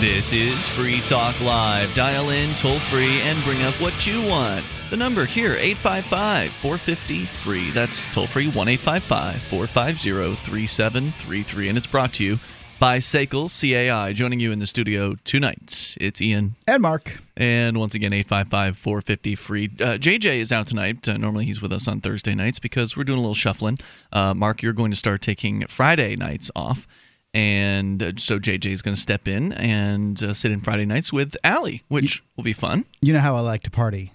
This is Free Talk Live. Dial in toll free and bring up what you want. The number here, 855 450 free. That's toll free 1 855 450 3733. And it's brought to you by SACL CAI. Joining you in the studio tonight, it's Ian. And Mark. And once again, 855 450 free. Uh, JJ is out tonight. Uh, normally he's with us on Thursday nights because we're doing a little shuffling. Uh, Mark, you're going to start taking Friday nights off. And uh, so JJ is going to step in and uh, sit in Friday nights with Allie, which You- will be fun. You know how I like to party.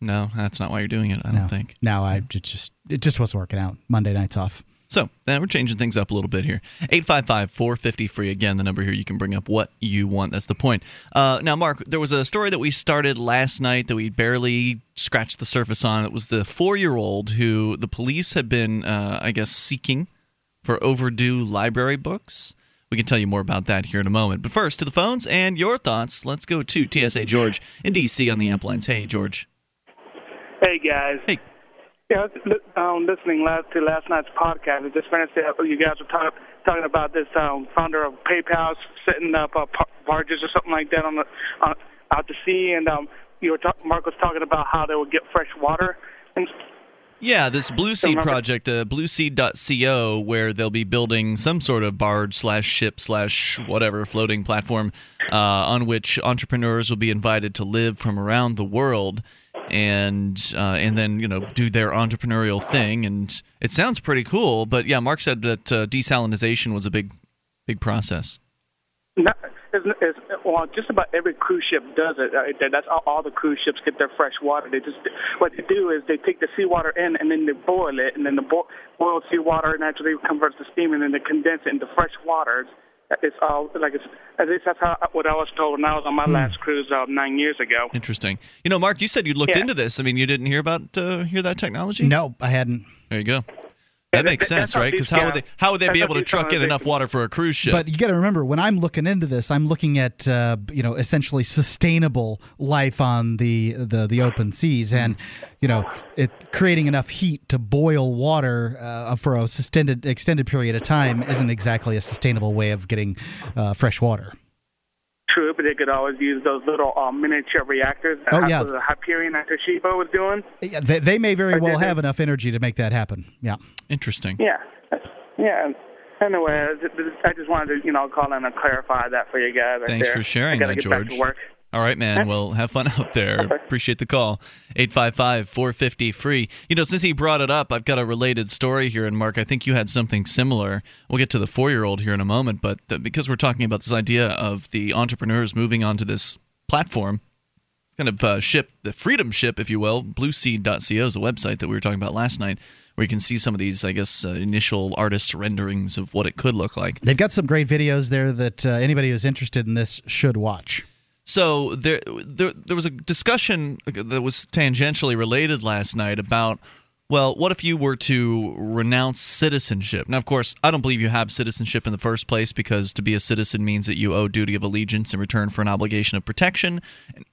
No, that's not why you're doing it, I no, don't think. No, I just it just wasn't working out. Monday nights off. So we're changing things up a little bit here. 855 450 free. Again, the number here, you can bring up what you want. That's the point. Uh, now, Mark, there was a story that we started last night that we barely scratched the surface on. It was the four year old who the police had been, uh, I guess, seeking for overdue library books. We can tell you more about that here in a moment. But first, to the phones and your thoughts. Let's go to TSA George in D.C. on the amp lines. Hey, George. Hey guys. Hey. Yeah, I was um, listening last to last night's podcast. I just finished it. You guys were talk, talking about this um, founder of PayPal setting up uh, barges or something like that on the on, out to sea, and um, you were talk- Mark was talking about how they would get fresh water. And Yeah, this Blue Seed project, uh, blueseed.co, where they'll be building some sort of barge slash ship slash whatever floating platform uh, on which entrepreneurs will be invited to live from around the world and uh, and then you know do their entrepreneurial thing. And it sounds pretty cool but yeah mark said that uh, desalinization was a big big process it's, it's, well, just about every cruise ship does it. Uh, That's all, all the cruise ships get their fresh water. They just what they do is they take the seawater in and then they boil it, and then the bo- boiled seawater naturally converts to steam, and then they condense it into fresh water. It's, it's all like it's at least that's how what I was told when I was on my last cruise uh, nine years ago. interesting you know mark you said you looked Yeah. into this i mean you didn't hear about uh, hear that technology No, I hadn't. there you go Yeah, that makes sense right? because how would they how would they be able to truck in enough water for a cruise ship? But you got to remember, when I'm looking into this, I'm looking at uh, you know essentially sustainable life on the the, the open seas, and you know it creating enough heat to boil water uh, for a extended extended period of time isn't exactly a sustainable way of getting uh, fresh water. True, but they could always use those little uh, miniature reactors. Oh, yeah. the Hyperion that Toshiba was doing. Yeah, They, they may very Or well did they- have enough energy to make that happen. Yeah. interesting Yeah, yeah. Anyway, I just- wanted to, you know, call in and clarify that for you guys. Right Thanks there. for sharing that, get back George. To work. All right, man. Well, have fun out there. Appreciate the call. 855 450 free. You know, since he brought it up, I've got a related story here. And Mark, I think you had something similar. We'll get to the four year old here in a moment. But because we're talking about this idea of the entrepreneurs moving onto this platform, kind of uh, ship, the freedom ship, if you will, blueseed.co is a website that we were talking about last night, where you can see some of these, I guess, uh, initial artist renderings of what it could look like. They've got some great videos there that uh, anybody who's interested in this should watch. So there, there, there was a discussion that was tangentially related last night about, well, what if you were to renounce citizenship? Now, of course, I don't believe you have citizenship in the first place because to be a citizen means that you owe duty of allegiance in return for an obligation of protection.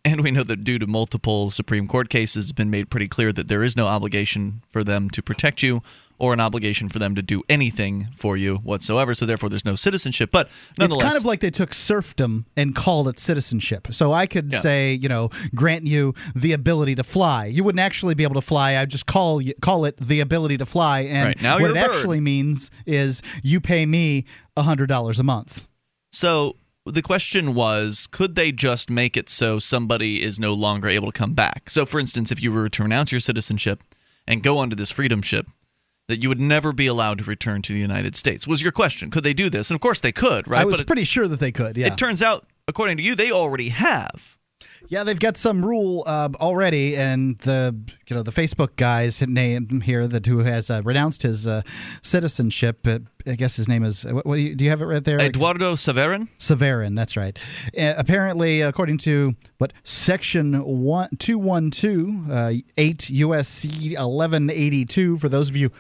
And we know that due to multiple Supreme Court cases, it's been made pretty clear that there is no obligation for them to protect you or an obligation for them to do anything for you whatsoever. So therefore, there's no citizenship. But It's kind of like they took serfdom and called it citizenship. So I could Yeah. say, you know, grant you the ability to fly. You wouldn't actually be able to fly. I'd just call you, call it the ability to fly. And Right, now what it actually means is you pay me hundred dollars a month. So the question was could they just make it so somebody is no longer able to come back? So, for instance, if you were to renounce your citizenship and go onto this freedom ship, that you would never be allowed to return to the United States was your question. Could they do this? And of course they could, right? I was but it, pretty sure that they could. Yeah. it turns out, according to you, they already have. Yeah, they've got some rule uh, already, and the you know the Facebook guy's name here that who has uh, renounced his uh, citizenship. Uh, I guess his name is. What, what do you do? You have it right there? Eduardo Saverin? Saverin, that's right. Uh, apparently, according to what section one two one two uh, eight USC eleven eighty two, for those of you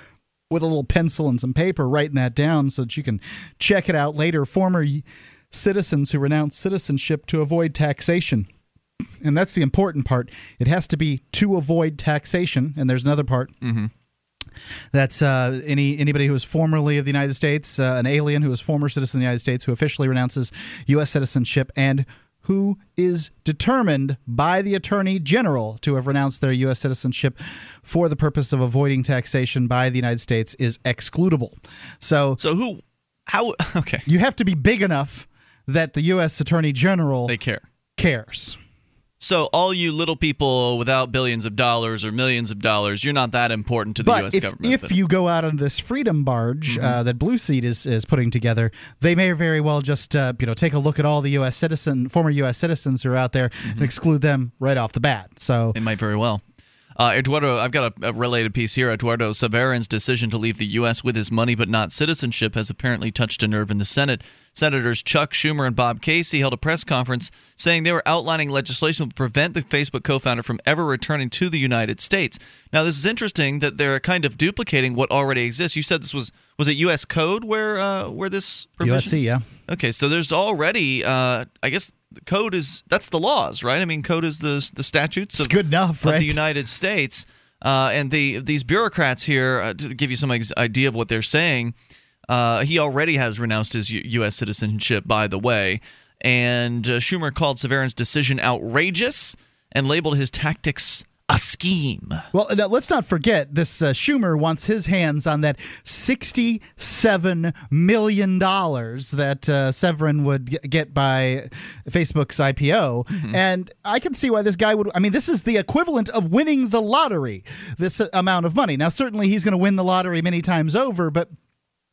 with a little pencil and some paper writing that down, so that you can check it out later. Former citizens who renounce citizenship to avoid taxation. And that's the important part. It has to be to avoid taxation. And there's another part. That's uh, any anybody who is formerly of the United States, uh, an alien who is former citizen of the United States, who officially renounces U.S. citizenship, and who is determined by the Attorney General to have renounced their U.S. citizenship for the purpose of avoiding taxation by the United States is excludable. So, So who? How? Okay, you have to be big enough that the U.S. Attorney General they care. cares. So all you little people without billions of dollars or millions of dollars, you're not that important to the But U.S. if, government. if but- you go out on this freedom barge Mm-hmm. uh, that Blue Seed is, is putting together, they may very well just uh, you know take a look at all the U.S. citizen former U.S. citizens who are out there Mm-hmm. and exclude them right off the bat. So It might very well. Uh, Eduardo, I've got a, a related piece here. Eduardo Saverin's decision to leave the U.S. with his money but not citizenship has apparently touched a nerve in the Senate. Senators Chuck Schumer and Bob Casey held a press conference saying they were outlining legislation that would prevent the Facebook co founder from ever returning to the United States. Now, this is interesting that they're kind of duplicating what already exists. You said this was was it U.S. code where uh, where this USC, yeah. Okay, so there's already, uh, I guess, code is that's the laws, right? I mean, code is the the statutes It's of, good enough, of right? the United States. Uh, and the these bureaucrats here, uh, to give you some ex- idea of what they're saying, uh, he already has renounced his U- U.S. citizenship, by the way. And uh, Schumer called Saverin's decision outrageous and labeled his tactics a scheme. Well, now, let's not forget this. Uh, Schumer wants his hands on that sixty-seven million dollars that uh, Saverin would g- get by Facebook's IPO, Mm-hmm. and I can see why this guy would. I mean, this is the equivalent of winning the lottery. This uh, amount of money. Now, certainly, he's going to win the lottery many times over, but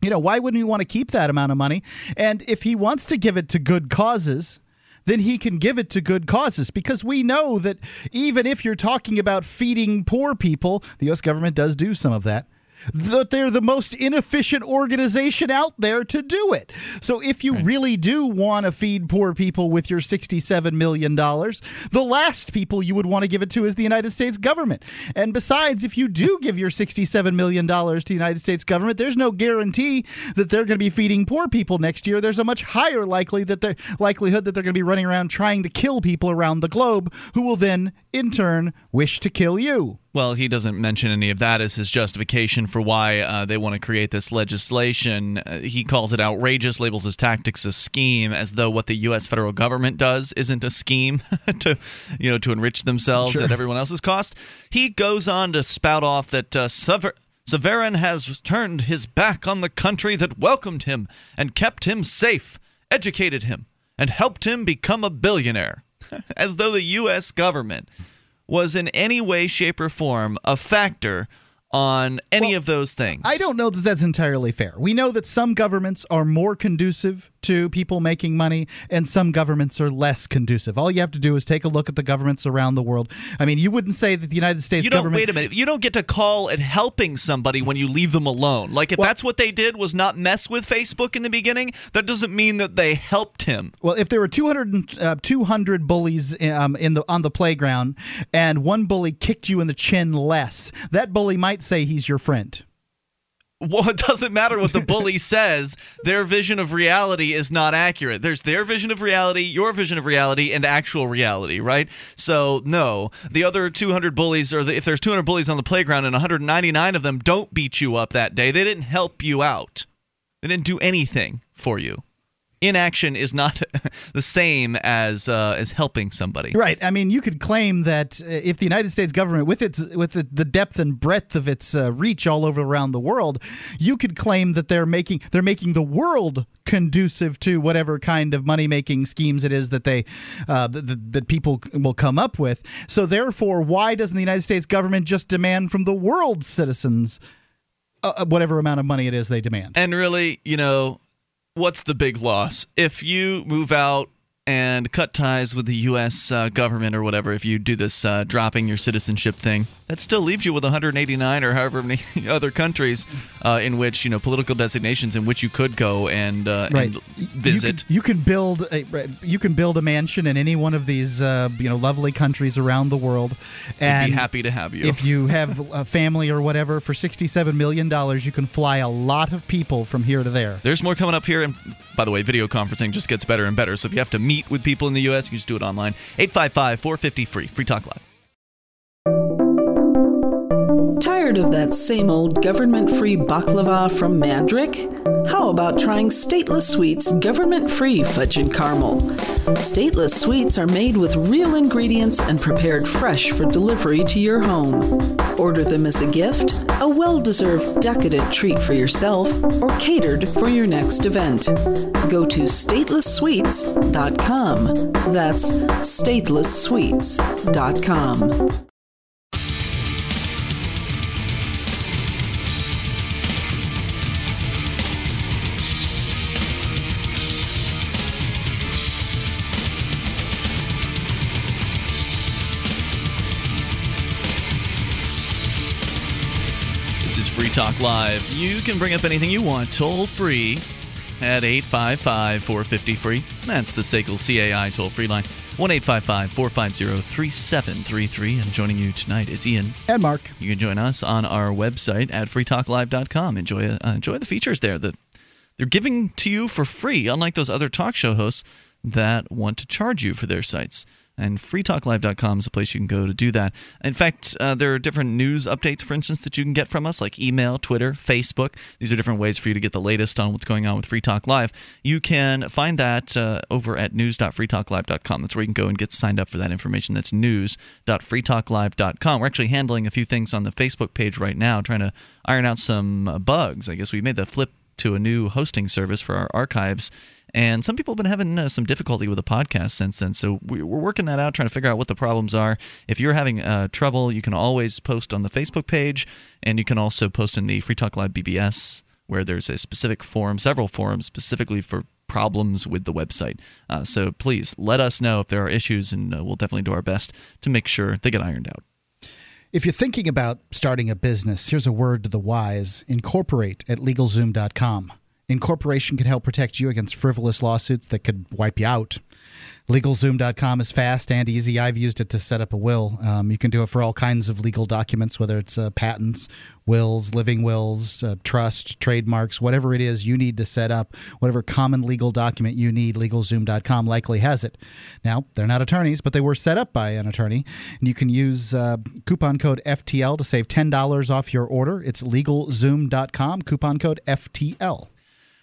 you know, why wouldn't he want to keep that amount of money? And if he wants to give it to good causes, then he can give it to good causes because we know that even if you're talking about feeding poor people, the U.S. government does do some of that. That they're the most inefficient organization out there to do it. So, if you really do want to feed poor people with your $67 million, the last people you would want to give it to is the United States government. And besides, if you do give your $67 million to the United States government, there's no guarantee that they're going to be feeding poor people next year. There's a much higher likely that they're, likelihood that they're going to be running around trying to kill people around the globe who will then, in turn, wish to kill you. Well, he doesn't mention any of that as his justification for why uh, they want to create this legislation. Uh, he calls it outrageous, labels his tactics a scheme, as though what the U.S. federal government does isn't a scheme to, you know, to enrich themselves Sure. at everyone else's cost. He goes on to spout off that uh, Sever- Saverin has turned his back on the country that welcomed him and kept him safe, educated him, and helped him become a billionaire, as though the U.S. government was in any way, shape, or form a factor on any Well, of those things. I don't know that that's entirely fair. We know that some governments are more conducive to people making money and some governments are less conducive. All you have to do is take a look at the governments around the world. I mean, you wouldn't say that the United States You don't government wait a minute. You don't get to call it helping somebody when you leave them alone. Like if Well- that's what they did was not mess with Facebook in the beginning, that doesn't mean that they helped him. Well, if there were 200, uh, 200 bullies um, in the on the playground and one bully kicked you in the chin less, that bully might say he's your friend. Well, it doesn't matter what the bully says. Their vision of reality is not accurate. There's their vision of reality, your vision of reality, and actual reality, right? So, no, the other 200 bullies, or the, if there's 200 bullies on the playground and 199 of them don't beat you up that day, they didn't help you out. They didn't do anything for you. Inaction is not the same as uh, as helping somebody. Right. I mean, you could claim that uh, if the United States government, with its with the, the depth and breadth of its uh, reach all over around the world, you could claim that they're making they're making the world conducive to whatever kind of money making schemes it is that they uh, that, that- that people will come up with. So therefore, why doesn't the United States government just demand from the world's citizens uh, whatever amount of money it is they demand? And really, you know, what's the big loss? If you move out and cut ties with the U.S. Uh, government or whatever, if you do this uh, dropping your citizenship thing, that still leaves you with 189 or however many other countries uh, in which, you know, political designations in which you could go and, uh, right and You visit. can, you can build a you can build a mansion in any one of these uh, you know lovely countries around the world We'd and be happy to have you. if you have a family or whatever for 67 million dollars you can fly a lot of people from here to there There's more coming up here. And by the way, video conferencing just gets better and better. So if you have to meet with people in the U.S., you can just do it online. 855 450 free. Free Talk Live. Tired of that same old government free baklava from Madrik? How about trying Stateless Sweets government free fudge and caramel? Stateless Sweets are made with real ingredients and prepared fresh for delivery to your home. Order them as a gift, a well deserved decadent treat for yourself, or catered for your next event. Go to statelesssweets.com. That's statelesssweets.com. Talk Live. You can bring up anything you want toll free at 855 450 free. That's the SACL CAI toll free line 1 855 450 3733. And joining you tonight, it's Ian. And Mark. You can join us on our website at freetalklive.com. Enjoy, uh, enjoy the features there that they're giving to you for free, unlike those other talk show hosts that want to charge you for their sites. And freetalklive.com is a place you can go to do that. In fact, uh, there are different news updates, for instance, that you can get from us, like email, Twitter, Facebook. These are different ways for you to get the latest on what's going on with Free Talk Live. You can find that uh, over at news.freetalklive.com. That's where you can go and get signed up for that information. That's news.freetalklive.com. We're actually handling a few things on the Facebook page right now, trying to iron out some uh, bugs. I guess we made the flip to a new hosting service for our archives. And some people have been having uh, some difficulty with the podcast since then. So we're working that out, trying to figure out what the problems are. If you're having uh, trouble, you can always post on the Facebook page, and you can also post in the Free Talk Live BBS, where there's a specific forum, several forums specifically for problems with the website. Uh, so please let us know if there are issues, and uh, we'll definitely do our best to make sure they get ironed out. If you're thinking about starting a business, here's a word to the wise incorporate at legalzoom.com. Incorporation can help protect you against frivolous lawsuits that could wipe you out. LegalZoom.com is fast and easy. I've used it to set up a will. Um, you can do it for all kinds of legal documents, whether it's uh, patents, wills, living wills, uh, trust, trademarks, whatever it is you need to set up, whatever common legal document you need, LegalZoom.com likely has it. Now, they're not attorneys, but they were set up by an attorney. And you can use uh, coupon code FTL to save $10 off your order. It's LegalZoom.com, coupon code FTL.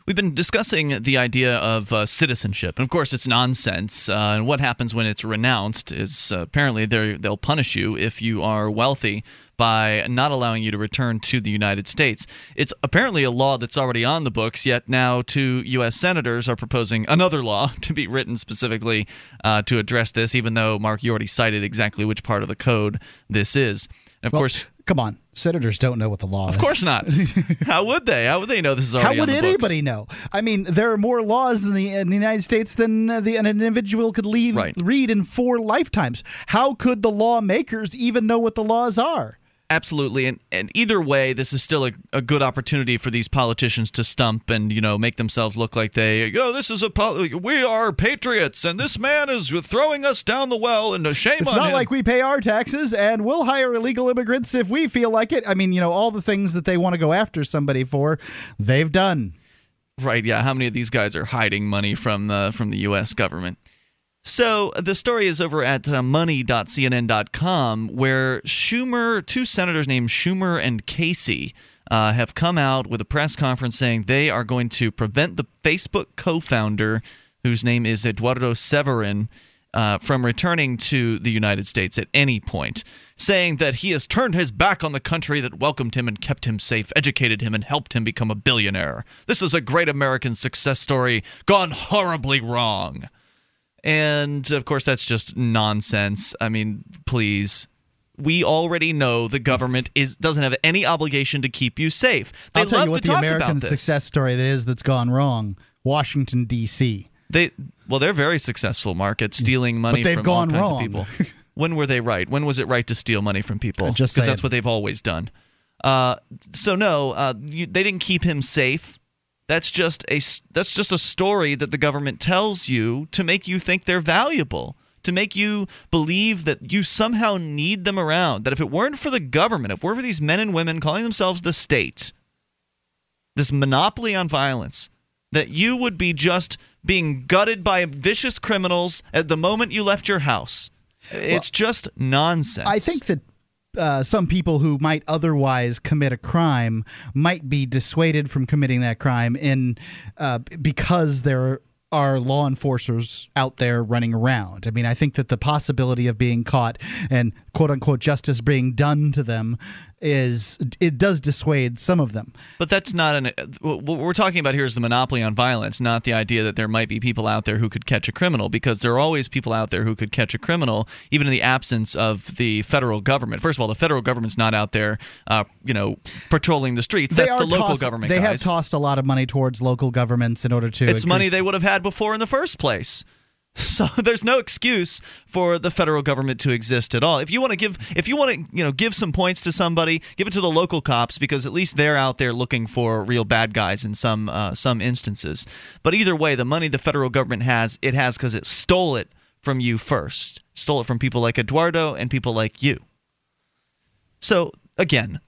We've been discussing the idea of uh, citizenship, and of course, it's nonsense. Uh, and what happens when it's renounced is uh, apparently they'll punish you if you are wealthy by not allowing you to return to the United States. It's apparently a law that's already on the books, yet now two U.S. senators are proposing another law to be written specifically uh, to address this, even though, Mark, you already cited exactly which part of the code this is. And of well, course, come on, senators don't know what the law of is. Of course not. How would they? How would they know this is already? How would anybody know? I mean, there are more laws in the, in the United States than uh, the, an individual could leave, right. read in four lifetimes. How could the lawmakers even know what the laws are? Absolutely, and, and either way, this is still a, a good opportunity for these politicians to stump and you know make themselves look like they, oh, this is a we are patriots, and this man is throwing us down the well, and a shame it's not him. like we pay our taxes, and we'll hire illegal immigrants if we feel like it. I mean, you know, all the things that they want to go after somebody for, they've done. Right? Yeah. How many of these guys are hiding money from the from the U.S. government? So the story is over at uh, money.cnn.com, where Schumer, two senators named Schumer and Casey, uh, have come out with a press conference saying they are going to prevent the Facebook co-founder, whose name is Eduardo Saverin, uh, from returning to the United States at any point, saying that he has turned his back on the country that welcomed him and kept him safe, educated him, and helped him become a billionaire. This is a great American success story gone horribly wrong. And of course, that's just nonsense. I mean, please. We already know the government is doesn't have any obligation to keep you safe. They I'll tell you what the American success story that is that's gone wrong. Washington D.C. They well, they're very successful, Mark, at stealing money they've from gone all kinds wrong. of people. when were they right? When was it right to steal money from people? Just because that's what they've always done. Uh, so no, uh, you, they didn't keep him safe. That's just a that's just a story that the government tells you to make you think they're valuable, to make you believe that you somehow need them around. That if it weren't for the government, if it weren't for these men and women calling themselves the state, this monopoly on violence, that you would be just being gutted by vicious criminals at the moment you left your house. It's just nonsense. I think that uh, some people who might otherwise commit a crime might be dissuaded from committing that crime in uh, because there are law enforcers out there running around. I mean, I think that the possibility of being caught and quote unquote justice being done to them is it does dissuade some of them. But that's not an what we're talking about here is the monopoly on violence, not the idea that there might be people out there who could catch a criminal because there are always people out there who could catch a criminal even in the absence of the federal government. First of all, the federal government's not out there uh, you know, patrolling the streets. They That's the local toss- government They guys. have tossed a lot of money towards local governments in order to. it's money they would have had before in the first place. So there's no excuse for the federal government to exist at all. If you want to give if you want to, you know, give some points to somebody, give it to the local cops because at least they're out there looking for real bad guys in some uh, some instances. But either way, the money the federal government has, it has cuz it stole it from you first. Stole it from people like Eduardo and people like you. So, again,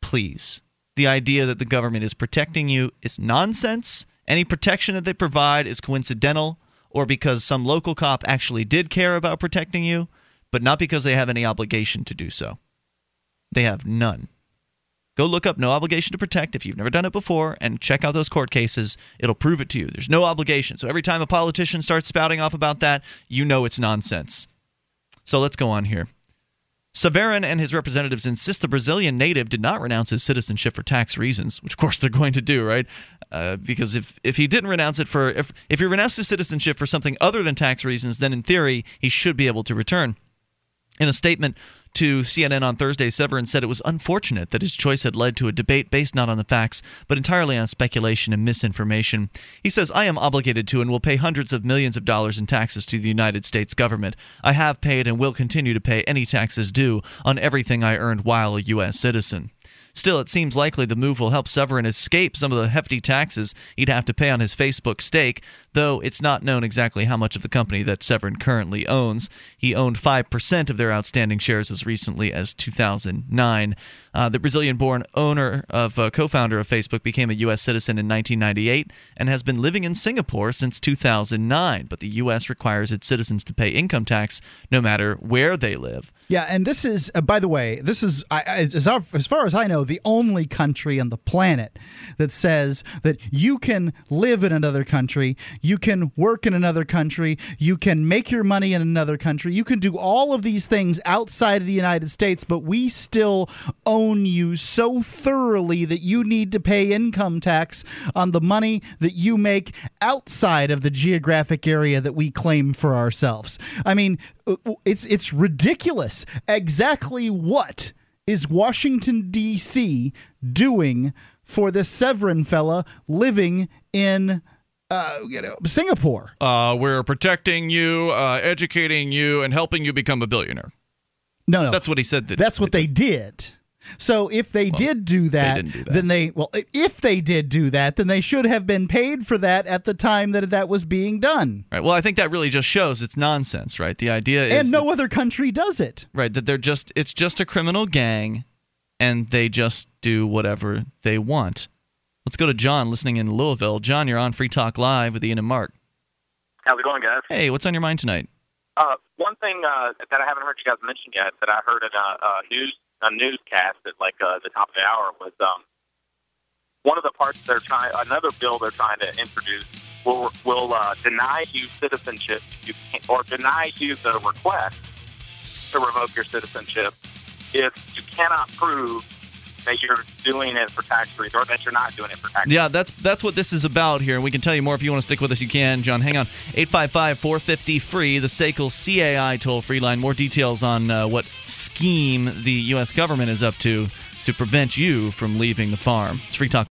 please. The idea that the government is protecting you is nonsense. Any protection that they provide is coincidental or because some local cop actually did care about protecting you, but not because they have any obligation to do so. They have none. Go look up no obligation to protect if you've never done it before and check out those court cases. It'll prove it to you. There's no obligation. So every time a politician starts spouting off about that, you know it's nonsense. So let's go on here. Saverin and his representatives insist the Brazilian native did not renounce his citizenship for tax reasons, which of course they're going to do, right? Uh, because if, if he didn't renounce it for if if he renounced his citizenship for something other than tax reasons, then in theory he should be able to return. In a statement to CNN on Thursday, Saverin said it was unfortunate that his choice had led to a debate based not on the facts, but entirely on speculation and misinformation. He says, I am obligated to and will pay hundreds of millions of dollars in taxes to the United States government. I have paid and will continue to pay any taxes due on everything I earned while a U.S. citizen. Still, it seems likely the move will help Saverin escape some of the hefty taxes he'd have to pay on his Facebook stake, though it's not known exactly how much of the company that Saverin currently owns. He owned 5% of their outstanding shares as recently as 2009. Uh, the Brazilian born owner of uh, co founder of Facebook became a U.S. citizen in 1998 and has been living in Singapore since 2009, but the U.S. requires its citizens to pay income tax no matter where they live. Yeah, and this is, uh, by the way, this is, I, I, as, as far as I know, the only country on the planet that says that you can live in another country, you can work in another country, you can make your money in another country, you can do all of these things outside of the United States, but we still own you so thoroughly that you need to pay income tax on the money that you make outside of the geographic area that we claim for ourselves. I mean, uh, it's it's ridiculous. Exactly what is Washington D.C. doing for this Saverin fella living in uh, you know Singapore? Uh, we're protecting you, uh, educating you, and helping you become a billionaire. No, no, That's what he said. That that's what they did. So if they did do that, didn't do that. then they well, if they did do that, then they should have been paid for that at the time that that was being done. Right. Well, I think that really just shows it's nonsense, right? The idea is And no that- other country does it. right that they're just it's just a criminal gang, and they just do whatever they want. Let's go to John, listening in Louisville. John, you're on Free Talk Live with Ian and Mark. How's it going, guys? Hey, what's on your mind tonight? Uh, one thing uh, that I haven't heard you guys mention yet that I heard in a, a news a newscast at like uh, the top of the hour was um, one of the parts they're trying another bill they're trying to introduce will will uh, deny you citizenship you can't, or deny you the request to revoke your citizenship if you cannot prove that you're doing it for tax reasons or that you're not doing it for tax Yeah, that's that's what this is about here, and we can tell you more if you want to stick with us. You can, John. Hang on, 855-450-FREE, the SACL CAI toll-free line. More details on uh, what scheme the U.S. government is up to to prevent you from leaving the farm. It's Free Talk.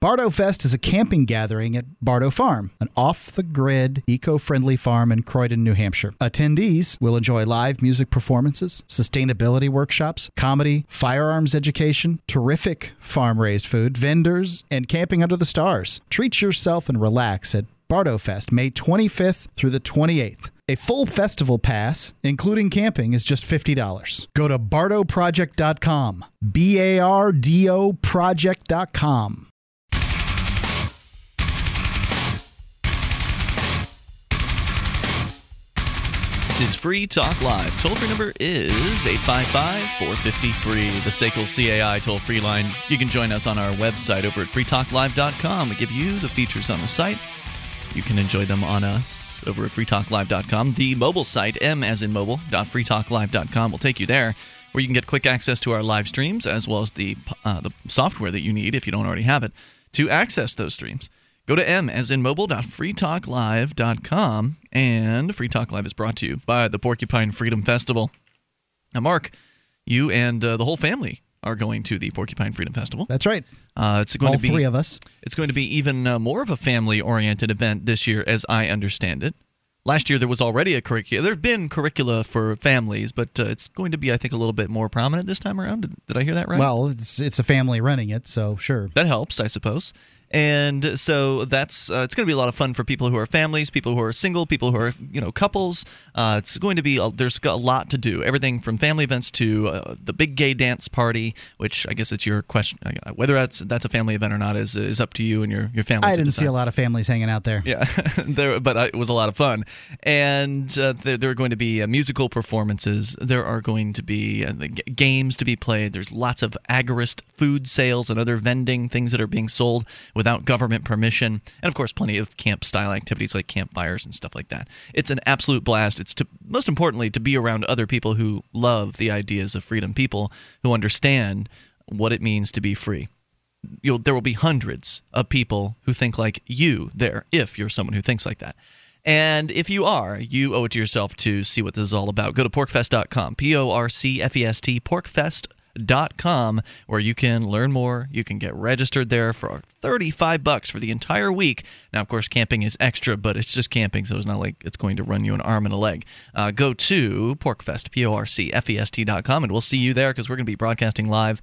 Bardo Fest is a camping gathering at Bardo Farm, an off the grid, eco friendly farm in Croydon, New Hampshire. Attendees will enjoy live music performances, sustainability workshops, comedy, firearms education, terrific farm raised food, vendors, and camping under the stars. Treat yourself and relax at Bardo Fest, May 25th through the 28th. A full festival pass, including camping, is just $50. Go to bardoproject.com. B A R D O project.com. This is Free Talk Live. Toll free number is 855 450 free. The SACL CAI toll free line. You can join us on our website over at freetalklive.com. We give you the features on the site. You can enjoy them on us over at freetalklive.com. The mobile site, m as in mobile.freetalklive.com, will take you there where you can get quick access to our live streams as well as the, uh, the software that you need if you don't already have it to access those streams. Go to m as in mobile.freetalklive.com. And Free Talk Live is brought to you by the Porcupine Freedom Festival. Now, Mark, you and uh, the whole family are going to the Porcupine Freedom Festival. That's right. Uh, it's going All to be three of us. It's going to be even uh, more of a family-oriented event this year, as I understand it. Last year there was already a curricula. There have been curricula for families, but uh, it's going to be, I think, a little bit more prominent this time around. Did, did I hear that right? Well, it's it's a family running it, so sure. that helps, I suppose. And so that's uh, it's going to be a lot of fun for people who are families, people who are single, people who are you know couples. Uh, it's going to be a, there's a lot to do. Everything from family events to uh, the big gay dance party, which I guess it's your question uh, whether that's that's a family event or not is is up to you and your your family. I didn't see a lot of families hanging out there. Yeah, there, but uh, it was a lot of fun, and uh, there, there are going to be uh, musical performances. There are going to be uh, the g- games to be played. There's lots of agorist food sales and other vending things that are being sold without government permission, and of course, plenty of camp style activities like campfires and stuff like that. It's an absolute blast. It's to most importantly to be around other people who love the ideas of freedom, people who understand what it means to be free you'll there will be hundreds of people who think like you there if you're someone who thinks like that and if you are you owe it to yourself to see what this is all about go to porcfest.com p-o-r-c-f-e-s-t porcfest.com where you can learn more. You can get registered there for 35 bucks for the entire week. Now of course camping is extra but it's just camping so it's not like it's going to run you an arm and a leg. Uh, go to porcfest p-o-r-c-f-e-s-t.com and we'll see you there because we're going to be broadcasting live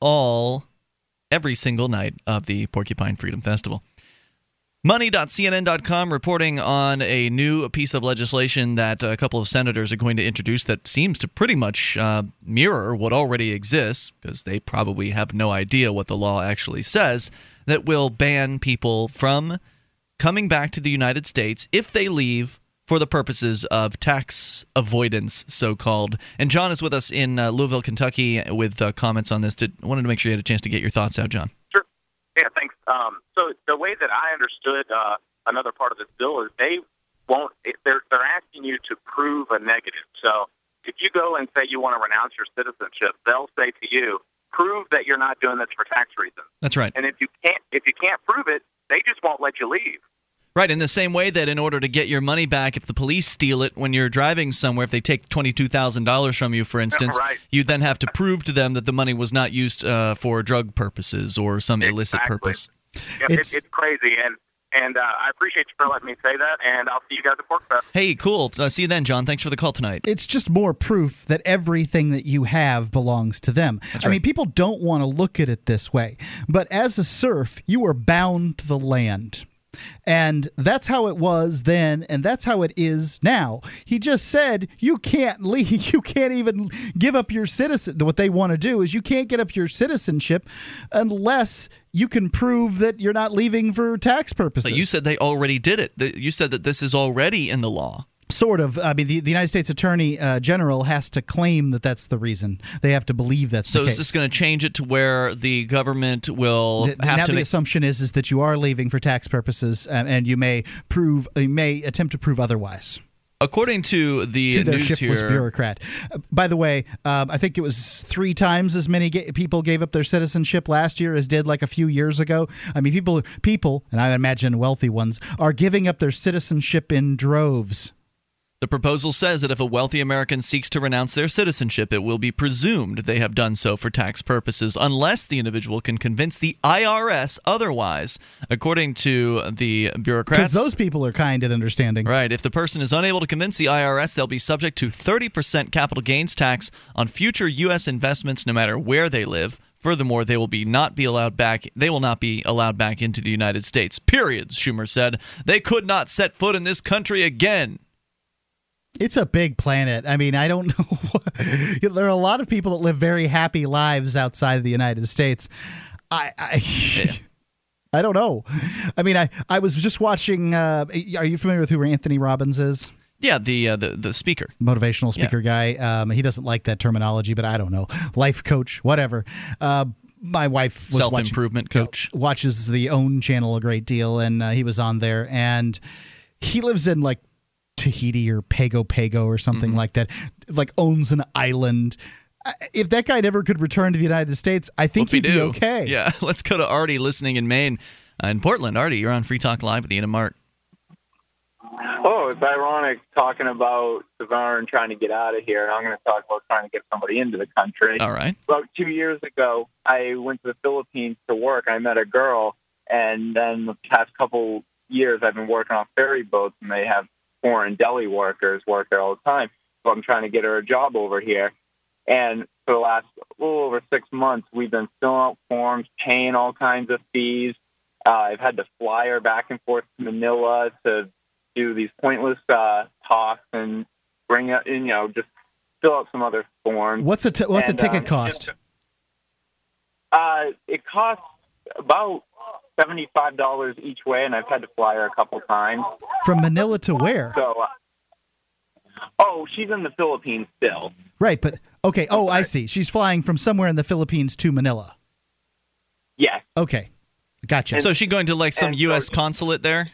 all every single night of the Porcupine Freedom Festival. Money.cnn.com reporting on a new piece of legislation that a couple of senators are going to introduce that seems to pretty much uh, mirror what already exists, because they probably have no idea what the law actually says, that will ban people from coming back to the United States if they leave for the purposes of tax avoidance, so called. And John is with us in uh, Louisville, Kentucky, with uh, comments on this. Did, wanted to make sure you had a chance to get your thoughts out, John. Sure. Yeah, thanks. Um, so the way that I understood uh, another part of this bill is they won't. They're they're asking you to prove a negative. So if you go and say you want to renounce your citizenship, they'll say to you, prove that you're not doing this for tax reasons. That's right. And if you can't if you can't prove it, they just won't let you leave. Right, in the same way that in order to get your money back, if the police steal it when you're driving somewhere, if they take $22,000 from you, for instance, Right. you then have to prove to them that the money was not used uh, for drug purposes or some illicit purpose. Yeah, It's- it's, it's crazy, and and uh, I appreciate you for letting me say that. And I'll see you guys at PorcFest. Hey, cool. Uh, see you then, John. Thanks for the call tonight. It's just more proof that everything that you have belongs to them. I mean, people don't want to look at it this way, but as a serf, you are bound to the land. And that's how it was then, and that's how it is now. He just said you can't leave. You can't even give up your citizen. What they want to do is you can't get up your citizenship unless you can prove that you're not leaving for tax purposes. But you said they already did it. You said that this is already in the law. Sort of. I mean, the, the United States Attorney uh, General has to claim that that's the reason. They have to believe that's So the is this going to change it to where the government will Th- have now to the make, assumption is is that you are leaving for tax purposes, um, and you may prove, you may attempt to prove otherwise. according to the To their news shiftless here, bureaucrat. Uh, by the way, um, I think it was three times as many ga- people gave up their citizenship last year as did like a few years ago. I mean, people, people, and I imagine wealthy ones are giving up their citizenship in droves. The proposal says that if a wealthy American seeks to renounce their citizenship, it will be presumed they have done so for tax purposes, unless the individual can convince the IRS otherwise, according to the Because bureaucrats. those people are kind and understanding. Right. If the person is unable to convince the IRS, they'll be subject to 30% capital gains tax on future U.S. investments, no matter where they live. Furthermore, they will be not be allowed back. They will not be allowed back into the United States. Periods. Schumer said they could not set foot in this country again. It's a big planet. I mean, I don't know. there are a lot of people that live very happy lives outside of the United States. I, I, I don't know. I mean, I, I was just watching. Uh, are you familiar with who Anthony Robbins is? Yeah, the uh, the the speaker. motivational speaker guy. Um, he doesn't like that terminology, but I don't know. Life coach, whatever. Uh, my wife was Self improvement coach. watches the OWN channel a great deal, and uh, he was on there, and he lives in like Tahiti or Pago Pago or something Mm-hmm. like that. Like owns an island. If that guy never could return to the United States, I think Whoopie he'd be okay. Yeah, let's go to Artie listening in Maine, uh, in Portland. Artie, you're on Free Talk Live at the end of Mark. Oh, it's ironic talking about Savard trying to get out of here. I'm going to talk about trying to get somebody into the country. All right. About two years ago, I went to the Philippines to work. I met a girl, and then the past couple years, I've been working on ferry boats, and they have foreign deli workers work there all the time. So I'm trying to get her a job over here. And for the last little over six months, we've been filling out forms, paying all kinds of fees. Uh, I've had to fly her back and forth to Manila to do these pointless uh, talks and bring up, you know, just fill out some other forms. What's a t- what's And, a ticket um, cost? Uh, it costs about seventy-five dollars each way, and I've had to fly her a couple times. From Manila to where? So, uh, oh, she's in the Philippines still. Right, but okay. Oh, I see. She's flying from somewhere in the Philippines to Manila. Yes, Okay, gotcha. So is she going to like some and so- U.S. consulate there?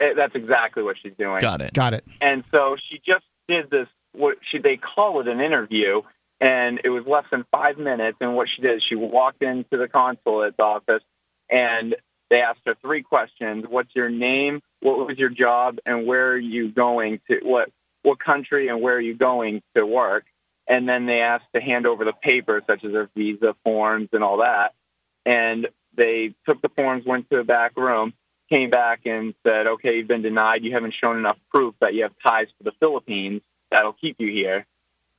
eh, that's exactly what she's doing. Got it. Got it. And so she just did this. What she they call it an interview, and it was less than five minutes. And what she did, she walked into the consulate's office, and they asked her three questions: What's your name? What was your job? And where are you going to? What what country and where are you going to work? And then they asked to hand over the papers, such as their visa forms and all that. And they took the forms, went to the back room, came back and said, okay, you've been denied. You haven't shown enough proof that you have ties to the Philippines that'll keep you here.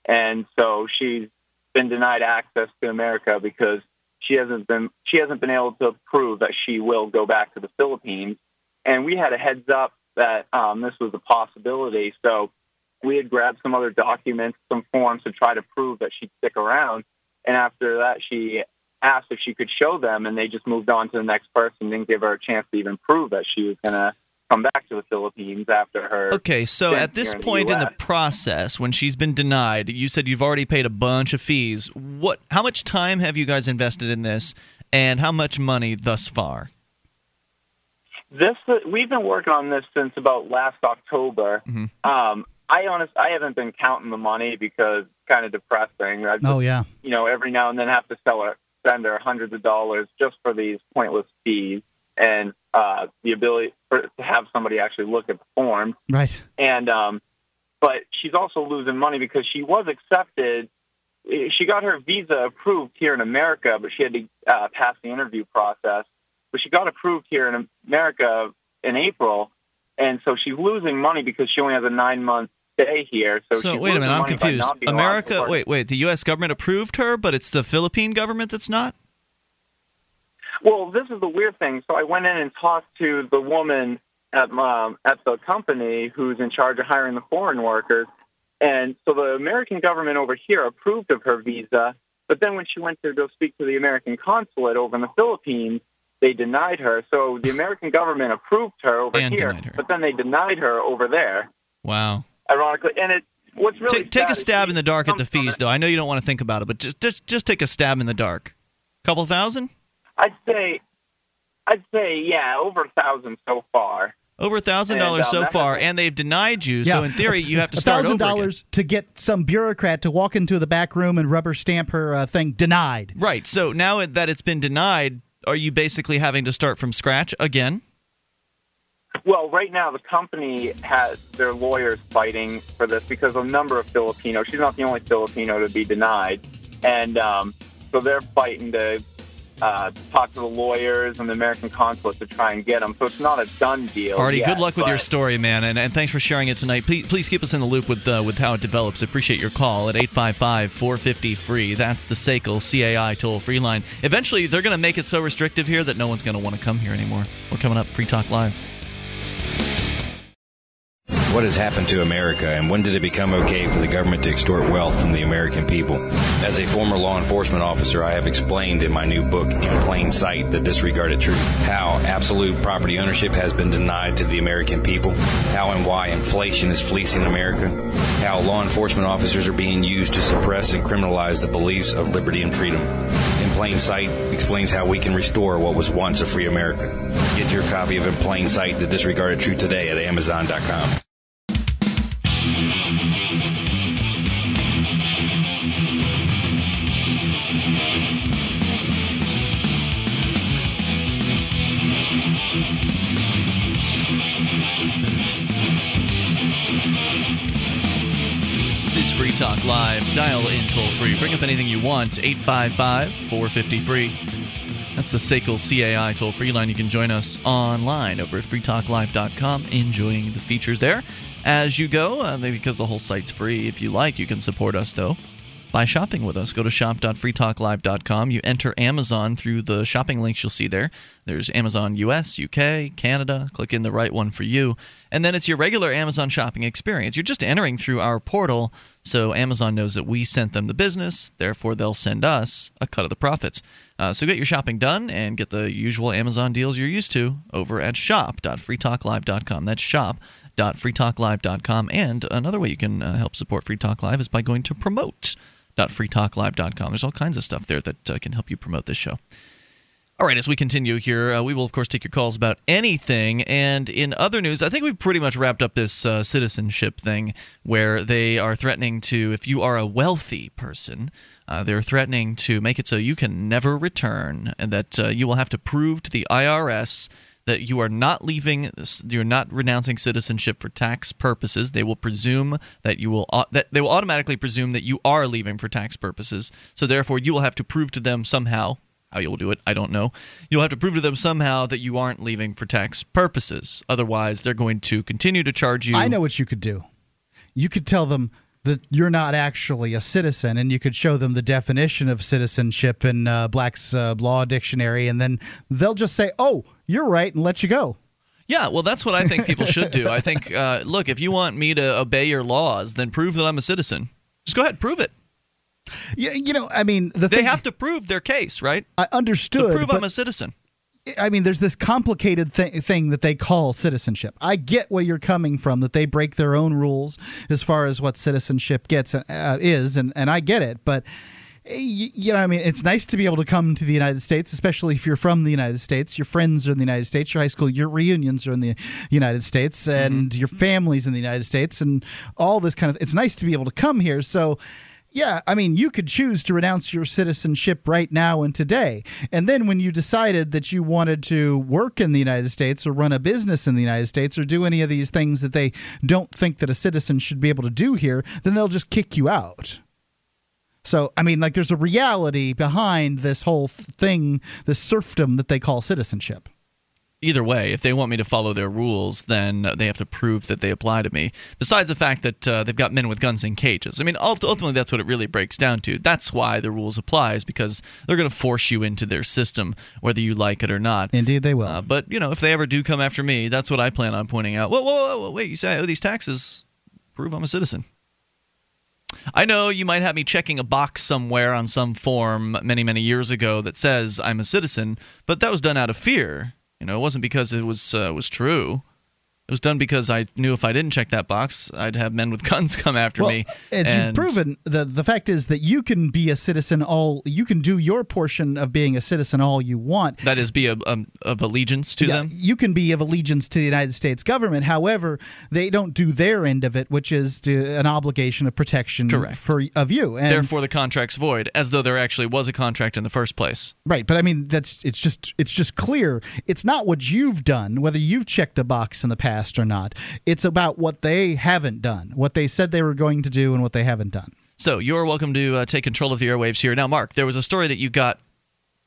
And so she's been denied access to America because she hasn't been she hasn't been able to prove that she will go back to the Philippines. And we had a heads up that um, this was a possibility. So we had grabbed some other documents, some forms to try to prove that she'd stick around. And after that, she asked if she could show them, and they just moved on to the next person. Didn't give her a chance to even prove that she was going to come back to the Philippines after her. Okay, so at this here in the point in the process, when she's been denied, you said you've already paid a bunch of fees. What? How much time have you guys invested in this, and how much money thus far? This we've been working on this since about last October. Mhm. Um, I honest, I haven't been counting the money because it's kind of depressing. I just, Oh yeah. you know, every now and then have to sell her, spend her hundreds of dollars just for these pointless fees and uh, the ability for, to have somebody actually look at the form. Right. And um, but she's also losing money because she was accepted. She got her visa approved here in America, but she had to uh, pass the interview process. But she got approved here in America in April, and so she's losing money because she only has a nine month stay here. So, So wait a minute, I'm confused. not being allowed to America, wait, wait. The U.S. government approved her, but it's the Philippine government that's not. Well, this is the weird thing. So I went in and talked to the woman at um, at the company who's in charge of hiring the foreign workers, and so the American government over here approved of her visa. But then when she went to go speak to the American consulate over in the Philippines, they denied her. So the American government approved her over And here, her. but then they denied her over there. Wow. Ironically, and it what's really take take a stab in the dark at the fees, though. I know you don't want to think about it, but just just just take a stab in the dark. Couple thousand? I'd say, I'd say, yeah, over a thousand so far. Over a thousand And, dollars um, so far, hasn't- and they've denied you. So in theory, you have to start thousand over again. dollars to get some bureaucrat to walk into the back room and rubber stamp her uh, thing denied. Right. So now that it's been denied, are you basically having to start from scratch again? Well, right now the company has their lawyers fighting for this because a number of Filipinos. She's not the only Filipino to be denied, and um, so they're fighting to uh, talk to the lawyers and the American consulate to try and get them. So it's not a done deal. Artie, yet, good luck with your story, man, and, and thanks for sharing it tonight. Please, please keep us in the loop with uh, with how it develops. Appreciate your call at 855-450-FREE. That's the SACL CAI toll-free line. Eventually, they're going to make it so restrictive here that no one's going to want to come here anymore. We're coming up, Free Talk Live. What has happened to America, and when did it become okay for the government to extort wealth from the American people? As a former law enforcement officer, I have explained in my new book, In Plain Sight, The Disregarded Truth, how absolute property ownership has been denied to the American people, how and why inflation is fleecing America, how law enforcement officers are being used to suppress and criminalize the beliefs of liberty and freedom. In Plain Sight explains how we can restore what was once a free America. Get your copy of In Plain Sight, The Disregarded Truth today at Amazon.com. Free Talk Live. Dial in toll free. Bring up anything you want. 855 450 free. That's the SACL CAI toll free line. You can join us online over at freetalklive.com, enjoying the features there as you go. Uh, because the whole site's free. If you like, you can support us, though, by shopping with us. Go to shop.freetalklive.com. You enter Amazon through the shopping links you'll see there. There's Amazon US, UK, Canada. Click in the right one for you. And then it's your regular Amazon shopping experience. You're just entering through our portal, so Amazon knows that we sent them the business. Therefore, they'll send us a cut of the profits. Uh, so get your shopping done and get the usual Amazon deals you're used to over at shop.freetalklive.com. That's shop.freetalklive.com. And another way you can uh, help support Free Talk Live is by going to promote.freetalklive.com. There's all kinds of stuff there that uh, can help you promote this show. All right, as we continue here, uh, we will, of course, take your calls about anything. And in other news, I think we've pretty much wrapped up this uh, citizenship thing where they are threatening to, if you are a wealthy person, uh, they're threatening to make it so you can never return and that uh, you will have to prove to the IRS that you are not leaving you're not renouncing citizenship for tax purposes they will presume that you will that they will automatically presume that you are leaving for tax purposes so therefore you will have to prove to them somehow how you'll do it i don't know you'll have to prove to them somehow that you aren't leaving for tax purposes otherwise they're going to continue to charge you I know what you could do. You could tell them that you're not actually a citizen, and you could show them the definition of citizenship in uh, Black's uh, Law Dictionary, and then they'll just say, "Oh, you're right," and let you go. Yeah, well, that's what I think people should do. I think, uh, look, if you want me to obey your laws, then prove that I'm a citizen. Just go ahead, and prove it. Yeah, you know, I mean, the They thing have to prove their case, right? I To understood. prove but- I'm a citizen. I mean, there's this complicated thi- thing that they call citizenship. I get where you're coming from, that they break their own rules as far as what citizenship gets uh, is, and, and I get it. But eh, you know, I mean, it's nice to be able to come to the United States, especially if you're from the United States. Your friends are in the United States. Your high school, your reunions are in the United States, and your family's in the United States, and all this kind of. It's nice to be able to come here. So. Yeah, I mean, you could choose to renounce your citizenship right now and today. And then when you decided that you wanted to work in the United States or run a business in the United States or do any of these things that they don't think that a citizen should be able to do here, then they'll just kick you out. So, I mean, like there's a reality behind this whole thing, this serfdom that they call citizenship. Either way, if they want me to follow their rules, then they have to prove that they apply to me. Besides the fact that uh, they've got men with guns in cages. I mean, ultimately, that's what it really breaks down to. That's why the rules apply, is because they're going to force you into their system, whether you like it or not. Indeed, they will. Uh, but you know, if they ever do come after me, that's what I plan on pointing out. Whoa, whoa, whoa, whoa wait! You say I owe these taxes? Prove I'm a citizen. I know you might have me checking a box somewhere on some form many, many years ago that says I'm a citizen, but that was done out of fear. You know, it wasn't because it was uh, was true. It was done because I knew if I didn't check that box, I'd have men with guns come after well, me. as and- you've proven, the the fact is that you can be a citizen all you can do your portion of being a citizen all you want. That is, be a, um, of allegiance to Yeah, them. You can be of allegiance to the United States government. However, they don't do their end of it, which is to an obligation of protection Correct. for of you. And Therefore, the contract's void, as though there actually was a contract in the first place. Right, but I mean that's it's just it's just clear. It's not what you've done, whether you've checked a box in the past or not. It's about what they haven't done, what they said they were going to do, and what they haven't done. So you're welcome to uh, take control of the airwaves here. Now, Mark, there was a story that you got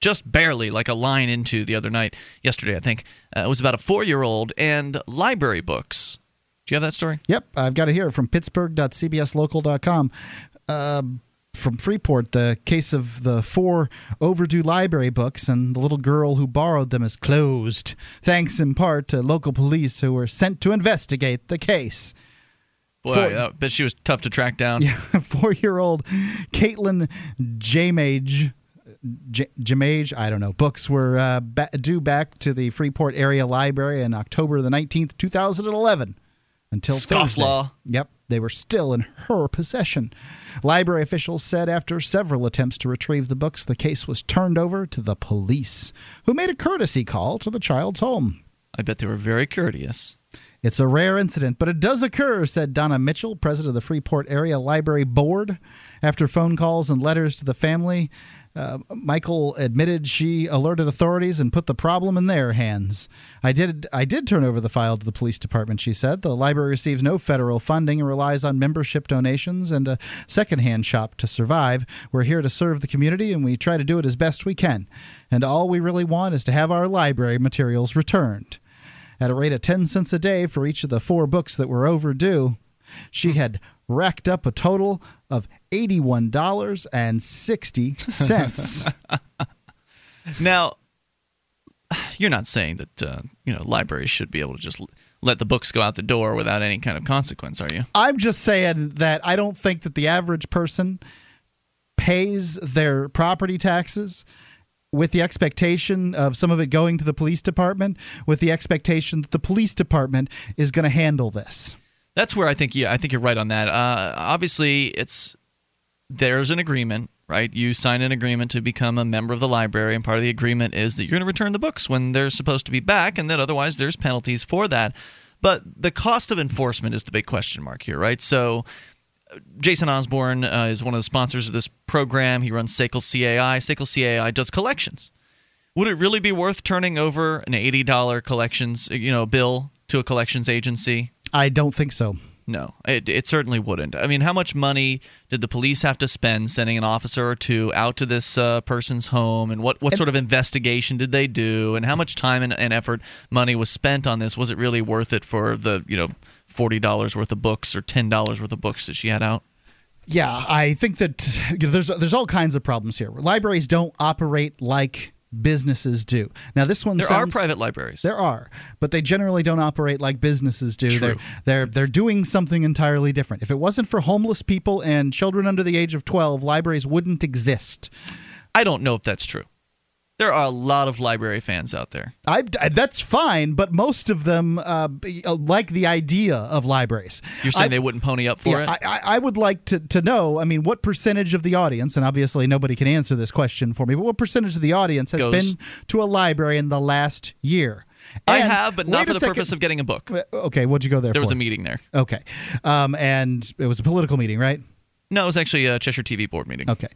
just barely, like a line into the other night, yesterday, I think. Uh, it was about a four-year-old and library books. Do you have that story? Yep, I've got it here from Pittsburgh.cbslocal.com. Uh, from Freeport, the case of the four overdue library books and the little girl who borrowed them is closed, thanks in part to local police who were sent to investigate the case. Boy, Four- I bet she was tough to track down. Four year old Caitlin Jamage. J- Jamage, I don't know. Books were uh, ba- due back to the Freeport Area Library on October the 19th, 2011 until Thursday. Scofflaw. Yep, they were still in her possession. Library officials said after several attempts to retrieve the books, the case was turned over to the police, who made a courtesy call to the child's home. I bet they were very courteous. It's a rare incident, but it does occur, said Donna Mitchell, president of the Freeport Area Library Board. After phone calls and letters to the family, uh, Michael admitted she alerted authorities and put the problem in their hands. I did I did turn over the file to the police department, she said. The library receives no federal funding and relies on membership donations and a secondhand shop to survive. We're here to serve the community and we try to do it as best we can. And all we really want is to have our library materials returned at a rate of 10 cents a day for each of the four books that were overdue. She had racked up a total of $81.60. Now, you're not saying that uh, you know libraries should be able to just let the books go out the door without any kind of consequence, are you? I'm just saying that I don't think that the average person pays their property taxes with the expectation of some of it going to the police department, with the expectation that the police department is going to handle this. That's where I think yeah, I think you're right on that. Uh, obviously, it's there's an agreement, right? You sign an agreement to become a member of the library, and part of the agreement is that you're going to return the books when they're supposed to be back, and that otherwise there's penalties for that. But the cost of enforcement is the big question mark here, right? So. Jason Osborne uh, is one of the sponsors of this program. He runs Sekel CAI. Sekel CAI does collections. Would it really be worth turning over an eighty dollar collections, you know, bill to a collections agency? I don't think so. No, it, it certainly wouldn't. I mean, how much money did the police have to spend sending an officer or two out to this uh, person's home? And what, what sort of investigation did they do? And how much time and, and effort, money was spent on this? Was it really worth it for the, you know, $40 worth of books or $10 worth of books that she had out? Yeah, I think that there's there's all kinds of problems here. Libraries don't operate like businesses do. Now, this one There sounds, are private libraries. There are, but they generally don't operate like businesses do. True. They're they're they're doing something entirely different. If it wasn't for homeless people and children under the age of 12, libraries wouldn't exist. I don't know if that's true. There are a lot of library fans out there. I, that's fine, but most of them uh, uh, like the idea of libraries. You're saying I- they wouldn't pony up for Yeah, it? I, I would like to, to know. I mean, what percentage of the audience, and obviously nobody can answer this question for me, but what percentage of the audience has Goes- been to a library in the last year? I have, but not for the second. purpose of getting a book. Okay, what'd you go there for? There for? was a meeting there. Okay, um, and it was a political meeting, right? No, it was actually a Cheshire TV board meeting. Okay,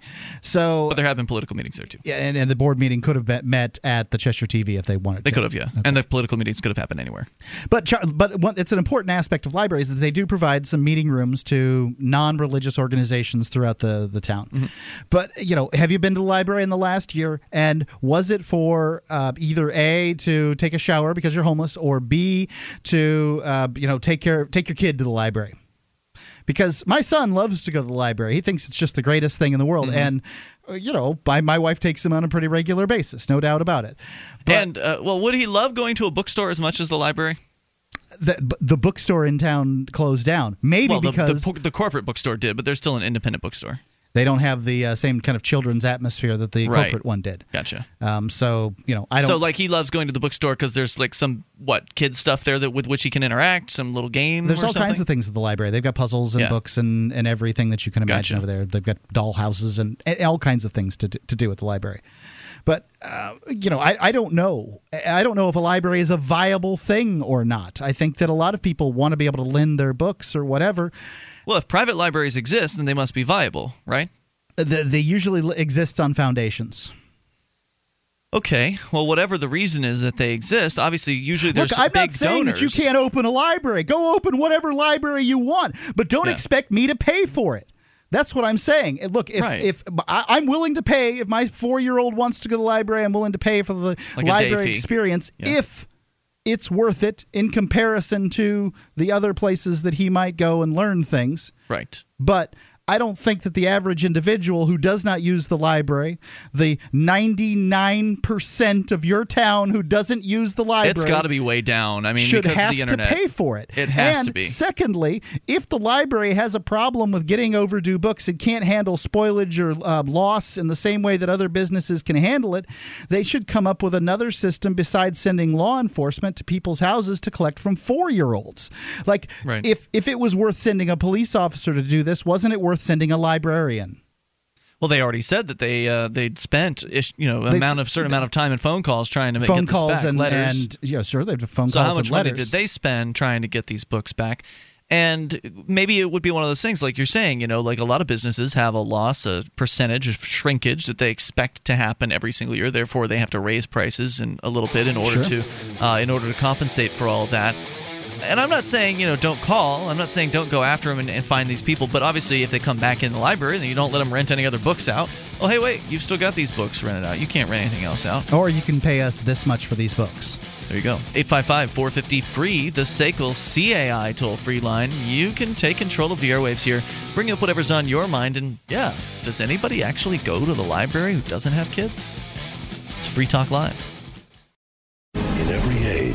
so But there have been political meetings there too. yeah, and, and the board meeting could have met at the Cheshire TV if they wanted They to. could have, yeah. And the political meetings could have happened anywhere. But but one, it's an important aspect of libraries that they do provide some meeting rooms to non-religious organizations throughout the the town. Mm-hmm. But you know, have you been to the library in the last year? And was it for uh, either a to take a shower because you're homeless, or b to uh, you know take care take your kid to the library? Because my son loves to go to the library. He thinks it's just the greatest thing in the world, Mm-hmm. and uh, you know, my my wife takes him on a pretty regular basis, no doubt about it. But and uh, well, would he love going to a bookstore as much as the library? the, the bookstore in town closed down. Maybe well, the, because the, the corporate bookstore did, but there's still an independent bookstore. They don't have the uh, same kind of children's atmosphere that the Right. corporate one did. Gotcha. Um, so you know, I don't. So like he loves going to the bookstore because there's like some what kid stuff there that with which he can interact, some little game. there's all kinds of things at the library. They've got puzzles and Yeah. books and, and everything that you can imagine Gotcha. over there. They've got doll houses and, and all kinds of things to do, to do at the library. But uh, you know, I, I don't know. I don't know if a library is a viable thing or not. I think that a lot of people want to be able to lend their books or whatever. Well, if private libraries exist, then they must be viable, right? Uh, they, they usually exist on foundations. Okay. Well, whatever the reason is that they exist, obviously, usually there's Look, I'm big not saying donors. that you can't open a library. Go open whatever library you want, but don't Yeah. expect me to pay for it. That's what I'm saying. Look, if, Right. if I, I'm willing to pay, if my four year old wants to go to the library, I'm willing to pay for the Like library experience Yeah. if it's worth it in comparison to the other places that he might go and learn things. Right. But I don't think that the average individual who does not use the library, the 99% of your town who doesn't use the library, It's got to be way down. I mean, should because have of the internet. to pay for it. It has and to be. Secondly, if the library has a problem with getting overdue books and can't handle spoilage or uh, loss in the same way that other businesses can handle it, they should come up with another system besides sending law enforcement to people's houses to collect from four-year-olds. Like, Right. if if it was worth sending a police officer to do this, wasn't it worth sending a librarian? Well, they already said that they uh, they'd spent you know They amount of certain amount of time and phone calls trying to make phone get this calls back. and, letters. and yeah, sure, they have phone so calls how much and money letters. did they spend trying to get these books back? And maybe it would be one of those things, like you're saying, you know, like a lot of businesses have a loss, a percentage of shrinkage that they expect to happen every single year. Therefore, they have to raise prices in a little bit in order Sure. to uh, in order to compensate for all of that. And I'm not saying you know don't call. I'm not saying don't go after them and, and find these people. But obviously, if they come back in the library, then you don't let them rent any other books out. Oh, hey, wait, you've still got these books rented out. You can't rent anything else out. Or you can pay us this much for these books. There you go. 855 450 free, the SACL CAI toll free line. You can take control of the airwaves here, bring up whatever's on your mind. And yeah, does anybody actually go to the library who doesn't have kids? It's Free Talk Live. In every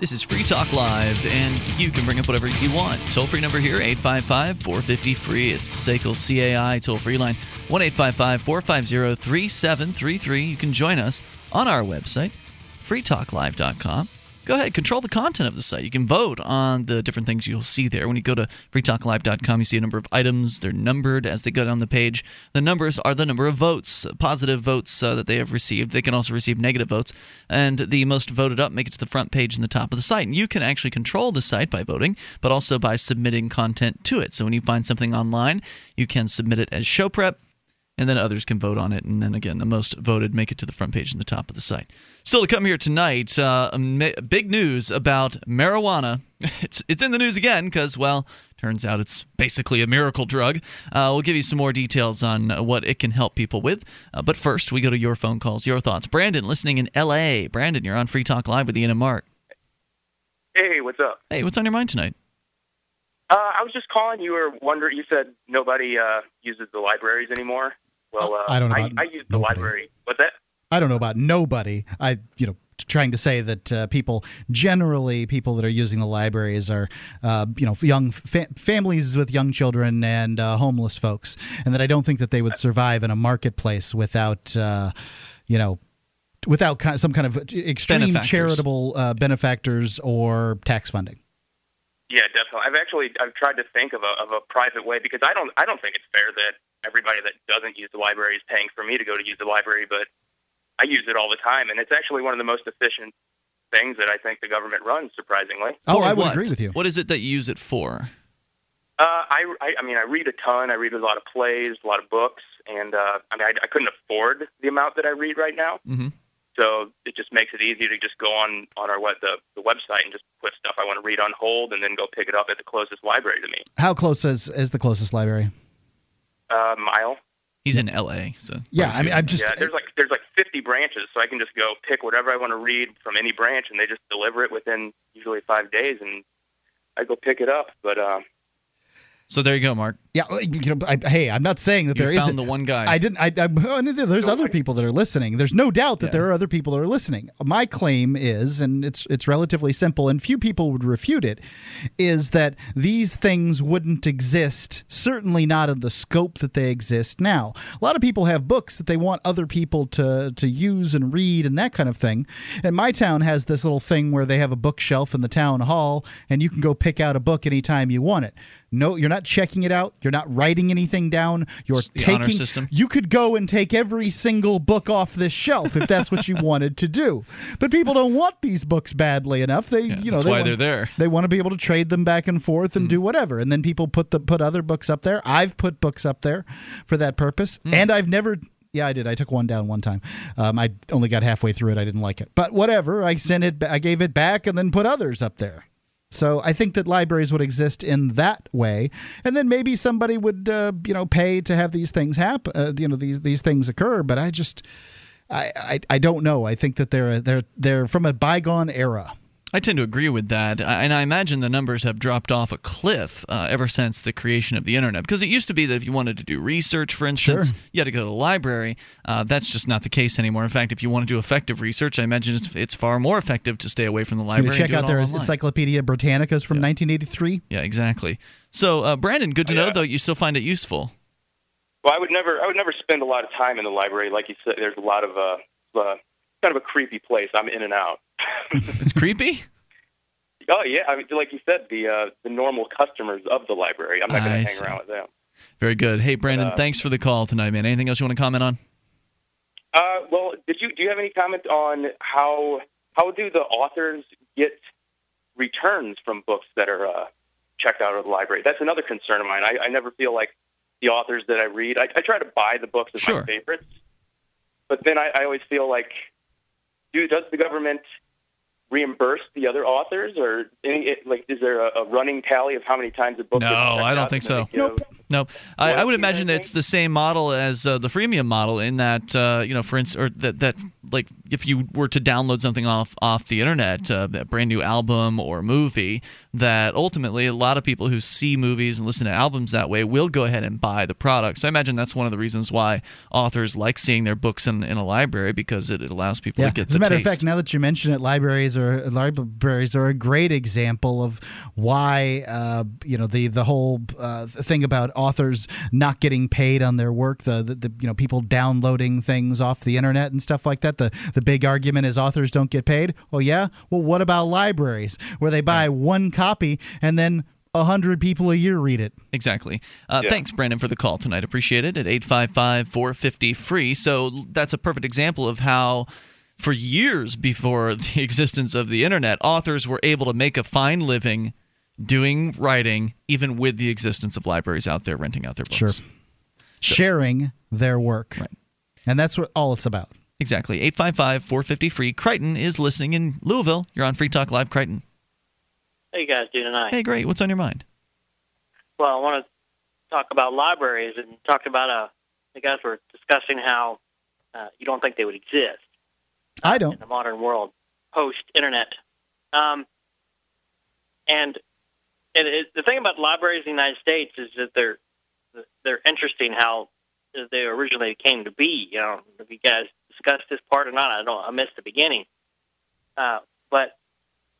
This is Free Talk Live, and you can bring up whatever you want. Toll free number here, 855 450 free. It's the SACL CAI toll free line, 1 855 450 3733. You can join us on our website, freetalklive.com. Go ahead, control the content of the site. You can vote on the different things you'll see there. When you go to freetalklive.com, you see a number of items. They're numbered as they go down the page. The numbers are the number of votes, positive votes uh, that they have received. They can also receive negative votes. And the most voted up make it to the front page in the top of the site. And you can actually control the site by voting, but also by submitting content to it. So when you find something online, you can submit it as show prep and then others can vote on it. And then again, the most voted make it to the front page and the top of the site. Still to come here tonight, uh, big news about marijuana. It's it's in the news again because well, turns out it's basically a miracle drug. Uh, we'll give you some more details on what it can help people with. Uh, but first, we go to your phone calls, your thoughts. Brandon, listening in L.A. Brandon, you're on Free Talk Live with Ian and Mark. Hey, what's up? Hey, what's on your mind tonight? Uh, I was just calling. You were wondering. You said nobody uh, uses the libraries anymore. Well, uh, I don't know I, about I use the nobody. library. What's that? I don't know about nobody. I, you know, trying to say that uh, people generally people that are using the libraries are, uh, you know, young fa- families with young children and uh, homeless folks, and that I don't think that they would survive in a marketplace without, uh, you know. Without some kind of extreme Benefactors. charitable uh, benefactors or tax funding. Yeah, definitely. I've actually I've tried to think of a of a private way because I don't I don't think it's fair that everybody that doesn't use the library is paying for me to go to use the library, but I use it all the time, and it's actually one of the most efficient things that I think the government runs. Surprisingly, Oh, For I would what? agree with you. What is it that you use it for? uh, I, I I mean I read a ton. I read a lot of plays, a lot of books, and uh, I mean I, I couldn't afford the amount that I read right now. hmm So it just makes it easy to just go on on our web, the, the website and just put stuff I want to read on hold, and then go pick it up at the closest library to me. How close is is the closest library? Uh, mile. He's in L.A., so Yeah, I mean, I'm just yeah, there's like there's like 50 branches, so I can just go pick whatever I want to read from any branch, and they just deliver it within usually five days, and I go pick it up. But uh, so there you go, Mark. yeah. Uh, you know, I, hey, I'm not saying that You there found isn't the one guy. I didn't. I, I, there's other people that are listening. There's no doubt that Yeah. there are other people that are listening. My claim is, and it's it's relatively simple, and few people would refute it, is that these things wouldn't exist. Certainly not in the scope that they exist now. A lot of people have books that they want other people to to use and read and that kind of thing. And my town has this little thing where they have a bookshelf in the town hall, and you can go pick out a book anytime you want it. No, you're not checking it out. You're not writing anything down. You're the honor taking. system. You could go and take every single book off this shelf if that's what you wanted to do. But people don't want these books badly enough. They, you know, that's they why want, they're there. They want to be able to trade them back and forth and do whatever. And then people put the put other books up there. I've put books up there for that purpose, and I've never. Yeah, I did. I took one down one time. Um, I only got halfway through it. I didn't like it, but whatever. I sent it. I gave it back, and then put others up there. So I think that libraries would exist in that way, and then maybe somebody would, uh, you know, pay to have these things happen. Uh, you know, these these things occur. But I just, I, I, I don't know. I think that they're they're they're from a bygone era. I tend to agree with that, and I imagine the numbers have dropped off a cliff uh, ever since the creation of the internet. Because it used to be that if you wanted to do research, for instance, Sure. you had to go to the library. Uh, that's just not the case anymore. In fact, if you want to do effective research, I imagine it's, it's far more effective to stay away from the library. going to check and out it their all online. Encyclopedia Britannicas from 1983. Yeah, exactly. So, uh, Brandon, good to know though you still find it useful. Well, I would never, I would never spend a lot of time in the library. Like you said, there's a lot of uh, uh kind of a creepy place. I'm in and out. It's creepy. Oh yeah, I mean, like you said, the uh, the normal customers of the library. I'm not going to hang see. around with them. Very good. Hey, Brandon, Uh, thanks for the call tonight, man. Anything else you want to comment on? Uh, well, did you do you have any comment on how how do the authors get returns from books that are uh, checked out of the library? That's another concern of mine. I, I never feel like the authors that I read. I, I try to buy the books as Sure. my favorites, but then I, I always feel like, do does the government reimburse the other authors, or any, like is there a, a running tally of how many times a book? No, I don't think so. they give- No, I, I would imagine that it's the same model as uh, the freemium model in that uh, you know, for instance, or that that like if you were to download something off off the internet, uh, that brand new album or movie, that ultimately a lot of people who see movies and listen to albums that way will go ahead and buy the product. So I imagine that's one of the reasons why authors like seeing their books in, in a library because it, it allows people Yeah. to get As the a matter taste. of fact, now that you mention it, libraries are libraries are a great example of why uh, you know the the whole uh, thing about authors not getting paid on their work, the, the, the you know people downloading things off the internet and stuff like that. The the big argument is authors don't get paid. Well, yeah. Well, what about libraries where they buy one copy and then a hundred people a year read it? Exactly. Uh, Thanks, Brandon, for the call tonight. Appreciate it at 855 450 free. So that's a perfect example of how, for years before the existence of the internet, authors were able to make a fine living doing writing, even with the existence of libraries out there renting out their books. Sure. Sharing their work. Right. And that's what all it's about. Exactly. 855 450 free. Crichton is listening in Louisville. You're on Free Talk Live, Crichton. How you guys do tonight? Hey, great. What's on your mind? Well, I want to talk about libraries and talk about uh, you guys were discussing how uh, you don't think they would exist I don't. in the modern world post internet. Um, and it, it, the thing about libraries in the United States is that they're they're interesting how they originally came to be. You know, if you guys discussed this part or not, I don't. I missed the beginning. Uh, but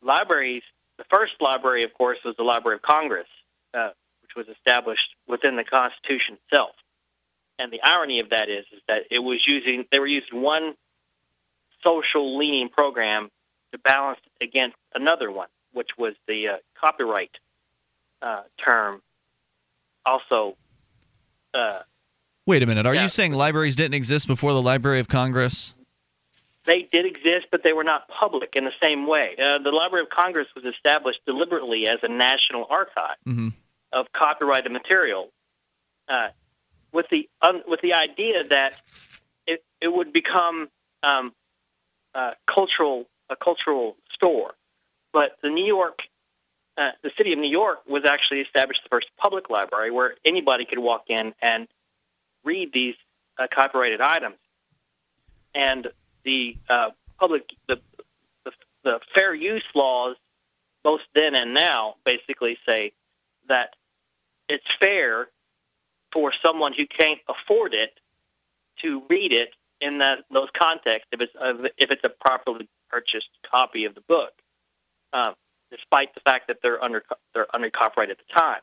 libraries, the first library, of course, was the Library of Congress, uh, which was established within the Constitution itself. And the irony of that is, is that it was using they were using one social leaning program to balance against another one, which was the uh, copyright uh, term. Also, uh, Wait a minute. Are Yeah. you saying libraries didn't exist before the Library of Congress? They did exist, but they were not public in the same way. Uh, the Library of Congress was established deliberately as a national archive Mm-hmm. of copyrighted material, uh, with the un, with the idea that it it would become um, uh, cultural a cultural store. But the New York, uh, the city of New York, was actually established the first public library where anybody could walk in and read these uh, copyrighted items, and the uh, public the, the the fair use laws, both then and now, basically say that it's fair for someone who can't afford it to read it in that those contexts if it's if it's a properly purchased copy of the book, uh, despite the fact that they're under they're under copyright at the time,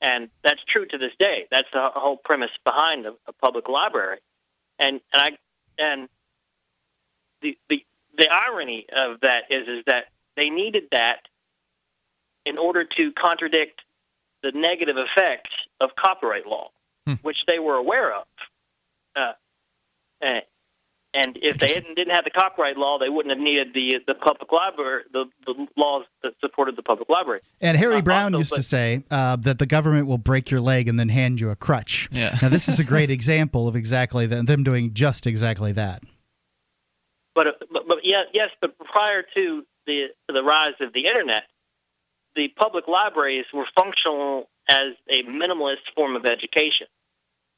and that's true to this day. That's the whole premise behind a, a public library, and and I and the the the irony of that is is that they needed that in order to contradict the negative effects of copyright law, Hmm. which they were aware of. Uh, and, and if they didn't, didn't have the copyright law, they wouldn't have needed the the public library, the, the laws that supported the public library. And Harry Uh, Browne also, used to say uh, that the government will break your leg and then hand you a crutch. Yeah. Now, this is a great example of exactly that, them doing just exactly that. But, but, but yeah, yes, but prior to the the rise of the internet, the public libraries were functional as a minimalist form of education.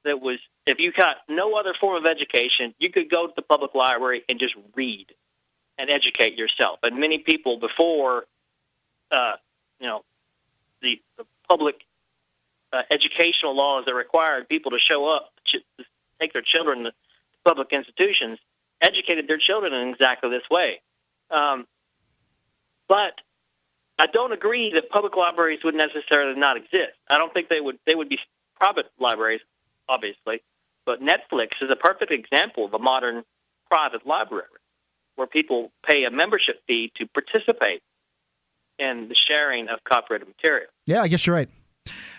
That was, if you got no other form of education, you could go to the public library and just read and educate yourself. And many people before, uh, you know, the, the public uh, educational laws that required people to show up, to take their children to public institutions, educated their children in exactly this way. Um, but I don't agree that public libraries would necessarily not exist. I don't think they would. They would be private libraries, obviously. But Netflix is a perfect example of a modern private library where people pay a membership fee to participate in the sharing of copyrighted material. Yeah, I guess you're right.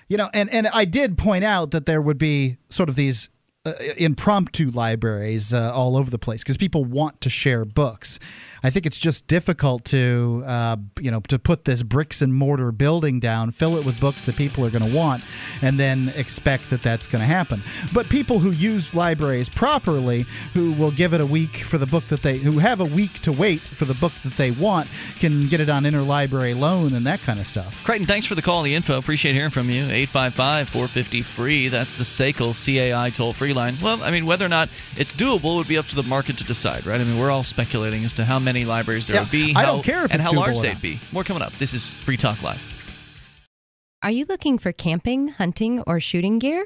You know, and, and I did point out that there would be sort of these uh, impromptu libraries uh, all over the place because people want to share books. I think it's just difficult to, uh, you know, to put this bricks and mortar building down, fill it with books that people are going to want, and then expect that that's going to happen. But people who use libraries properly, who will give it a week for the book that they, who have a week to wait for the book that they want, can get it on interlibrary loan and that kind of stuff. Creighton, thanks for the call, the info. Appreciate hearing from you. 855 450 free. That's the SACL CAI toll free line. Well, I mean, whether or not it's doable would be up to the market to decide, right? I mean, we're all speculating as to how many libraries there Yeah, would be. I how- don't care if and it's how large they'd be. More coming up. This is Free Talk Live. Are you looking for camping, hunting, or shooting gear?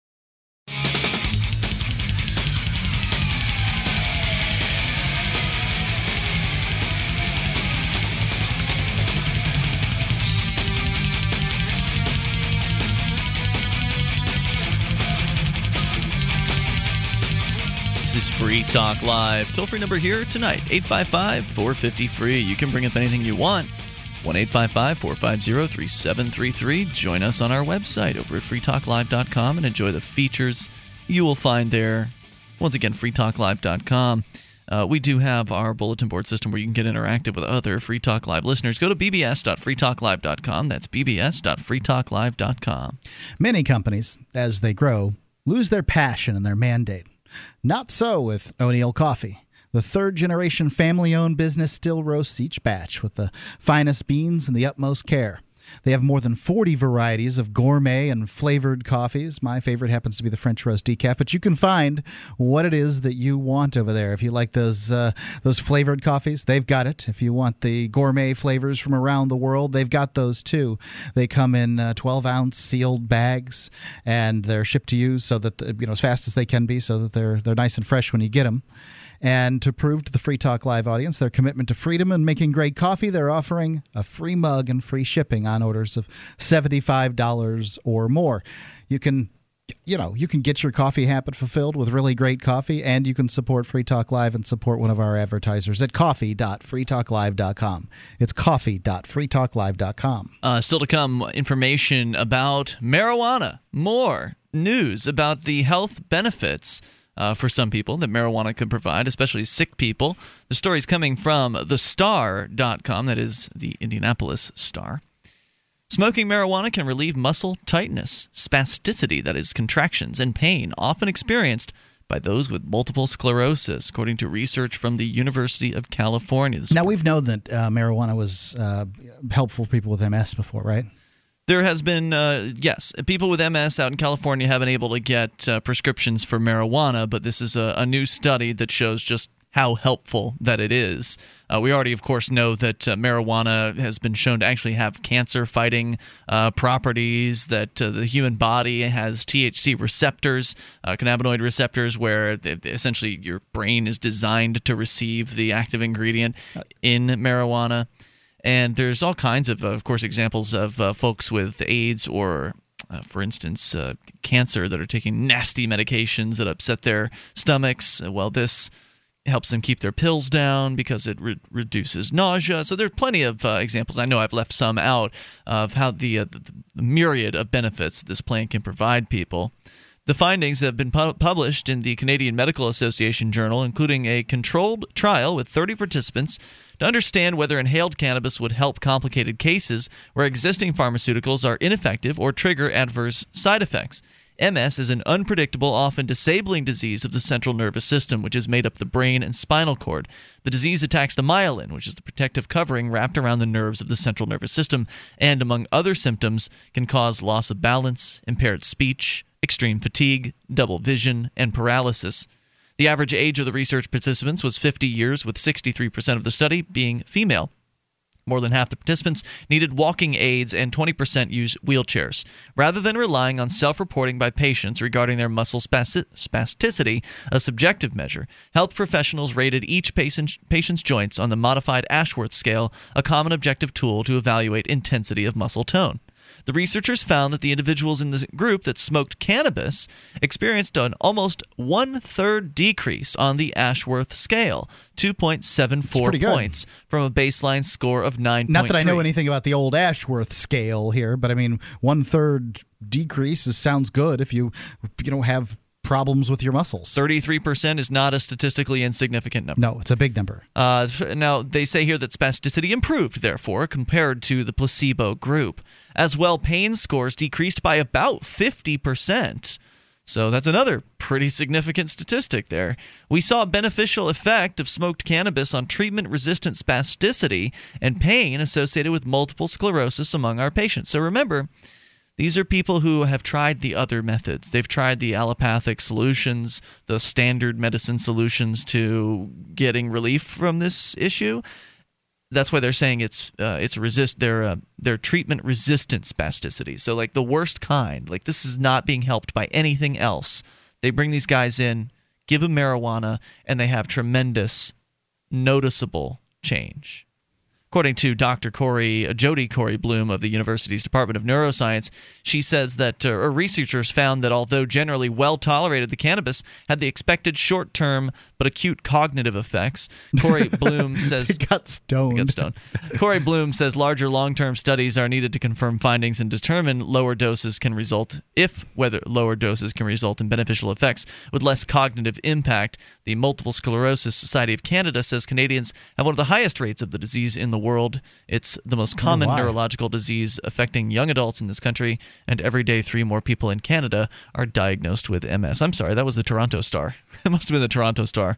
This is Free Talk Live. Toll free number here tonight 855 450 free. You can bring up anything you want. 1 855 450 3733. Join us on our website over at freetalklive.com and enjoy the features you will find there. Once again, freetalklive.com. Uh, we do have our bulletin board system where you can get interactive with other Free Talk Live listeners. Go to bbs.freetalklive.com. That's bbs.freetalklive.com. Many companies, as they grow, lose their passion and their mandate. Not so with O'Neill Coffee. The third generation family owned business still roasts each batch with the finest beans and the utmost care. They have more than 40 varieties of gourmet and flavored coffees. My favorite happens to be the French roast decaf, but you can find what it is that you want over there. If you like those uh, those flavored coffees, they've got it. If you want the gourmet flavors from around the world, they've got those too. They come in uh, 12 ounce sealed bags, and they're shipped to you so that you know as fast as they can be, so that they're they're nice and fresh when you get them. And to prove to the Free Talk Live audience their commitment to freedom and making great coffee, they're offering a free mug and free shipping on orders of $75 or more. You can you know, you can get your coffee habit fulfilled with really great coffee, and you can support Free Talk Live and support one of our advertisers at coffee.freetalklive.com. It's coffee.freetalklive.com. Uh, still to come, information about marijuana. More news about the health benefits uh, for some people that marijuana could provide, especially sick people. The story's coming from thestar.com, that is the Indianapolis Star. Smoking marijuana can relieve muscle tightness, spasticity, that is, contractions, and pain often experienced by those with multiple sclerosis, according to research from the University of California. Now, we've known that uh, marijuana was uh, helpful for people with MS before, right? There has been, uh, yes, people with MS out in California have been able to get uh, prescriptions for marijuana, but this is a, a new study that shows just how helpful that it is. Uh, we already, of course, know that uh, marijuana has been shown to actually have cancer fighting uh, properties, that uh, the human body has THC receptors, uh, cannabinoid receptors, where th- essentially your brain is designed to receive the active ingredient in marijuana. And there's all kinds of, of course, examples of uh, folks with AIDS or uh, for instance, uh, cancer that are taking nasty medications that upset their stomachs. Well, this helps them keep their pills down because it re- reduces nausea. So there's plenty of uh, examples. I know I've left some out of how the, uh, the, the myriad of benefits this plant can provide people. The findings have been pu- published in the Canadian Medical Association Journal, including a controlled trial with 30 participants to understand whether inhaled cannabis would help complicated cases where existing pharmaceuticals are ineffective or trigger adverse side effects. MS is an unpredictable, often disabling disease of the central nervous system, which is made up of the brain and spinal cord. The disease attacks the myelin, which is the protective covering wrapped around the nerves of the central nervous system, and among other symptoms, can cause loss of balance, impaired speech, extreme fatigue, double vision, and paralysis. The average age of the research participants was 50 years, with 63% of the study being female. More than half the participants needed walking aids and 20% used wheelchairs. Rather than relying on self reporting by patients regarding their muscle spasticity, a subjective measure, health professionals rated each patient's joints on the modified Ashworth scale, a common objective tool to evaluate intensity of muscle tone. The researchers found that the individuals in the group that smoked cannabis experienced an almost one third decrease on the Ashworth scale, 2.74 points from a baseline score of 9. Not that I know anything about the old Ashworth scale here, but I mean, one third decrease sounds good if you you know have problems with your muscles. 33% is not a statistically insignificant number. No, it's a big number. Uh, now, they say here that spasticity improved, therefore, compared to the placebo group. As well, pain scores decreased by about 50%. So that's another pretty significant statistic there. We saw a beneficial effect of smoked cannabis on treatment resistant spasticity and pain associated with multiple sclerosis among our patients. So remember, these are people who have tried the other methods. They've tried the allopathic solutions, the standard medicine solutions to getting relief from this issue. That's why they're saying it's uh, it's resist their uh, their treatment resistant spasticity. So like the worst kind. Like this is not being helped by anything else. They bring these guys in, give them marijuana, and they have tremendous, noticeable change. According to Dr. Corey, uh, Jody Corey Bloom of the university's Department of Neuroscience, she says that uh, researchers found that although generally well tolerated, the cannabis had the expected short term but acute cognitive effects. Corey Bloom says got stoned. Got stoned. Corey Bloom says larger long term studies are needed to confirm findings and determine lower doses can result if whether lower doses can result in beneficial effects with less cognitive impact. The Multiple Sclerosis Society of Canada says Canadians have one of the highest rates of the disease in the world. It's the most oh, common neurological disease affecting young adults in this country, and every day three more people in Canada are diagnosed with MS. I'm sorry, that was the Toronto Star. it must have been the Toronto Star.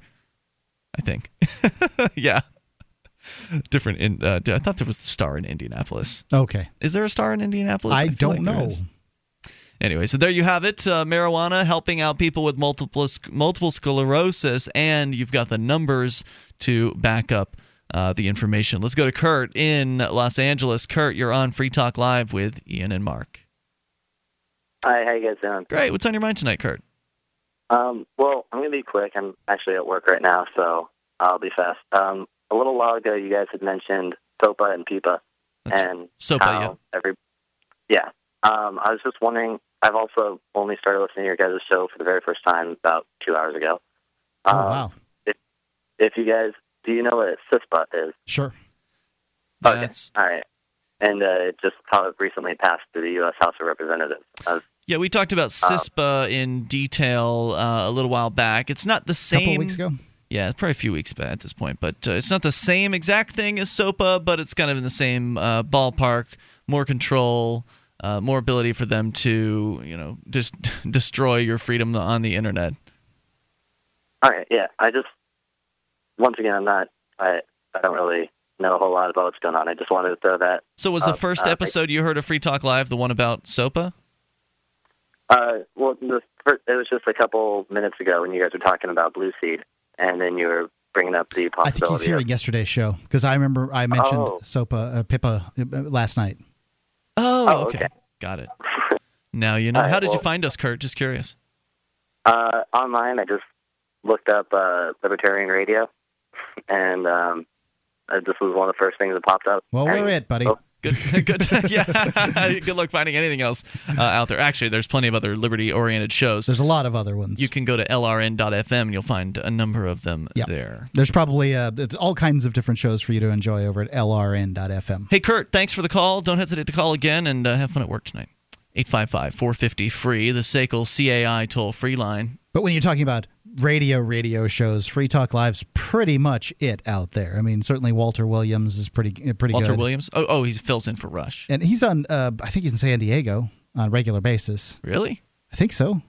I think. yeah. Different in uh, I thought there was the star in Indianapolis. Okay. Is there a star in Indianapolis? I, I don't like know. Anyway, so there you have it. Uh, marijuana helping out people with multiple multiple sclerosis, and you've got the numbers to back up uh, the information. Let's go to Kurt in Los Angeles. Kurt, you're on Free Talk Live with Ian and Mark. Hi, how you guys doing? Great. What's on your mind tonight, Kurt? Um, well, I'm going to be quick. I'm actually at work right now, so I'll be fast. Um, a little while ago, you guys had mentioned SOPA and PIPA, That's and SOPA, how yeah. every yeah. Um, I was just wondering. I've also only started listening to your guys' show for the very first time about two hours ago. Oh Um, wow. If, if you guys, do you know what a CISPA is? Sure. That's All right. And uh, it just recently passed through the U.S. House of Representatives. I was yeah. We talked about CISPA in detail uh, a little while back. It's not the same. couple weeks ago. Yeah, probably a few weeks back at this point, but uh, it's not the same exact thing as SOPA, but it's kind of in the same uh, ballpark. More control, uh, more ability for them to, you know, just destroy your freedom on the internet. All right, yeah. I just once again, I'm not. I I don't really know a whole lot about what's going on. I just wanted to throw that. So, was the first Uh, episode you heard of Free Talk Live the one about SOPA? Uh, well, the first, it was just a couple minutes ago when you guys were talking about Blue Seed, and then you were bringing up the possibility. I think he's hearing of, yesterday's show because I remember I mentioned Oh. Sopa uh, PIPA uh, last night. Oh, Oh, okay. okay. Got it. Now you know. All right, How did you find us, Kurt? Just curious. uh, online, I just looked up uh, libertarian radio, and um, this was one of the first things that popped up. Well, we're And- it, buddy. Oh, Good, good, yeah. good luck finding anything else uh, out there. Actually, there's plenty of other liberty-oriented shows. There's a lot of other ones. You can go to lrn.fm and you'll find a number of them Yeah. there. There's probably uh, it's all kinds of different shows for you to enjoy over at lrn.fm. Hey, Kurt, thanks for the call. Don't hesitate to call again and uh, have fun at work tonight. 855 450 free, the SACL CAI toll free line. But when you're talking about radio radio shows, Free Talk Live's pretty much it out there. I mean, certainly Walter Williams is pretty uh, pretty Walter good. Williams. Oh, oh, he fills in for Rush. And he's on uh, I think he's in San Diego on a regular basis. Really? I think so.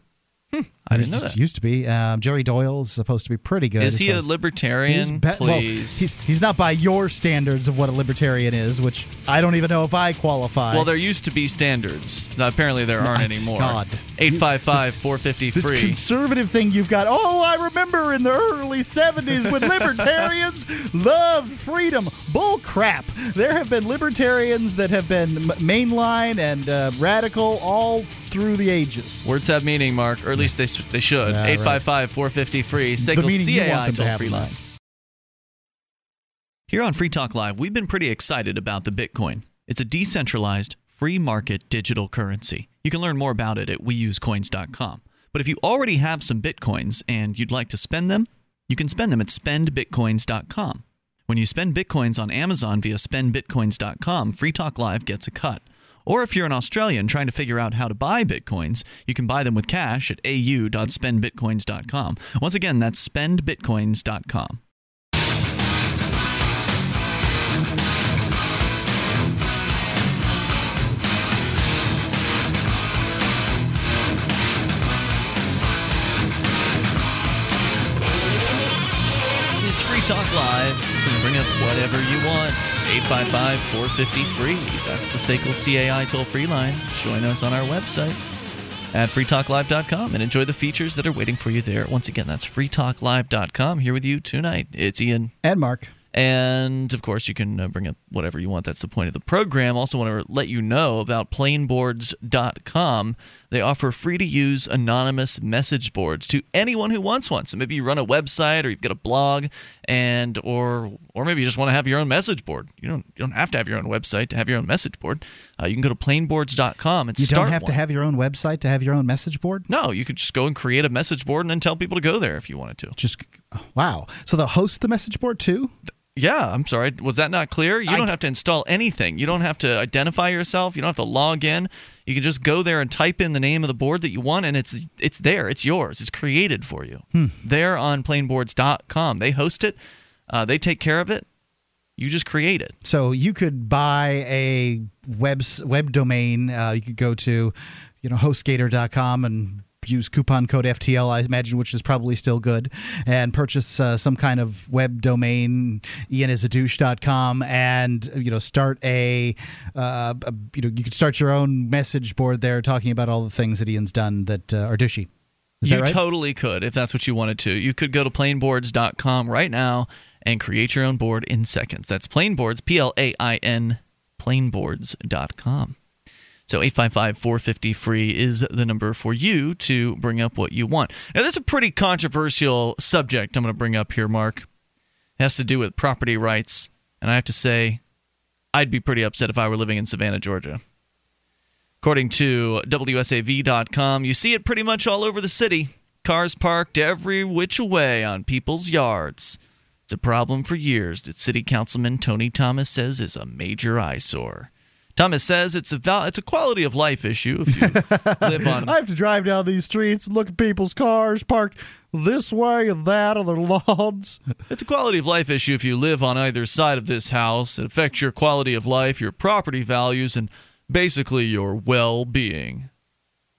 I didn't know that. Used to be. Um, Jerry Doyle is supposed to be pretty good. Is he a libertarian? He's be- well, Please. he's he's not by your standards of what a libertarian is, which I don't even know if I qualify. well, there used to be standards. Apparently, there aren't My anymore. God. 855 450 this conservative thing you've got. Oh, I remember in the early 70s when libertarians loved freedom. Bull crap. There have been libertarians that have been mainline and uh, radical all through the ages. Words have meaning, Mark, or at least they, they should. Yeah, right. 855 450 free. The SACL meaning you want CAI toll free line. Here on Free Talk Live, we've been pretty excited about the Bitcoin. It's a decentralized, free market digital currency. You can learn more about it at weusecoins.com. But if you already have some Bitcoins and you'd like to spend them, you can spend them at spendbitcoins.com. When you spend Bitcoins on Amazon via spendbitcoins.com, Free Talk Live gets a cut. Or if you're an Australian trying to figure out how to buy Bitcoins, you can buy them with cash at au.spendbitcoins.com. Once again, that's spendbitcoins.com. Free Talk Live. You can bring up whatever you want. 855 450 free. That's the SACL CAI toll free line. Join us on our website at freetalklive.com and enjoy the features that are waiting for you there. Once again, that's freetalklive.com. Here with you tonight, it's Ian. And Mark. And of course, you can uh, bring up whatever you want. That's the point of the program. Also, want to let you know about plainboards.com. They offer free to use anonymous message boards to anyone who wants one. So maybe you run a website or you've got a blog, and or or maybe you just want to have your own message board. You don't you don't have to have your own website to have your own message board. Uh, you can go to plainboards.com and You don't have one. to have your own website to have your own message board? No, you could just go and create a message board and then tell people to go there if you wanted to. Just wow. So they'll host the message board too? Yeah, I'm sorry. Was that not clear? You don't have to install anything. You don't have to identify yourself. You don't have to log in. You can just go there and type in the name of the board that you want, and it's it's there. It's yours. It's created for you. Hmm. There on plainboards.com. They host it. Uh, they take care of it. You just create it. So you could buy a web web domain. Uh, you could go to, you know, hostgator.com and use coupon code FTL, I imagine, which is probably still good, and purchase uh, some kind of web domain, ianisadouche.com, and you know, start a, uh, a, you know, you could start your own message board there, talking about all the things that Ian's done that uh, are douchey. Is you right? totally could if that's what you wanted to. You could go to plainboards.com right now and create your own board in seconds. That's plainboards, P L A I N, plainboards.com. So 855 450 free is the number for you to bring up what you want. Now, that's a pretty controversial subject I'm going to bring up here, Mark. It has to do with property rights. And I have to say, I'd be pretty upset if I were living in Savannah, Georgia. According to WSAV.com, you see it pretty much all over the city. Cars parked every which way on people's yards. It's a problem for years that City Councilman Tony Thomas says is a major eyesore. Thomas says it's a val- it's a quality of life issue if you live on I have to drive down these streets, and look at people's cars parked this way and that on their lawns. It's a quality of life issue if you live on either side of this house. It affects your quality of life, your property values, and basically your well being.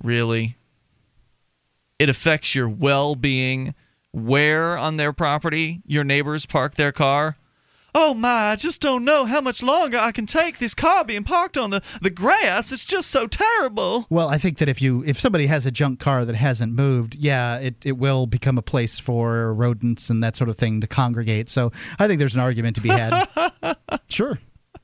Really? It affects your well being where on their property your neighbors park their car? Oh my, I just don't know how much longer I can take this car being parked on the, the grass. It's just so terrible. Well, I think that if you if somebody has a junk car that hasn't moved, yeah, it, it will become a place for rodents and that sort of thing to congregate. So I think there's an argument to be had. sure.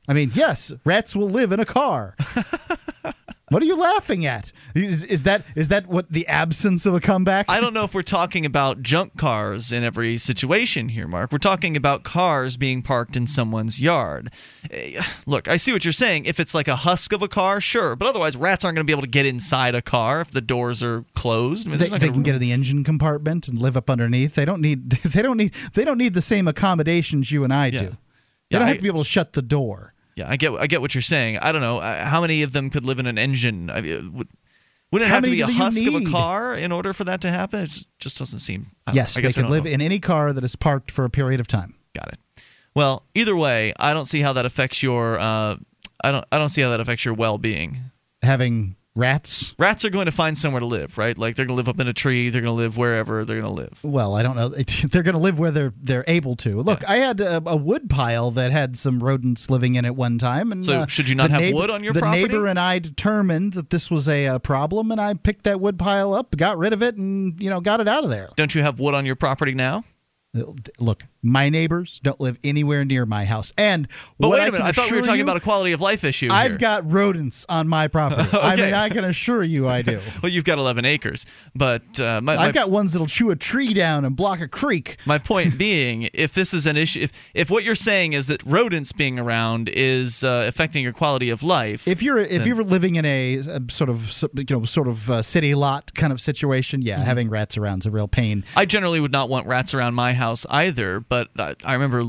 I mean, yes, rats will live in a car. What are you laughing at? Is, is that is that what the absence of a comeback? I don't know if we're talking about junk cars in every situation here, Mark. We're talking about cars being parked in someone's yard. Eh, Look, I see what you're saying. If it's like a husk of a car, sure, but otherwise, rats aren't going to be able to get inside a car if the doors are closed. I mean, they, they can get in the engine compartment and live up underneath. They don't need they don't need they don't need the same accommodations you and I do. They Yeah, don't I- have to be able to shut the door. Yeah, I get I get what you're saying. I don't know uh, how many of them could live in an engine. I mean, would, wouldn't it How have to be a husk of a car in order for that to happen? It just doesn't seem. I Yes, I they guess can don't live know. in any car that is parked for a period of time. Got it. Well, either way, I don't see how that affects your. Uh, I don't. I don't see how that affects your well-being. Having rats. Rats are going to find somewhere to live, right? Like they're going to live up in a tree. They're going to live wherever they're going to live. Well, I don't know. They're going to live where they're they're able to. Look, I had a, a wood pile that had some rodents living in it one time, and So uh, should you not have neighbor- wood on your property? the property? neighbor and I determined that this was a, uh problem, and I picked that wood pile up, got rid of it, and you know got it out of there. Don't you have wood on your property now? Look, my neighbors don't live anywhere near my house, and But what wait a I minute. can I thought we were talking you- about a quality of life issue. I've here. got rodents on my property. I mean, I can assure you, I do. well, you've got 11 acres, but uh, my, my, I've got ones that'll chew a tree down and block a creek. My point being, if this is an issue, if, if what you're saying is that rodents being around is uh, affecting your quality of life, If you're if then- you're living in a, a sort of you know sort of uh, city lot kind of situation, yeah, having rats around is a real pain. I generally would not want rats around my house either. But I, I remember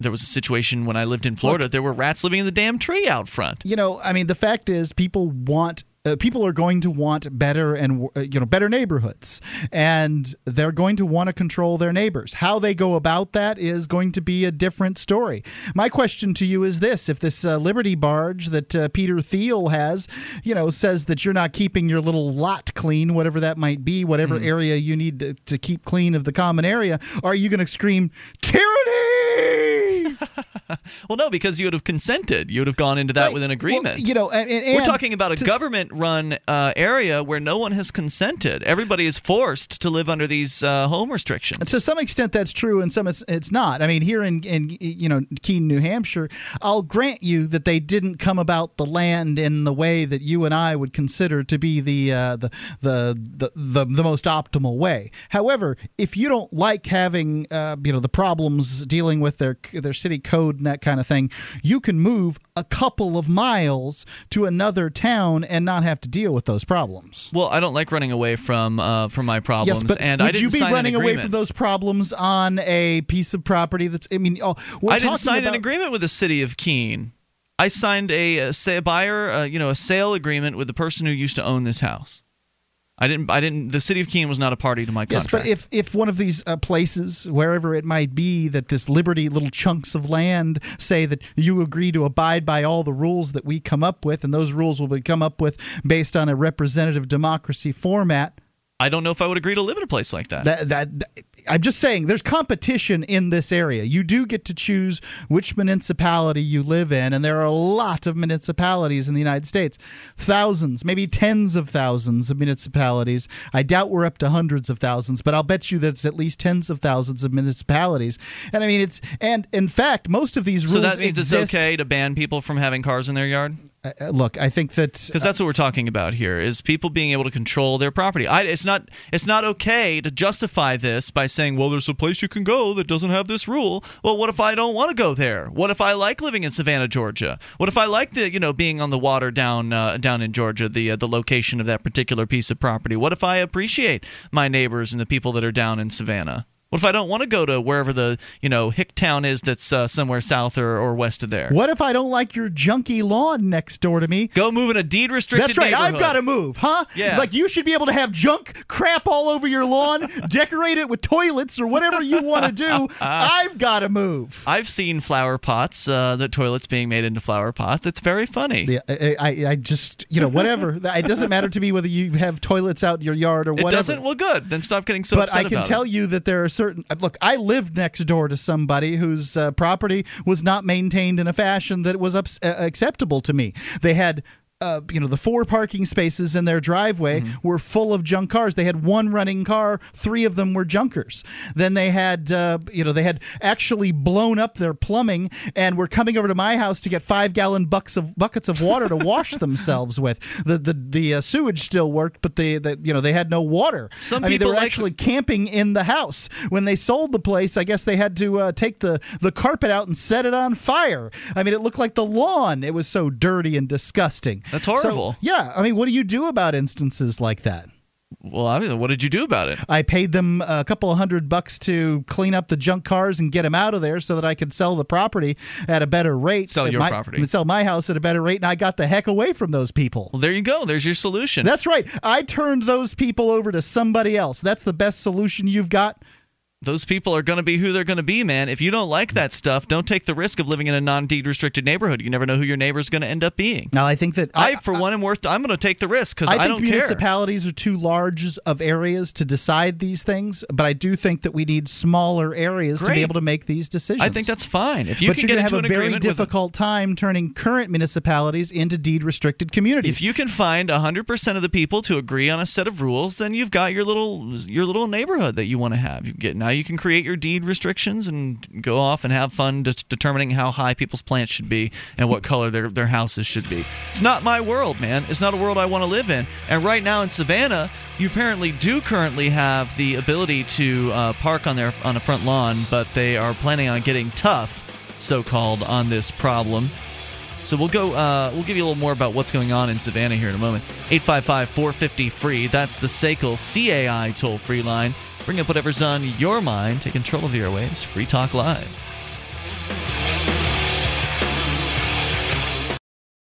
there was a situation when I lived in Florida. there were rats living in the damn tree out front. You know, I mean, the fact is, people want. Uh, people are going to want better and uh, you know better neighborhoods, and they're going to want to control their neighbors. How they go about that is going to be a different story. My question to you is this: If this uh, Liberty barge that uh, Peter Thiel has, you know, says that you're not keeping your little lot clean, whatever that might be, whatever area you need to, to keep clean of the common area, are you going to scream tyranny? Well, no, because you would have consented. You would have gone into that with an agreement. you know, and, and We're talking about a government-run uh, area where no one has consented. Everybody is forced to live under these uh, home restrictions. To some extent, that's true, and some it's, it's not. I mean, here in, in you know Keene, New Hampshire, I'll grant you that they didn't come about the land in the way that you and I would consider to be the uh, the, the the the the most optimal way. However, if you don't like having uh, you know the problems dealing with their their city code and that kind of thing, you can move a couple of miles to another town and not have to deal with those problems. Well, I don't like running away from uh, from my problems, Yes, but and would you be running away from those problems on a piece of property that's? I mean, oh, we're I didn't talking sign about, an agreement with the city of Keene. I signed a, a say a buyer, uh, you know, a sale agreement with the person who used to own this house. I didn't. I didn't. The city of Keene was not a party to my contract. Yes, but if if one of these uh, places, wherever it might be, that this liberty little chunks of land say that you agree to abide by all the rules that we come up with, and those rules will be come up with based on a representative democracy format. I don't know if I would agree to live in a place like that. That, that, I'm just saying, there's competition in this area. You do get to choose which municipality you live in, and there are a lot of municipalities in the United States. Thousands, maybe tens of thousands of municipalities. I doubt we're up to hundreds of thousands, but I'll bet you that's at least tens of thousands of municipalities. And I mean, it's and in fact, most of these rules. so that means exist- it's okay to ban people from having cars in their yard. Uh, uh, look, I think that because that's what we're talking about here is people being able to control their property. I, it's not it's not okay to justify this by saying, well, there's a place you can go that doesn't have this rule. Well, what if I don't want to go there? What if I like living in Savannah, Georgia? What if I like the you know being on the water down uh, down in Georgia, the uh, the location of that particular piece of property? What if I appreciate my neighbors and the people that are down in Savannah? What if I don't want to go to wherever the you know hick town is that's uh, somewhere south or, or west of there? What if I don't like your junky lawn next door to me? Go move in a deed restricted. That's right. I've got to move, huh? Yeah. Like you should be able to have junk crap all over your lawn, decorate it with toilets or whatever you want to do. I've got to move. I've seen flower pots, uh, the toilets being made into flower pots. It's very funny. Yeah, I, I, I just, you know, whatever. it doesn't matter to me whether you have toilets out in your yard or whatever. It doesn't? Well, good. Then stop getting so but I can tell it. you that there are certain look. I lived next door to somebody whose uh, property was not maintained in a fashion that was ups- uh, acceptable to me. They had uh, you know, the four parking spaces in their driveway Mm-hmm. were full of junk cars. They had one running car, three of them were junkers. Then they had, uh, you know, they had actually blown up their plumbing and were coming over to my house to get five gallon bucks of buckets of water to wash themselves with. The the the uh, sewage still worked, but the, the you know they had no water. Some I mean, they were like- actually camping in the house when they sold the place. I guess they had to uh, take the the carpet out and set it on fire. I mean, it looked like the lawn. It was so dirty and disgusting. That's So, horrible. yeah, I mean, what do you do about instances like that? Well, I mean, what did you do about it? I paid them a couple of hundred bucks to clean up the junk cars and get them out of there so that I could sell the property at a better rate. Sell your my- property. Sell my house at a better rate, and I got the heck away from those people. Well, there you go. There's your solution. That's right. I turned those people over to somebody else. That's the best solution you've got. Those people are going to be who they're going to be, man. If you don't like that stuff, don't take the risk of living in a non-deed restricted neighborhood. You never know who your neighbor's going to end up being. Now, I think that I, for one, am worth. I'm going to take the risk because I I, think don't care. municipalities are too large of areas to decide these things, but I do think that we need smaller areas to be able to make these decisions. I think that's fine. If you but can you're get have a very difficult time turning current municipalities into deed restricted communities. If you can find 100% of the people to agree on a set of rules, then you've got your little your little neighborhood that you want to have. You get now you can create your deed restrictions and go off and have fun de- determining how high people's plants should be and what color their their houses should be. It's not my world, man. It's not a world I want to live in. And right now in Savannah, you apparently do currently have the ability to uh, park on their on a front lawn, but they are planning on getting tough, so called, on this problem. So we'll go. Uh, we'll give you a little more about what's going on in Savannah here in a moment. 855-450 free. That's the SACL CAI toll free line. Bring up whatever's on your mind. Take control of the airwaves. Free Talk Live.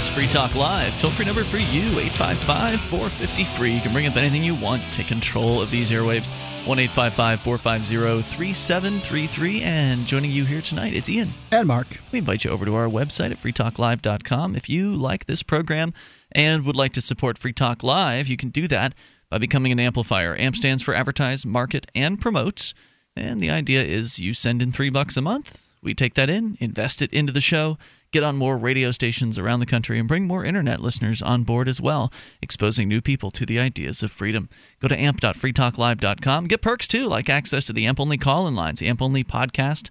Is Free Talk Live. Toll free number for you 855 450 free. You can bring up anything you want. Take control of these airwaves 1 855 450 3733. And joining you here tonight, it's Ian. And Mark. We invite you over to our website at freetalklive.com. If you like this program and would like to support Free Talk Live, you can do that by becoming an amplifier. AMP stands for Advertise, Market, and Promote. And the idea is you send in three bucks a month. We take that in, invest it into the show, get on more radio stations around the country, and bring more internet listeners on board as well, exposing new people to the ideas of freedom. Go to amp.freetalklive.com. Get perks too, like access to the AMP only call in lines, the AMP only podcast,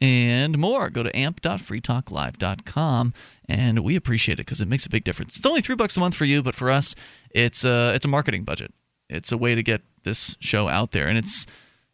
and more. Go to amp.freetalklive.com, and we appreciate it because it makes a big difference. It's only three bucks a month for you, but for us, it's a, it's a marketing budget. It's a way to get this show out there, and it's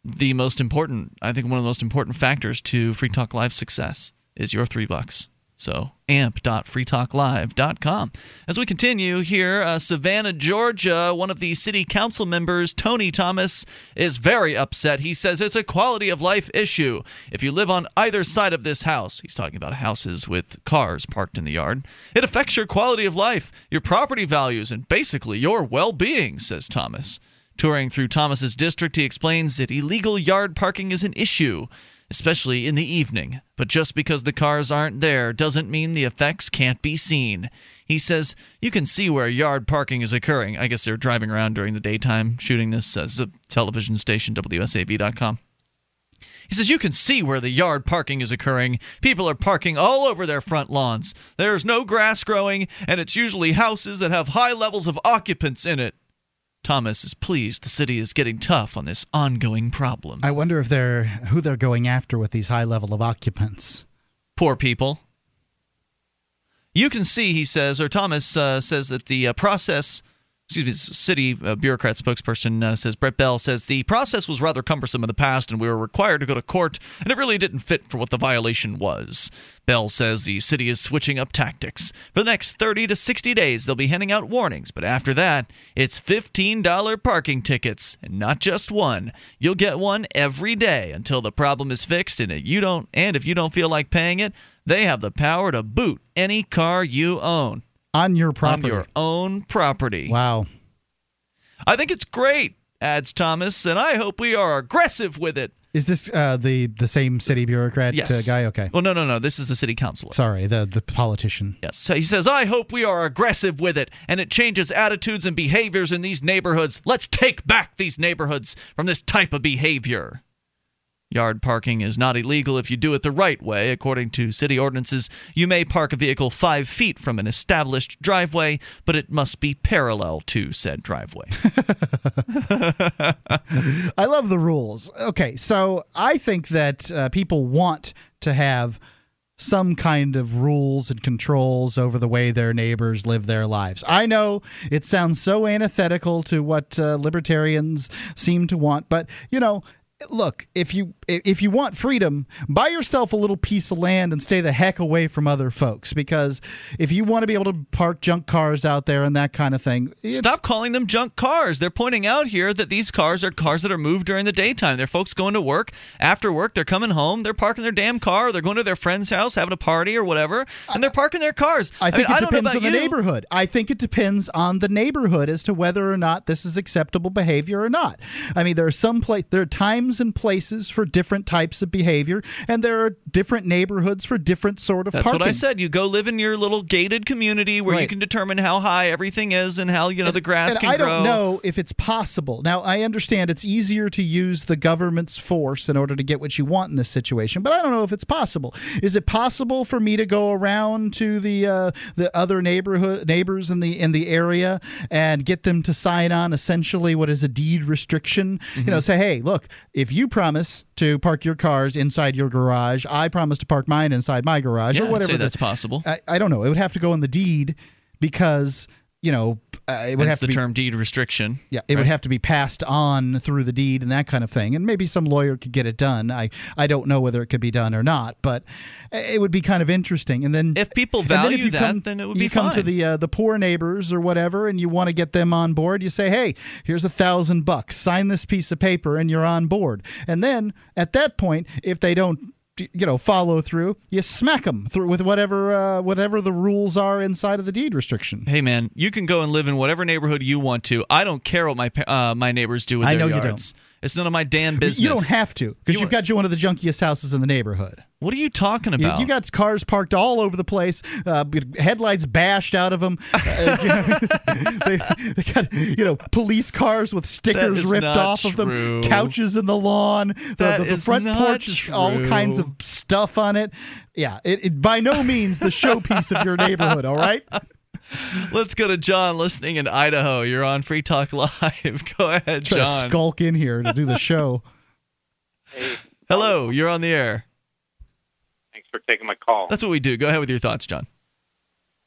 the most important, I think one of the most important factors to Free Talk Live's success is your three bucks. So amp.freetalklive.com. As we continue here, uh, Savannah, Georgia, one of the city council members, Tony Thomas, is very upset. He says it's a quality of life issue. If you live on either side of this house, he's talking about houses with cars parked in the yard, it affects your quality of life, your property values, and basically your well being, says Thomas. Touring through Thomas's district, he explains that illegal yard parking is an issue, especially in the evening. But just because the cars aren't there doesn't mean the effects can't be seen. He says you can see where yard parking is occurring. I guess they're driving around during the daytime shooting this as a television station, WSAV.com. He says you can see where the yard parking is occurring. People are parking all over their front lawns. There's no grass growing, and it's usually houses that have high levels of occupants in it. Thomas is pleased the city is getting tough on this ongoing problem. I wonder if they're who they're going after with these high level of occupants. Poor people. You can see, he says, or Thomas uh, says that the uh, process excuse me, city uh, bureaucrat spokesperson uh, says Brett Bell says the process was rather cumbersome in the past and we were required to go to court and it really didn't fit for what the violation was. Bell says the city is switching up tactics. For the next 30 to 60 days, they'll be handing out warnings, but after that, it's $15 parking tickets and not just one. You'll get one every day until the problem is fixed and if you don't and if you don't feel like paying it, they have the power to boot any car you own on your property. On your own property. Wow. I think it's great, adds Thomas, and I hope we are aggressive with it. Is this uh, the the same city bureaucrat yes. uh, guy? Okay. Well, no, no, no. This is the city councilor. Sorry, the the politician. Yes. So he says, "I hope we are aggressive with it, and it changes attitudes and behaviors in these neighborhoods. Let's take back these neighborhoods from this type of behavior." Yard parking is not illegal if you do it the right way. According to city ordinances, you may park a vehicle five feet from an established driveway, but it must be parallel to said driveway. I love the rules. Okay, so I think that uh, people want to have some kind of rules and controls over the way their neighbors live their lives. I know it sounds so antithetical to what uh, libertarians seem to want, but you know, look, if you if you want freedom, buy yourself a little piece of land and stay the heck away from other folks. Because if you want to be able to park junk cars out there and that kind of thing, stop calling them junk cars. They're pointing out here that these cars are cars that are moved during the daytime. They're folks going to work after work. They're coming home. They're parking their damn car. They're going to their friend's house having a party or whatever, and they're parking their cars. I think mean, it depends on the you. neighborhood. I think it depends on the neighborhood as to whether or not this is acceptable behavior or not. I mean, there are some place there are times and places for different types of behavior, and there are different neighborhoods for different sort of That's parking. what I said. You go live in your little gated community where Right. you can determine how high everything is and how you know the grass and can I grow. don't know if it's possible. Now, I understand it's easier to use the government's force in order to get what you want in this situation, but I don't know if it's possible. Is it possible for me to go around to the uh, the other neighborhood neighbors in the in the area and get them to sign on essentially what is a deed restriction? You know, Mm-hmm. say, hey, look, if you promise to park your cars inside your garage, I promise to park mine inside my garage, Yeah, or whatever. the- that's possible. I, I don't know. It would have to go in the deed because you know uh, it would have to the be term deed restriction. yeah, it would have to be passed on through the deed and that kind of thing. And maybe some lawyer could get it done. I, I don't know whether it could be done or not, but it would be kind of interesting. And then If people and then value if you that, come, then it would you be come to the uh, the poor neighbors or whatever, and you want to get them on board. You say, hey, here's a thousand bucks. Sign this piece of paper, and you're on board. And then at that point, if they don't you know follow through you smack them through with whatever uh, whatever the rules are inside of the deed restriction Hey man, you can go and live in whatever neighborhood you want to. I don't care what my uh, my neighbors do with I their know you yards. It's none of my damn business. you don't have to because You you've got you one of the junkiest houses in the neighborhood What are you talking about? you got cars parked all over the place, uh, headlights bashed out of them. Uh, you know, they, they got you know police cars with stickers ripped off of them, couches in the lawn, the, the, the front porch is all kinds of stuff on it. Yeah, it, it by no means the showpiece of your neighborhood. All right. Let's go to John listening in Idaho. You're on Free Talk Live. go ahead, Try to skulk in here to do the show. Hello, you're on the air. Thanks for taking my call. That's what we do. Go ahead with your thoughts, John.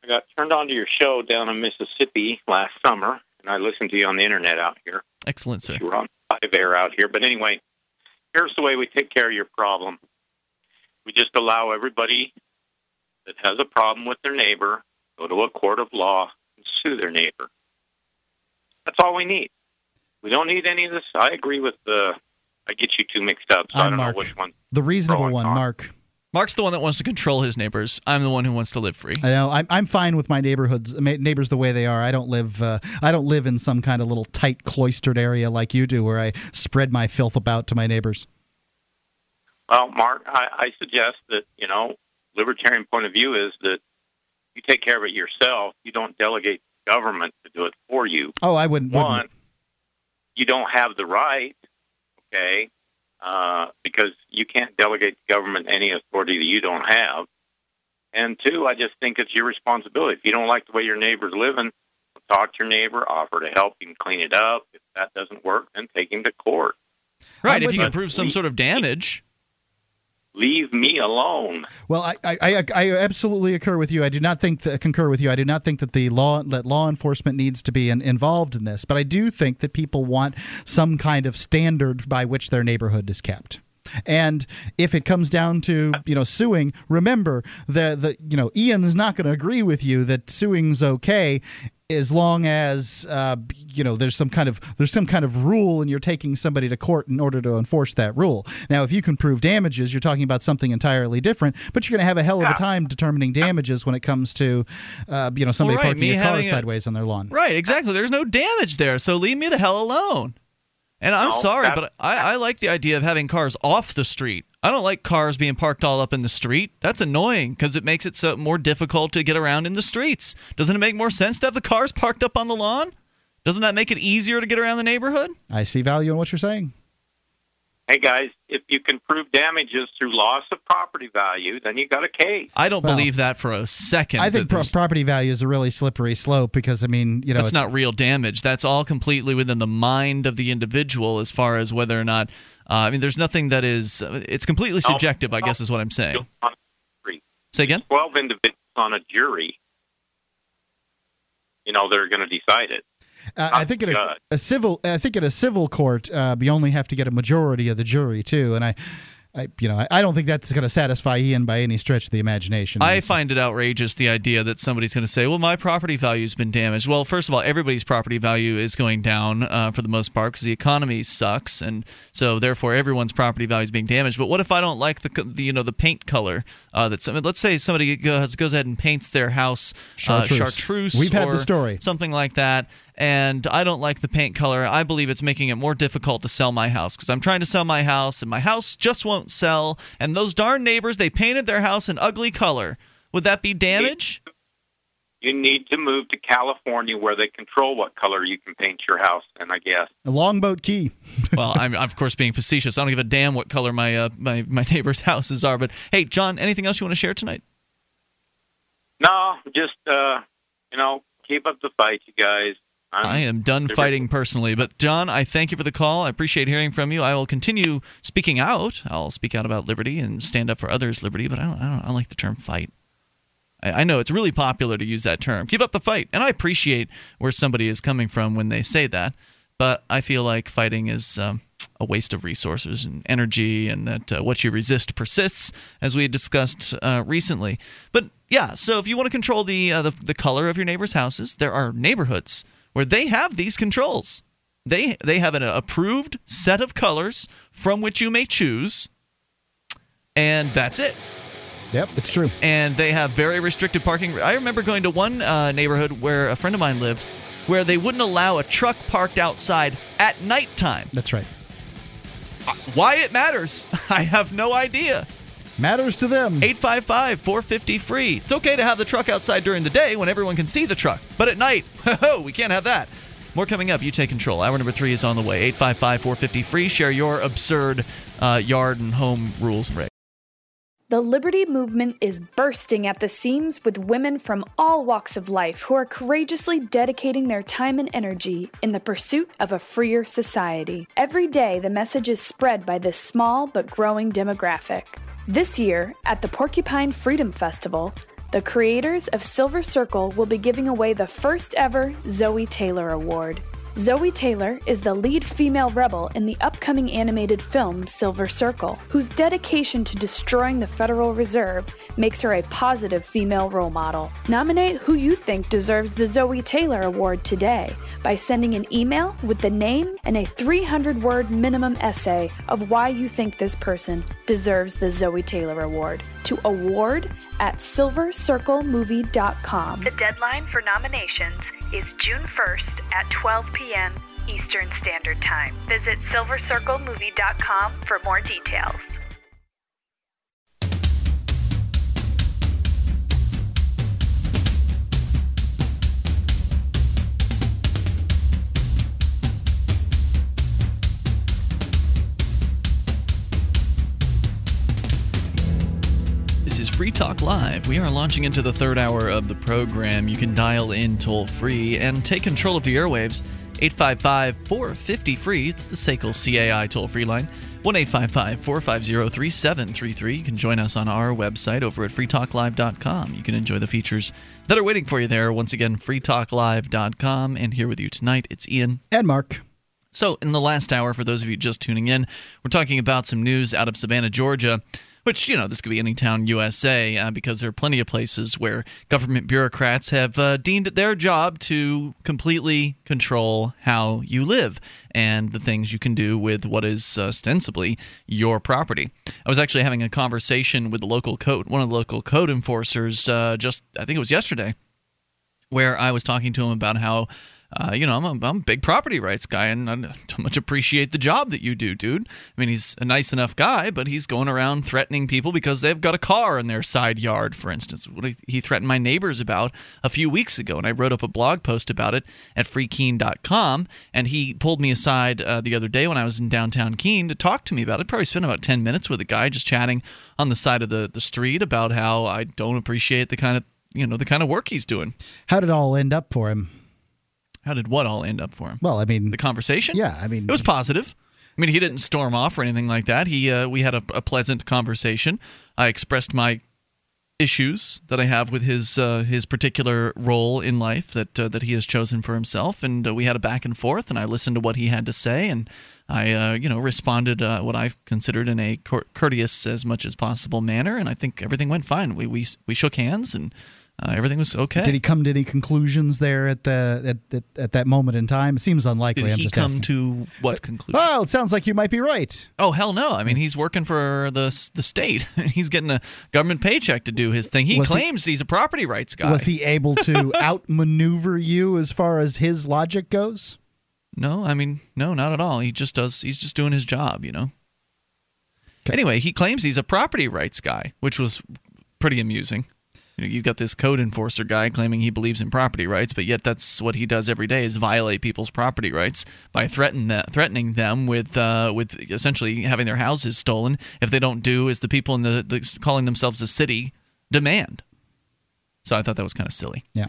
I got turned on to your show down in Mississippi last summer, and I listened to you on the internet out here. Excellent, sir. You were on live air out here. But anyway, here's the way we take care of your problem. We just allow everybody that has a problem with their neighbor go to a court of law and sue their neighbor. That's all we need. We don't need any of this. I agree with the. I get you two mixed up, so I I'm don't Mark. know which one. The reasonable one, on. Mark. Mark's the one that wants to control his neighbors. I'm the one who wants to live free. I know. I'm, I'm fine with my neighborhoods, neighbors the way they are. I don't live. Uh, I don't live in some kind of little tight cloistered area like you do, where I spread my filth about to my neighbors. Well, Mark, I, I suggest that you know, libertarian point of view is that you take care of it yourself. You don't delegate government to do it for you. Oh, I wouldn't. One, wouldn't. you don't have the right, okay, uh, because you can't delegate to government any authority that you don't have. And two, I just think it's your responsibility. If you don't like the way your neighbor's living, talk to your neighbor, offer to help him clean it up. If that doesn't work, then take him to court. Right, I'm if with you you. can prove some sort of damage. Leave me alone. Well, I, I, I, absolutely occur with you. I do not think that, concur with you. I do not think that the law that law enforcement needs to be in, involved in this, but I do think that people want some kind of standard by which their neighborhood is kept. And if it comes down to you know suing, remember that the you know Ian is not going to agree with you that suing's okay as long as uh, you know there's some kind of there's some kind of rule and you're taking somebody to court in order to enforce that rule. Now, if you can prove damages, you're talking about something entirely different. But you're going to have a hell of a time determining damages when it comes to uh, you know somebody Well, right, parking a car having a- sideways on their lawn. Right, exactly. There's no damage there, so leave me the hell alone. And I'm No, sorry, but I, I like the idea of having cars off the street. I don't like cars being parked all up in the street. That's annoying because it makes it so more difficult to get around in the streets. Doesn't it make more sense to have the cars parked up on the lawn? Doesn't that make it easier to get around the neighborhood? I see value in what you're saying. Hey guys, if you can prove damages through loss of property value, then you got a case. I don't Well, believe that for a second. I think pro- property value is a really slippery slope because I mean you know that's not real damage. That's all completely within the mind of the individual as far as whether or not. Uh, I mean, there's nothing that is. uh, It's completely subjective, I guess, is what I'm saying. On the street. Say again. Twelve individuals on a jury. You know they're going to decide it. Uh, I think in a, a civil, I think in a civil court, uh, you only have to get a majority of the jury too, and I, I you know, I, I don't think that's going to satisfy Ian by any stretch of the imagination. I find it outrageous the idea that somebody's going to say, "Well, my property value's been damaged." Well, first of all, everybody's property value is going down uh, for the most part because the economy sucks, and so therefore everyone's property value is being damaged. But what if I don't like the, the you know the paint color uh, that some, let's say somebody goes goes ahead and paints their house uh, Chartreuse. chartreuse We've had the story. something like that. And I don't like the paint color. I believe it's making it more difficult to sell my house because I'm trying to sell my house and my house just won't sell. And those darn neighbors, they painted their house an ugly color. Would that be damage? You need to move to California where they control what color you can paint your house in. I guess. a longboat key. well, I'm of course being facetious. I don't give a damn what color my uh, my my neighbors' houses are. But hey, John, anything else you want to share tonight? No, just uh, you know, keep up the fight, you guys. I'm, I am done fighting personally. But John, I thank you for the call. I appreciate hearing from you. I will continue speaking out. I'll speak out about liberty and stand up for others' liberty. But I don't. I don't, I don't like the term fight. I, I know it's really popular to use that term. Keep up the fight, and I appreciate where somebody is coming from when they say that. But I feel like fighting is um, a waste of resources and energy, and that uh, what you resist persists, as we had discussed uh, recently. But yeah, so if you want to control the, uh, the the color of your neighbors' houses, there are neighborhoods where they have these controls. They they have an approved set of colors from which you may choose, and that's it. Yep, it's true. And they have very restricted parking. I remember going to one uh, neighborhood where a friend of mine lived, where they wouldn't allow a truck parked outside at nighttime. That's right. Why it matters, I have no idea. Matters to them. 855 450 free. It's okay to have the truck outside during the day when everyone can see the truck, but at night, ho, ho, we can't have that. More coming up. You take control. Hour number three is on the way. 855 450 free. Share your absurd uh, yard and home rules and. The Liberty Movement is bursting at the seams with women from all walks of life who are courageously dedicating their time and energy in the pursuit of a freer society. Every day, the message is spread by this small but growing demographic. This year, at the Porcupine Freedom Festival, the creators of Silver Circle will be giving away the first ever Zoe Taylor Award. Zoe Taylor is the lead female rebel in the upcoming animated film Silver Circle, whose dedication to destroying the Federal Reserve makes her a positive female role model. Nominate who you think deserves the Zoe Taylor Award today by sending an email with the name and a 300 word minimum essay of why you think this person deserves the Zoe Taylor Award to award at silvercirclemovie.com. The deadline for nominations is June 1st at 12 p.m. Eastern Standard Time. Visit silvercirclemovie.com for more details. This is Free Talk Live. We are launching into the third hour of the program. You can dial in toll free and take control of the airwaves 855 450 free. It's the SACL CAI toll free line. 1 855 450 3733. You can join us on our website over at freetalklive.com. You can enjoy the features that are waiting for you there. Once again, freetalklive.com. And here with you tonight, it's Ian. And Mark. So, in the last hour, for those of you just tuning in, we're talking about some news out of Savannah, Georgia which you know this could be any town USA uh, because there are plenty of places where government bureaucrats have uh, deemed it their job to completely control how you live and the things you can do with what is ostensibly your property. I was actually having a conversation with the local code, one of the local code enforcers, uh, just I think it was yesterday, where I was talking to him about how uh, you know, I'm a, I'm a big property rights guy, and I don't much appreciate the job that you do, dude. I mean, he's a nice enough guy, but he's going around threatening people because they've got a car in their side yard, for instance. What he threatened my neighbors about a few weeks ago, and I wrote up a blog post about it at freekeene.com, and he pulled me aside uh, the other day when I was in downtown Keene to talk to me about it. I probably spent about 10 minutes with a guy just chatting on the side of the, the street about how I don't appreciate the kind of you know the kind of work he's doing. How did it all end up for him? How did what all end up for him? Well, I mean, the conversation. Yeah, I mean, it was positive. I mean, he didn't storm off or anything like that. He, uh, we had a, a, pleasant conversation. I expressed my issues that I have with his uh, his particular role in life that uh, that he has chosen for himself, and uh, we had a back and forth. And I listened to what he had to say, and I, uh, you know, responded uh, what I considered in a courteous as much as possible manner. And I think everything went fine. We we we shook hands and uh, everything was okay. Did he come to any conclusions there at the at, at, at that moment in time? It seems unlikely. Did I'm he just come asking. to what conclusion? Well, it sounds like you might be right. Oh hell no! I mean, he's working for the the state. he's getting a government paycheck to do his thing. He Was he- claims he's a property rights guy. Was he able to outmaneuver you as far as his logic goes? No, I mean, no, not at all. He just does. He's just doing his job, you know. Anyway, he claims he's a property rights guy, which was pretty amusing. You know, you've got this code enforcer guy claiming he believes in property rights, but yet that's what he does every day is violate people's property rights by threaten that, threatening them with uh, with essentially having their houses stolen if they don't do as the people in the, the calling themselves the city demand. So I thought that was kind of silly. Yeah.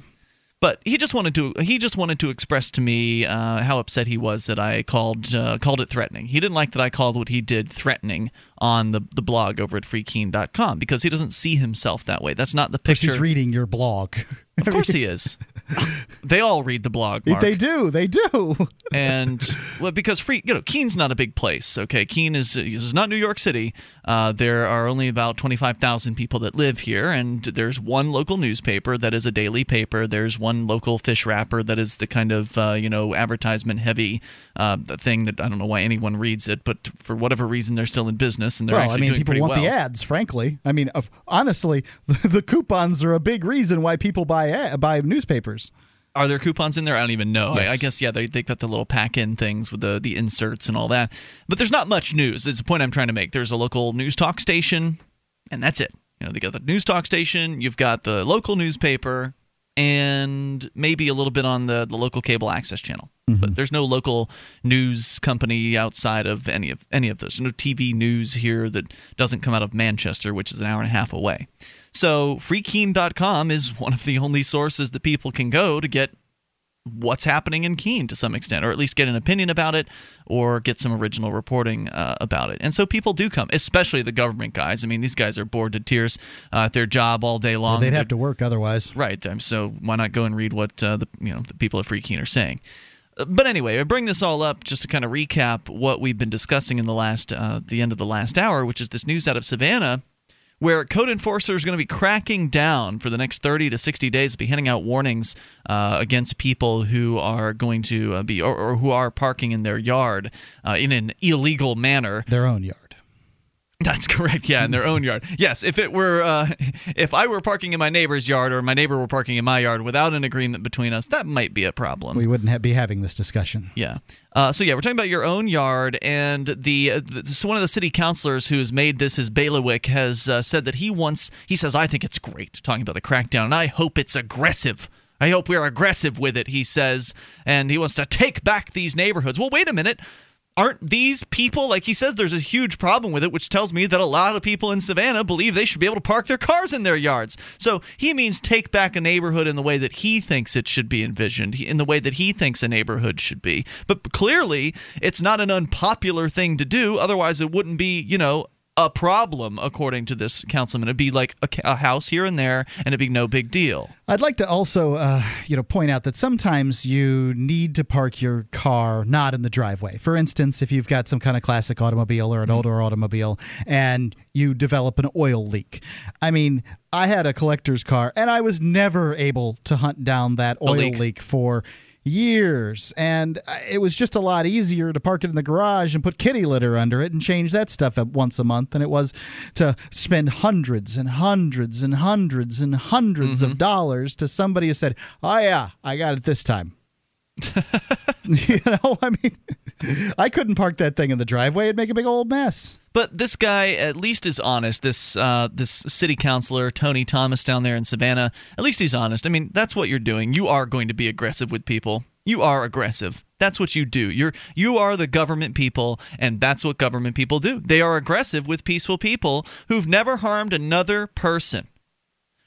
But he just wanted to he just wanted to express to me uh, how upset he was that I called uh, called it threatening. He didn't like that I called what he did threatening on the the blog over at freekeene.com because he doesn't see himself that way. That's not the picture. he's reading your blog. Of course he is. they all read the blog. Mark. They do. They do. and well, because free, you know, Keene's not a big place. Okay, Keene is is not New York City. Uh, there are only about twenty five thousand people that live here, and there's one local newspaper that is a daily paper. There's one local fish wrapper that is the kind of uh, you know advertisement heavy uh, thing that I don't know why anyone reads it, but for whatever reason they're still in business and they're well, I mean, people want well. the ads. Frankly, I mean, honestly, the, the coupons are a big reason why people buy ad, buy newspapers. Are there coupons in there? I don't even know. I, I guess yeah, they they got the little pack in things with the the inserts and all that. But there's not much news. It's the point I'm trying to make. There's a local news talk station, and that's it. You know, they got the news talk station. You've got the local newspaper, and maybe a little bit on the the local cable access channel. Mm-hmm. But there's no local news company outside of any of any of those. No TV news here that doesn't come out of Manchester, which is an hour and a half away. So freekeene.com is one of the only sources that people can go to get what's happening in Keene to some extent, or at least get an opinion about it, or get some original reporting uh, about it. And so people do come, especially the government guys. I mean, these guys are bored to tears uh, at their job all day long. They'd They're- have to work otherwise. Right. So why not go and read what uh, the you know the people at Free Keene are saying? Uh, But anyway, I bring this all up just to kind of recap what we've been discussing in the last uh, the end of the last hour, which is this news out of Savannah, where code enforcers are going to be cracking down for the next 30 to 60 days, be handing out warnings uh, against people who are going to uh, be or, or who are parking in their yard uh, in an illegal manner. Their own yard. That's correct. Yeah, in their own yard. Yes, if it were, uh, if I were parking in my neighbor's yard or my neighbor were parking in my yard without an agreement between us, that might be a problem. We wouldn't have, be having this discussion. Yeah. Uh, so yeah, we're talking about your own yard, and the, uh, the so one of the city councilors who has made this his bailiwick has uh, said that he wants. He says, "I think it's great." Talking about the crackdown, and I hope it's aggressive. I hope we're aggressive with it. He says, and he wants to take back these neighborhoods. Well, wait a minute. Aren't these people like he says there's a huge problem with it which tells me that a lot of people in savannah believe they should be able to park their cars in their yards. So he means take back a neighborhood in the way that he thinks it should be envisioned in the way that he thinks a neighborhood should be. But clearly it's not an unpopular thing to do. Otherwise it wouldn't be you know a problem, according to this councilman. It'd be like a, a, house here and there, and it'd be no big deal. I'd like to also, uh, you know, point out that sometimes you need to park your car not in the driveway. For instance, if you've got some kind of classic automobile or an older automobile, and you develop an oil leak. I mean, I had a collector's car, and I was never able to hunt down that oil leak. leak for years. And it was just a lot easier to park it in the garage and put kitty litter under it and change that stuff up once a month than it was to spend hundreds and hundreds and hundreds and 100s mm-hmm. of dollars to somebody who said, Oh, yeah, I got it this time. you know, I mean, I couldn't park that thing in the driveway; it'd make a big old mess. But this guy at least is honest. This uh, this city councilor Tony Thomas down there in Savannah, at least he's honest. I mean, that's what you're doing. You are going to be aggressive with people. You are aggressive. That's what you do. You're you are the government people, and that's what government people do. They are aggressive with peaceful people who've never harmed another person.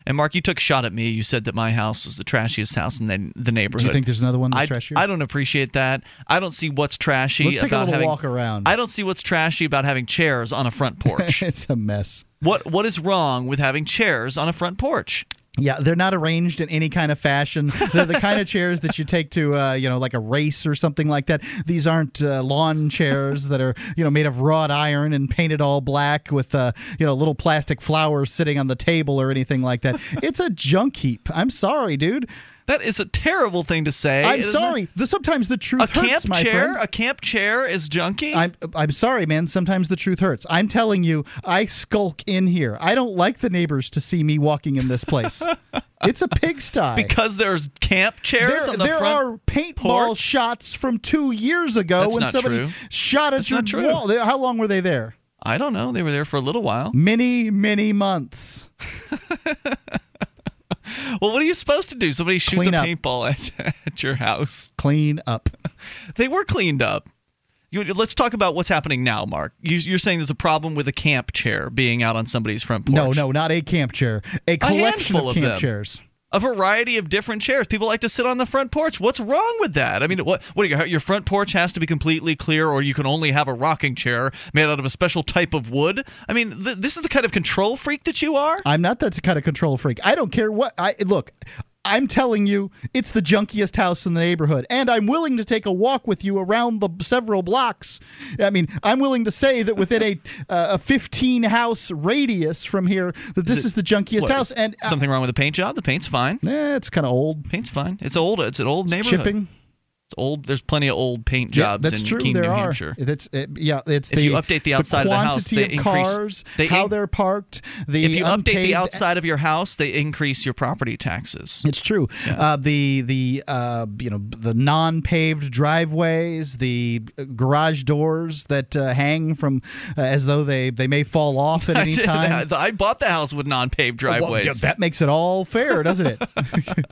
And Mark, you took a shot at me. You said that my house was the trashiest house in the, the neighborhood. Do you think there's another one that's I, trashier? I don't appreciate that. I don't see what's trashy Let's take about a little having, walk around. I don't see what's trashy about having chairs on a front porch. it's a mess. What what is wrong with having chairs on a front porch? Yeah, they're not arranged in any kind of fashion. They're the kind of chairs that you take to, uh, you know, like a race or something like that. These aren't uh, lawn chairs that are, you know, made of wrought iron and painted all black with, uh, you know, little plastic flowers sitting on the table or anything like that. It's a junk heap. I'm sorry, dude. That is a terrible thing to say. I'm sorry. The, sometimes the truth hurts. a hurts, camp my chair, friend. A camp chair is junky. I'm I'm sorry, man. Sometimes the truth hurts. I'm telling you, I skulk in here. I don't like the neighbors to see me walking in this place. it's a pigsty. Because there's camp chairs there, on the there are paintball porch? shots from two years ago That's when somebody true. shot at That's your wall. How long were they there? I don't know. They were there for a little while. Many, many months. Well, what are you supposed to do? Somebody shoots Clean a up. paintball at, at your house. Clean up. They were cleaned up. You, let's talk about what's happening now, Mark. You, you're saying there's a problem with a camp chair being out on somebody's front porch. No, no, not a camp chair. A collection handful of of camp them. chairs. A variety of different chairs. People like to sit on the front porch. What's wrong with that? I mean, what what you, your front porch has to be completely clear, or you can only have a rocking chair made out of a special type of wood. I mean, th- this is the kind of control freak that you are. I'm not that kind of control freak. I don't care what I look. I'm telling you, it's the junkiest house in the neighborhood, and I'm willing to take a walk with you around the several blocks. I mean, I'm willing to say that within a uh, a 15 house radius from here, that this is, the junkiest What, house. And uh, something wrong with the paint job? The paint's fine. eh, it's kind of old. Paint's fine. It's old. It's an old It's neighborhood. chipping. It's old. There's plenty of old paint Yeah, jobs that's in true. Keene, there New are. Hampshire. That's it, yeah. It's If the you update the outside of the house, quantity they of increase- cars, they how in- they're parked. The if you update the outside of your house, they increase your property taxes. It's true. Uh, the the uh, you know the non-paved driveways, the garage doors that uh, hang from uh, as though they, they may fall off at any time. I bought the house with non-paved Well, driveways. yeah, that makes it all fair, doesn't it?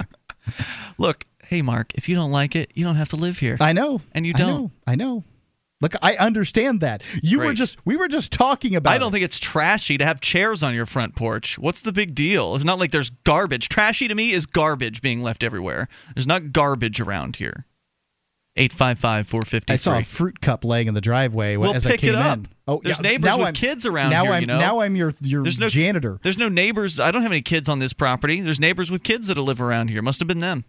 Look, hey Mark, if you don't like it, you don't have to live here. I know, and you don't. know, I know. Look, I understand that. You were just we were just talking about. I don't think it's trashy to have chairs on your front porch. What's the big deal? It's not like there's garbage. Trashy to me is garbage being left everywhere. There's not garbage around here. 855 453. I saw a fruit cup laying in the driveway Well, as pick I came it up. in. Oh, There's yeah, neighbors now with I'm- kids around now here, I'm, you know? Now I'm your your There's no janitor. There's no neighbors. I don't have any kids on this property. There's neighbors with kids that live around here. Must have been them.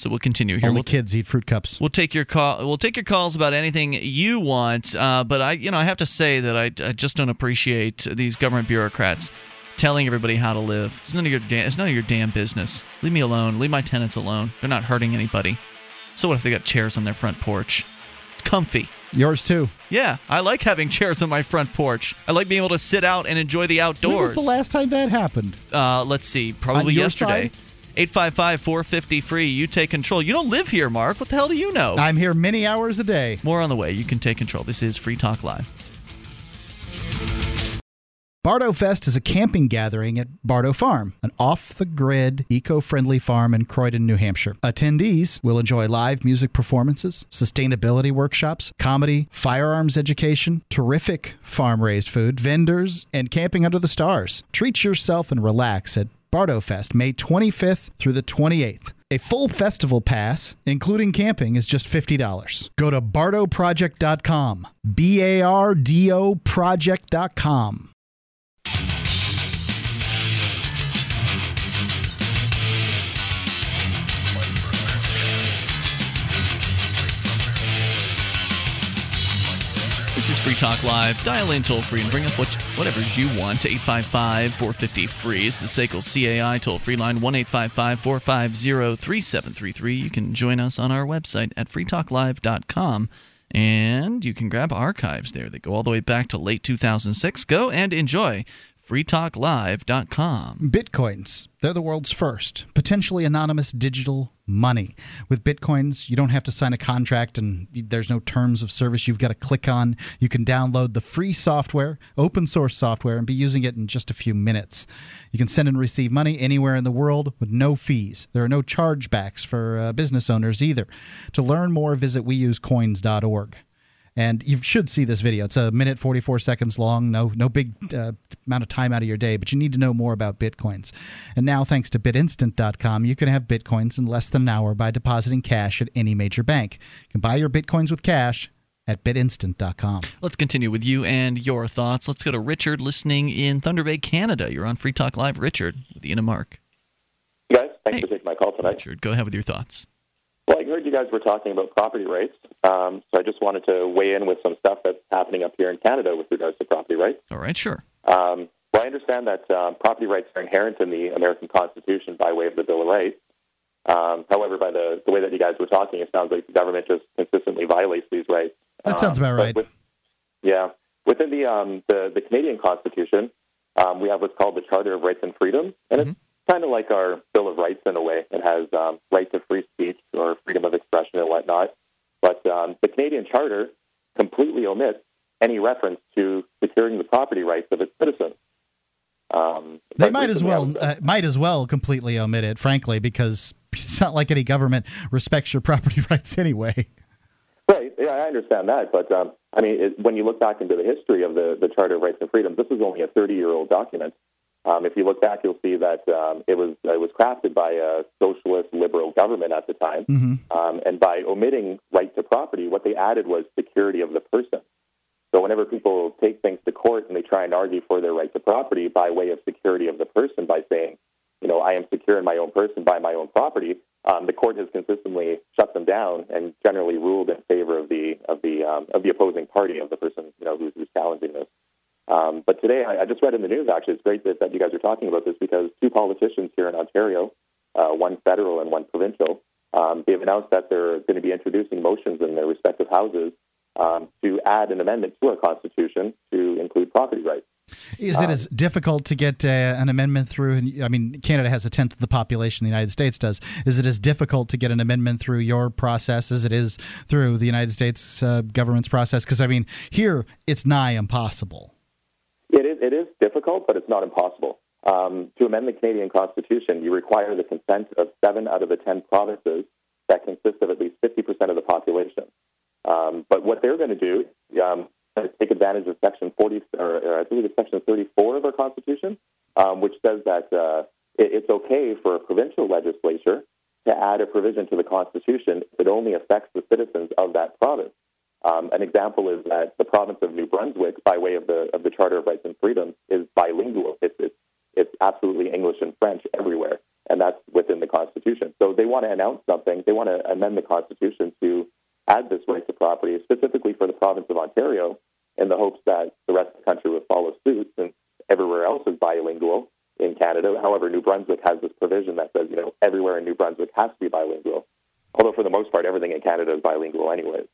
So we'll continue here. Only We'll, kids eat fruit cups. we'll take your call. We'll take your calls about anything you want. Uh, but I, you know, I have to say that I, I just don't appreciate these government bureaucrats telling everybody how to live. It's none of your damn. It's none of your damn business. Leave me alone. Leave my tenants alone. They're not hurting anybody. So what if they got chairs on their front porch? It's comfy. Yours too. Yeah, I like having chairs on my front porch. I like being able to sit out and enjoy the outdoors. When was the last time that happened? Uh, let's see, probably yesterday. side? 855 450 free. You take control. You don't live here, Mark. What the hell do you know? I'm here many hours a day. More on the way. You can take control. This is Free Talk Live. Bardo Fest is a camping gathering at Bardo Farm, an off the grid, eco friendly farm in Croydon, New Hampshire. Attendees will enjoy live music performances, sustainability workshops, comedy, firearms education, terrific farm raised food, vendors, and camping under the stars. Treat yourself and relax at Bardo Fest, May 25th through the 28th. A full festival pass, including camping, is just $50. Go to bardoproject.com. B A R D O project.com. This is Free Talk Live. Dial in toll free and bring up what, whatever you want to 855 450 free. It's the SACL CAI toll free line 1 855 450 3733. You can join us on our website at freetalklive.com. And you can grab archives there that go all the way back to late 2006. Go and enjoy freetalklive.com. Bitcoins. They're the world's first potentially anonymous digital money. With Bitcoins, you don't have to sign a contract and there's no terms of service you've got to click on. You can download the free software, open source software, and be using it in just a few minutes. You can send and receive money anywhere in the world with no fees. There are no chargebacks for uh, business owners either. To learn more, visit weusecoins.org and you should see this video. It's a minute 44 seconds long. No, no big uh, amount of time out of your day, but you need to know more about bitcoins. And now, thanks to BitInstant.com, you can have bitcoins in less than an hour by depositing cash at any major bank. You can buy your bitcoins with cash at BitInstant.com. Let's continue with you and your thoughts. Let's go to Richard listening in Thunder Bay, Canada. You're on Free Talk Live, Richard, with Ian and Mark. Hey guys, thanks hey. for taking my call tonight. Richard, go ahead with your thoughts. Well, I heard you guys were talking about property rights, um, so I just wanted to weigh in with some stuff that's happening up here in Canada with regards to property rights. All right, sure. Um, well, I understand that um, property rights are inherent in the American Constitution by way of the Bill of Rights. Um, however, by the, the way that you guys were talking, it sounds like the government just consistently violates these rights. That sounds about right. With, yeah. Within the, um, the, the Canadian Constitution, um, we have what's called the Charter of Rights and Freedoms, and Mm-hmm. it's kind of like our Bill of Rights in a way. It has um, right to free speech or freedom of expression and whatnot. But um, the Canadian Charter completely omits any reference to securing the property rights of its citizens. Um, They might as well uh, might as well completely omit it, frankly, because it's not like any government respects your property rights anyway. Right. Yeah, I understand that. But um, I mean, it, when you look back into the history of the, the Charter of Rights and Freedoms, this is only a 30 year old document. Um, if you look back, you'll see that um, it was it was crafted by a socialist liberal government at the time, Mm-hmm. um, and by omitting right to property, what they added was security of the person. So whenever people take things to court and they try and argue for their right to property by way of security of the person, by saying, you know, I am secure in my own person by my own property, um, the court has consistently shut them down and generally ruled in favor of the of the um, of the opposing party of the person you know who's, who's challenging this. Um, but today, I, I just read in the news. Actually, it's great that, that you guys are talking about this because two politicians here in Ontario, uh, one federal and one provincial, um, they've announced that they're going to be introducing motions in their respective houses um, to add an amendment to our constitution to include property rights. Is it as difficult to get uh, an amendment through? I mean, Canada has a tenth of the population the United States does. Is it as difficult to get an amendment through your process as it is through the United States uh, government's process? Because I mean, here it's nigh impossible. It is, difficult, but it's not impossible. Um, to amend the Canadian Constitution, you require the consent of seven out of the ten provinces that consist of at least 50% of the population. Um, but what they're going to do um, is take advantage of Section 40, or, or I believe it's Section 34 of our Constitution, um, which says that uh, it, it's okay for a provincial legislature to add a provision to the Constitution if it only affects the citizens of that province. Um, an example is that the province of New Brunswick, by way of the of the Charter of Rights and Freedoms, is bilingual. It's it's, it's absolutely English and French everywhere, and that's within the Constitution. So they want to announce something. They want to amend the Constitution to add this right to property, specifically for the province of Ontario, in the hopes that the rest of the country would follow suit, since everywhere else is bilingual in Canada. However, New Brunswick has this provision that says, you know, everywhere in New Brunswick has to be bilingual. Although for the most part, everything in Canada is bilingual, anyways.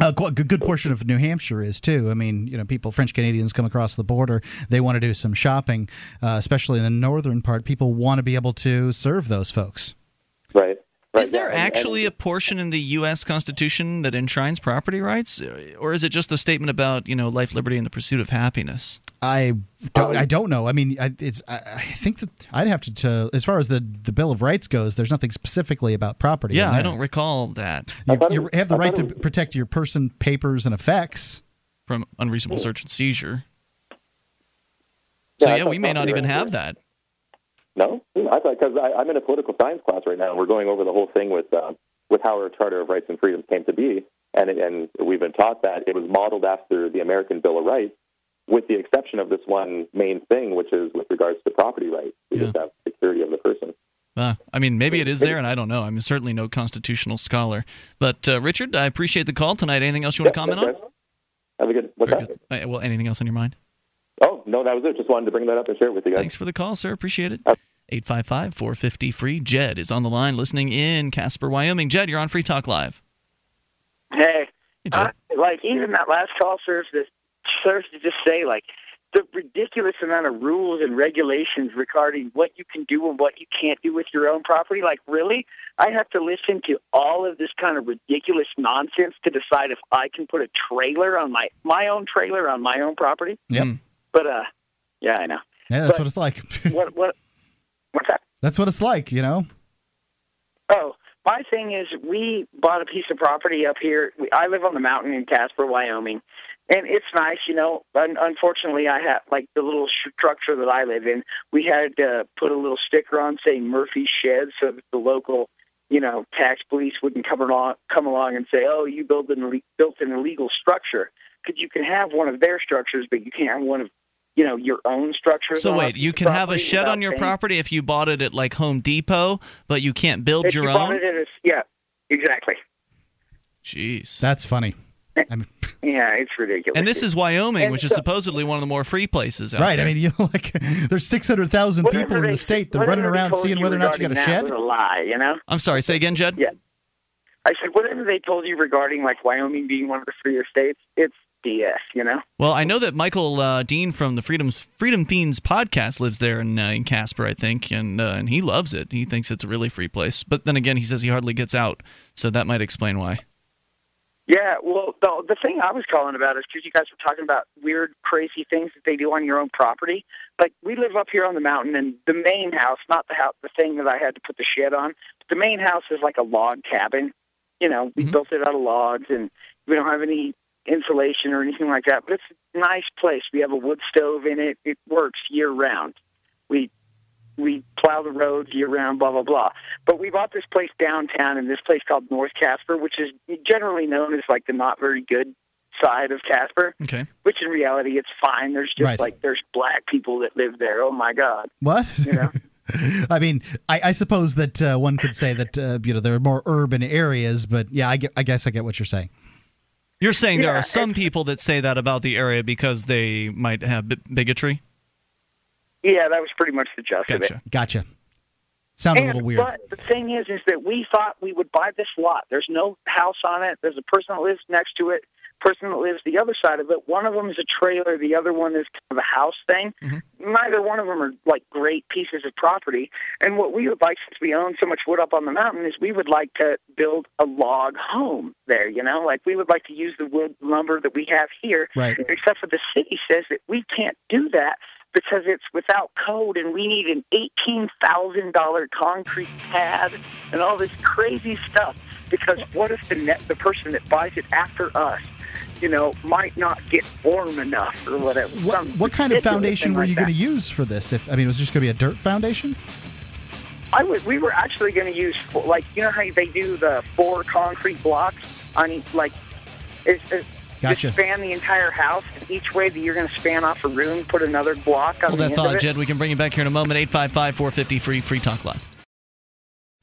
A good, good portion of New Hampshire is too. I mean, you know, people, French Canadians come across the border. They want to do some shopping, uh, especially in the northern part. People want to be able to serve those folks. Right. right. Is there yeah, and- actually and- a portion in the U.S. Constitution that enshrines property rights, or is it just a statement about you know life, liberty, and the pursuit of happiness? I don't. Um, I don't know. I mean, I, it's. I, I think that I'd have to, to. As far as the the Bill of Rights goes, there's nothing specifically about property. Yeah, I don't recall that. You, you have the right to protect your person, papers, and effects from unreasonable search and seizure. So Yeah, yeah, we may not even rights have were- that. No, I thought because I'm in a political science class right now, and we're going over the whole thing with uh, with how our Charter of Rights and Freedoms came to be, and and we've been taught that it was modeled after the American Bill of Rights, with the exception of this one main thing, which is with regards to property rights. We just have security of the person. Uh, I mean, maybe it is there, and I don't know. I'm certainly no constitutional scholar. But uh, Richard, I appreciate the call tonight. Anything else you want to comment on? Have a good. What's Very good. Uh, well, anything else on your mind? No, that was it. Just wanted to bring that up and share it with you guys. Thanks for the call, sir. Appreciate it. 855 450 free. Jed is on the line listening in Casper, Wyoming. Jed, you're on Free Talk Live. Hey, uh, like even that last call serves to serves to just say like the ridiculous amount of rules and regulations regarding what you can do and what you can't do with your own property. Like really, I have to listen to all of this kind of ridiculous nonsense to decide if I can put a trailer on my my own trailer on my own property. Yep. But uh, yeah, I know. Yeah, that's But what it's like. what what what's that? That's what it's like, you know. Oh, my thing is, we bought a piece of property up here. We, I live on the mountain in Casper, Wyoming, and it's nice, you know. Un- unfortunately, I have like the little structure that I live in. We had to put a little sticker on saying Murphy Shed, so that the local, you know, tax police wouldn't come along come along and say, "Oh, you built an built an illegal structure." Because you can have one of their structures, but you can't have one of, you know, your own structures. So wait, you can have a shed on your paying. property if you bought it at like Home Depot, but you can't build If your you bought own. it at a- yeah, exactly. Jeez. That's funny. Eh, yeah, it's ridiculous. And this is Wyoming, And which is supposedly one of the more free places out Right. there. I mean, you know, like there's 600,000 people in they- the state. They're running around told seeing whether or not you got a that shed. was a lie, you know. I'm sorry. Say again, Jed. Yeah. I said whatever they told you regarding like Wyoming being one of the freer states, it's BS, you know. Well, I know that Michael uh, Dean from the Freedom Freedom Feens podcast lives there in, uh, in Casper, I think, and uh, and he loves it. He thinks it's a really free place. But then again, he says he hardly gets out, so that might explain why. Yeah, well, the the thing I was calling about is because you guys were talking about weird, crazy things that they do on your own property. Like we live up here on the mountain, and the main house, not the house, the thing that I had to put the shed on, but the main house is like a log cabin. You know, we built it out of logs, and we don't have any insulation or anything like that. But it's a nice place. We have a wood stove in it. It works year round. We we plow the roads year round, blah blah blah. But we bought this place downtown in this place called North Casper, which is generally known as like the not very good side of Casper. Okay. Which in reality, it's fine. There's just Right. like there's black people that live there. Oh my god. What? You know? I mean, I, I suppose that uh, one could say that uh, you know there are more urban areas, but yeah, I, get, I guess I get what you're saying. You're saying there are some people that say that about the area because they might have bigotry. Yeah, that was pretty much the gist of it. Gotcha. Gotcha. Sound a little weird. But the thing is, is that we thought we would buy this lot. There's no house on it. There's a person that lives next to it. Person that lives the other side of it. One of them is a trailer. The other one is kind of a house thing. Mm-hmm. Neither one of them are like great pieces of property. And what we would like, since we own so much wood up on the mountain, is we would like to build a log home there. You know, like we would like to use the wood lumber that we have here. Right. Except for the city says that we can't do that because it's without code and we need an eighteen thousand dollar concrete pad and all this crazy stuff. Because what if the net, the person that buys it after us, you know, might not get warm enough or whatever. What, what kind of foundation were like you that. going to use for this? If I mean, it was it just going to be a dirt foundation? I would. We were actually going to use like you know how they do the four concrete blocks on each like is, is Gotcha. just span the entire house. And each way that you're going to span off a room, put another block on Hold the that end thought, of it. Jed. We can bring you back here in a moment. 855 450 free Free Talk Live.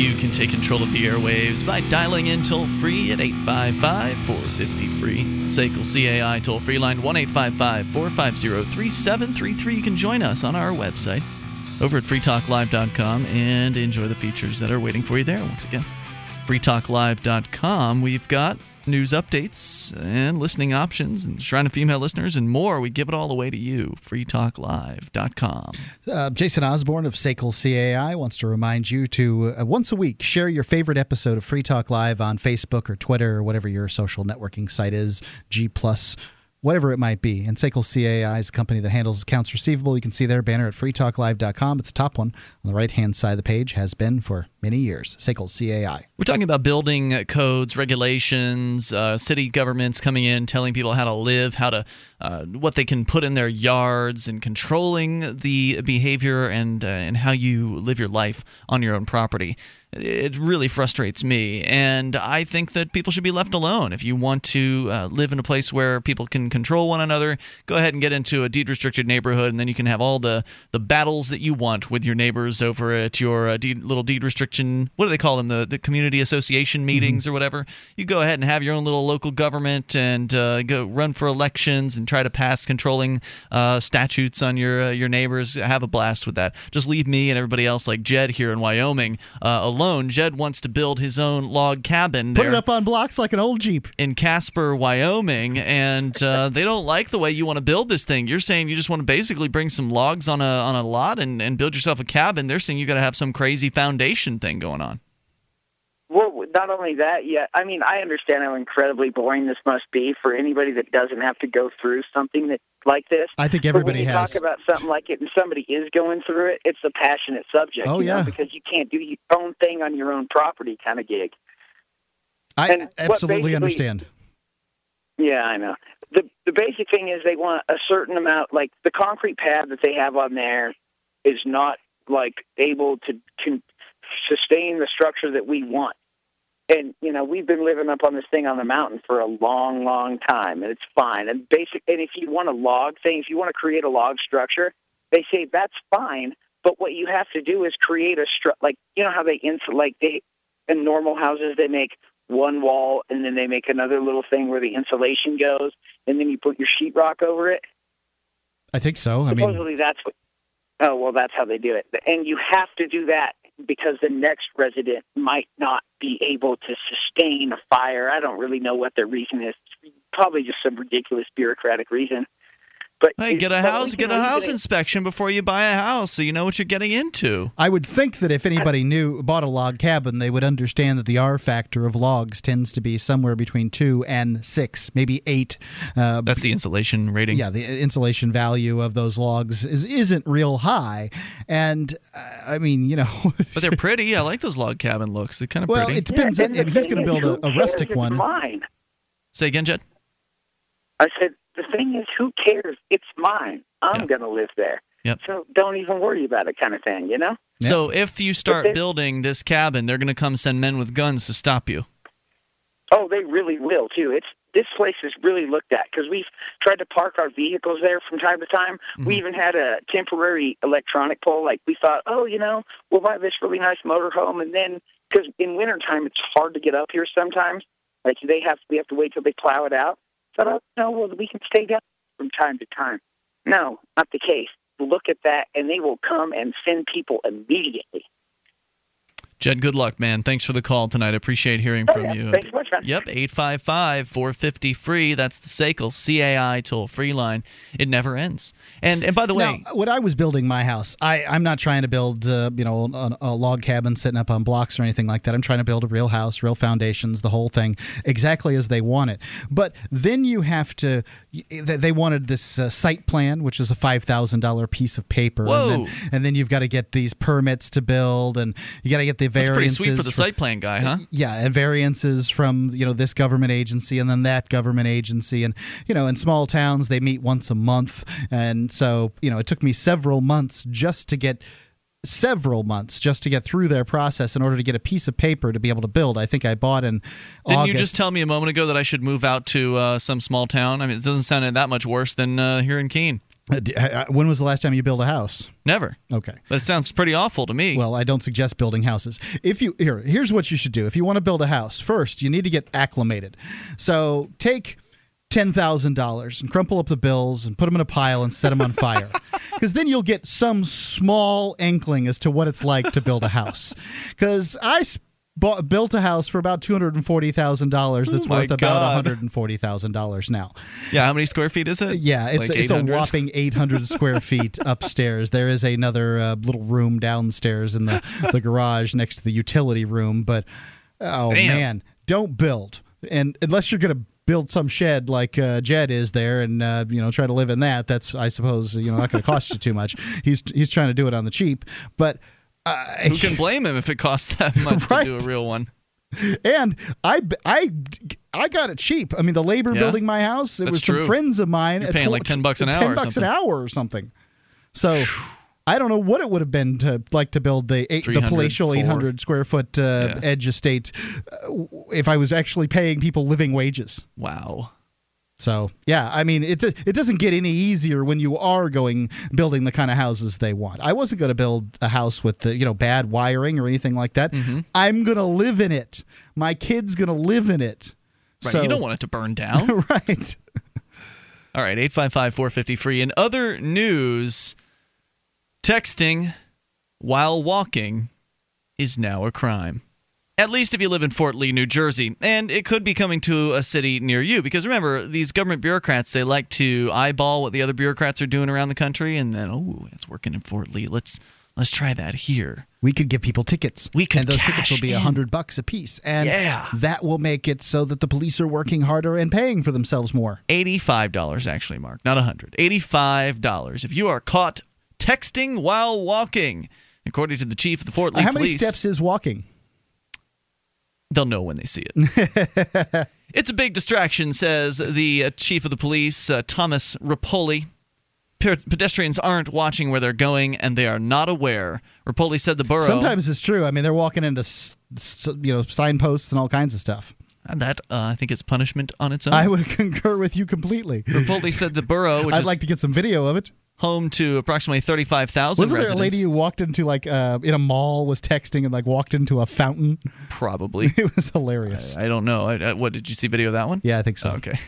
You can take control of the airwaves by dialing in toll free at 855 450 free. It's the SACL CAI toll free line 1 855 450 3733. You can join us on our website over at freetalklive.com and enjoy the features that are waiting for you there. Once again, freetalklive.com. We've got news updates and listening options and Shrine of Female listeners and more. We give it all away to you. freetalklive.com. Uh, Jason Osborne of SACL CAI wants to remind you to uh, once a week share your favorite episode of Free Talk Live on Facebook or Twitter or whatever your social networking site is, G plus whatever it might be. And SACL CAI is a company that handles accounts receivable. You can see their banner at freetalklive.com. It's the top one on the right hand side of the page, has been for many years. SACL CAI. We're talking about building codes, regulations, uh, city governments coming in, telling people how to live, how to uh, what they can put in their yards, and controlling the behavior and uh, and how you live your life on your own property. It really frustrates me, and I think that people should be left alone. If you want to uh, live in a place where people can control one another, go ahead and get into a deed restricted neighborhood, and then you can have all the the battles that you want with your neighbors over at your uh, deed, little deed restriction. What do they call them? The the community association meetings or whatever. You go ahead and have your own little local government and uh, go run for elections and try to pass controlling uh, statutes on your uh, your neighbors. Have a blast with that. Just leave me and everybody else like Jed here in Wyoming uh, alone. Jed wants to build his own log cabin. Put it up on blocks like an old Jeep. in Casper, Wyoming, and uh, they don't like the way you want to build this thing. You're saying you just want to basically bring some logs on a on a lot and, and build yourself a cabin. They're saying you got to have some crazy foundation thing going on. Well, not only that, yeah. I mean, I understand how incredibly boring this must be for anybody that doesn't have to go through something that like this. I think But everybody when you has. talk about something like it, and somebody is going through it, it's a passionate subject. Oh, you know, yeah. because you can't do your own thing on your own property, kind of gig. I And absolutely understand. Yeah, I know. The the basic thing is they want a certain amount like the concrete pad that they have on there is not like able to con- sustain the structure that we want. And you know, we've been living up on this thing on the mountain for a long, long time and it's fine. And basic and if you want to log things you want to create a log structure, they say that's fine, but what you have to do is create a stru- like you know how they insulate like they in normal houses they make one wall and then they make another little thing where the insulation goes and then you put your sheetrock over it. I think so. I mean, Supposedly that's what. Oh well, that's how they do it, and you have to do that because the next resident might not be able to sustain a fire. I don't really know what their reason is. Probably just some ridiculous bureaucratic reason. But Hey, get a house, get a house it- inspection before you buy a house, so you know what you're getting into. I would think that if anybody knew bought a log cabin, they would understand that the R factor of logs tends to be somewhere between two and six, maybe eight. Uh, That's the insulation rating. yeah, the insulation value of those logs is isn't real high, and uh, I mean, you know, But they're pretty. I like those log cabin looks. They're kind of well, pretty. it depends. Yeah, on, if he's going to build a, a rustic one. Mine. Say again, Jed. I said the thing is, who cares? It's mine. I'm going to live there. Yep. So don't even worry about it, kind of thing. You know. So if you start they- building this cabin, they're going to come send men with guns to stop you. Oh, they really will too. It's this place is really looked at because we've tried to park our vehicles there from time to time. We mm-hmm. even had a temporary electronic pole. Like we thought, oh, you know, we'll buy this really nice motorhome, and then because in wintertime it's hard to get up here sometimes. Like they have we have to wait till they plow it out. So oh, no, well we can stay down from time to time. No, not the case. Look at that, and they will come and send people immediately. Jed, good luck, man. Thanks for the call tonight. I appreciate hearing from you. Oh, Thanks so much, man. Yep, 855 450 free. That's the SACL CAI toll free line. It never ends. And and by the way, Now, when I was building my house, I, I'm not trying to build, uh, you know, a, a log cabin sitting up on blocks or anything like that. I'm trying to build a real house, real foundations, the whole thing, exactly as they want it. But then you have to. They they wanted this uh, site plan, which is a five thousand dollar piece of paper, Whoa. and then, and then you've got to get these permits to build, and you got to get the that's pretty sweet for the site plan guy, huh? yeah, and variances from you know this government agency and then that government agency, and you know in small towns they meet once a month, and so you know it took me several months just to get several months just to get through their process in order to get a piece of paper to be able to build. I think I bought in Didn't August. you just tell me a moment ago that I should move out to uh, some small town? I mean, it doesn't sound that much worse than uh, here in Keene. Uh, d- uh, when was the last time you built a house? Never. Okay. That sounds pretty awful to me. Well, I don't suggest building houses. If you here, here's what you should do. If you want to build a house, first you need to get acclimated. So take ten thousand dollars and crumple up the bills and put them in a pile and set them on fire, because then you'll get some small inkling as to what it's like to build a house. Because I. s- Bought, built a house for about two hundred and forty thousand dollars. That's Oh worth about one hundred and forty thousand dollars now. yeah, how many square feet is it? Yeah, it's Like it's a whopping 800 square feet upstairs. There is another uh, little room downstairs in the the garage next to the utility room, but oh Damn. man, don't build. And unless you're going to build some shed like uh, Jed is there and uh, you know try to live in that, that's I suppose you know not going to cost you too much. He's he's trying to do it on the cheap, but uh, Who can blame him if it costs that much to do a real one? and I, I, I got it cheap. I mean, the labor Yeah. building my house, it That's was some friends of mine. You're paying tw- like 10 bucks an hour Ten or bucks an something. hour or something. So. I don't know what it would have been to like to build the eight, the palatial 800 square foot uh, edge estate uh, if I was actually paying people living wages. Wow. So yeah, I mean it it doesn't get any easier when you are going building the kind of houses they want. I wasn't going to build a house with the you know bad wiring or anything like that. Mm-hmm. I'm going to live in it. My kid's going to live in it. Right. So, you don't want it to burn down. right. All right, 855 450 free. In other news, texting while walking is now a crime. At least if you live in Fort Lee, New Jersey. And it could be coming to a city near you. Because remember, these government bureaucrats, they like to eyeball what the other bureaucrats are doing around the country. And then, oh, it's working in Fort Lee. Let's let's try that here. We could give people tickets. We could and those tickets will be a hundred bucks a piece, and Yeah. that will make it so that the police are working harder and paying for themselves more. $85 actually, Mark, not a 100 $85 if you are caught texting while walking. According to the chief of the Fort Lee How many steps is walking? They'll know when they see it. it's a big distraction, says the uh, chief of the police, uh, Thomas Ripoli. Pe- pedestrians aren't watching where they're going, and they are not aware. Ripoli said the borough. Sometimes it's true. I mean, they're walking into s- s- you know signposts and all kinds of stuff. And that uh, I think is punishment on its own. I would concur with you completely. Ripoli said the borough, which I'd is like to get some video of it. Home to approximately thirty-five thousand Wasn't there a lady who walked into like uh, in a mall was texting and like walked into a fountain? Probably. it was hilarious. I don't know. I, I, what did you see video of that one? Yeah, I think so. Okay.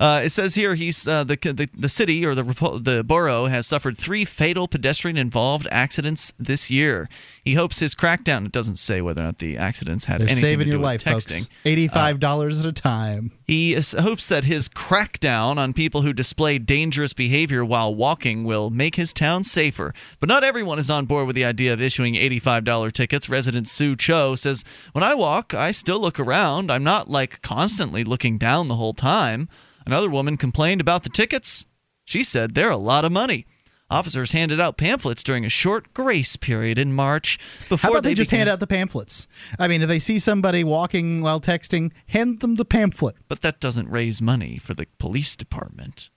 Uh, it says here he's uh, the, the the city or the the borough has suffered three fatal pedestrian involved accidents this year. He hopes his crackdown. It doesn't say whether or not the accidents had They're anything saving to do your with life, texting. folks. Eighty-five dollars at a time. He is, hopes that his crackdown on people who display dangerous behavior while walking will make his town safer. But not everyone is on board with the idea of issuing $85 tickets. Resident Sue Cho says, When I walk, I still look around. I'm not like constantly looking down the whole time. Another woman complained about the tickets. She said they're a lot of money. Officers handed out pamphlets during a short grace period in March before How about they, just began- hand out the pamphlets? I mean, if they see somebody walking while texting, hand them the pamphlet. But that doesn't raise money for the police department.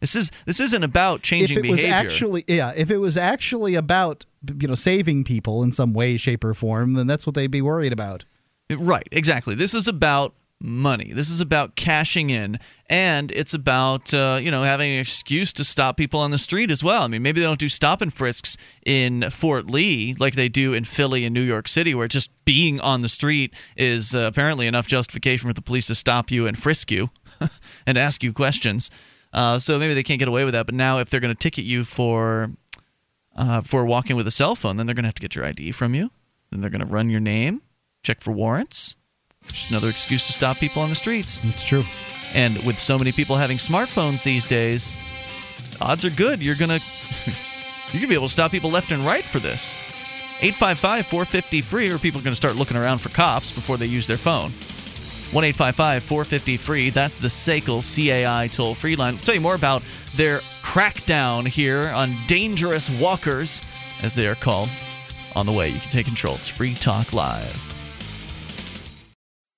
This is this isn't about changing if it was behavior. actually, yeah, if it was actually about you know saving people in some way, shape, or form, then that's what they'd be worried about. Right, exactly. This is about money. This is about cashing in, and it's about uh, you know having an excuse to stop people on the street as well. I mean, maybe they don't do stop and frisks in Fort Lee like they do in Philly and New York City, where just being on the street is uh, apparently enough justification for the police to stop you and frisk you and ask you questions. Uh, so maybe they can't get away with that. But now, if they're going to ticket you for uh, for walking with a cell phone, then they're going to have to get your ID from you. Then they're going to run your name, check for warrants. Just another excuse to stop people on the streets. It's true. And with so many people having smartphones these days, odds are good you're going to you're going to be able to stop people left and right for this. 855 450 free, or people are going to start looking around for cops before they use their phone. 1 855 450 free. That's the SACL CAI toll free line. I'll tell you more about their crackdown here on dangerous walkers, as they are called, on the way. You can take control. It's Free Talk Live.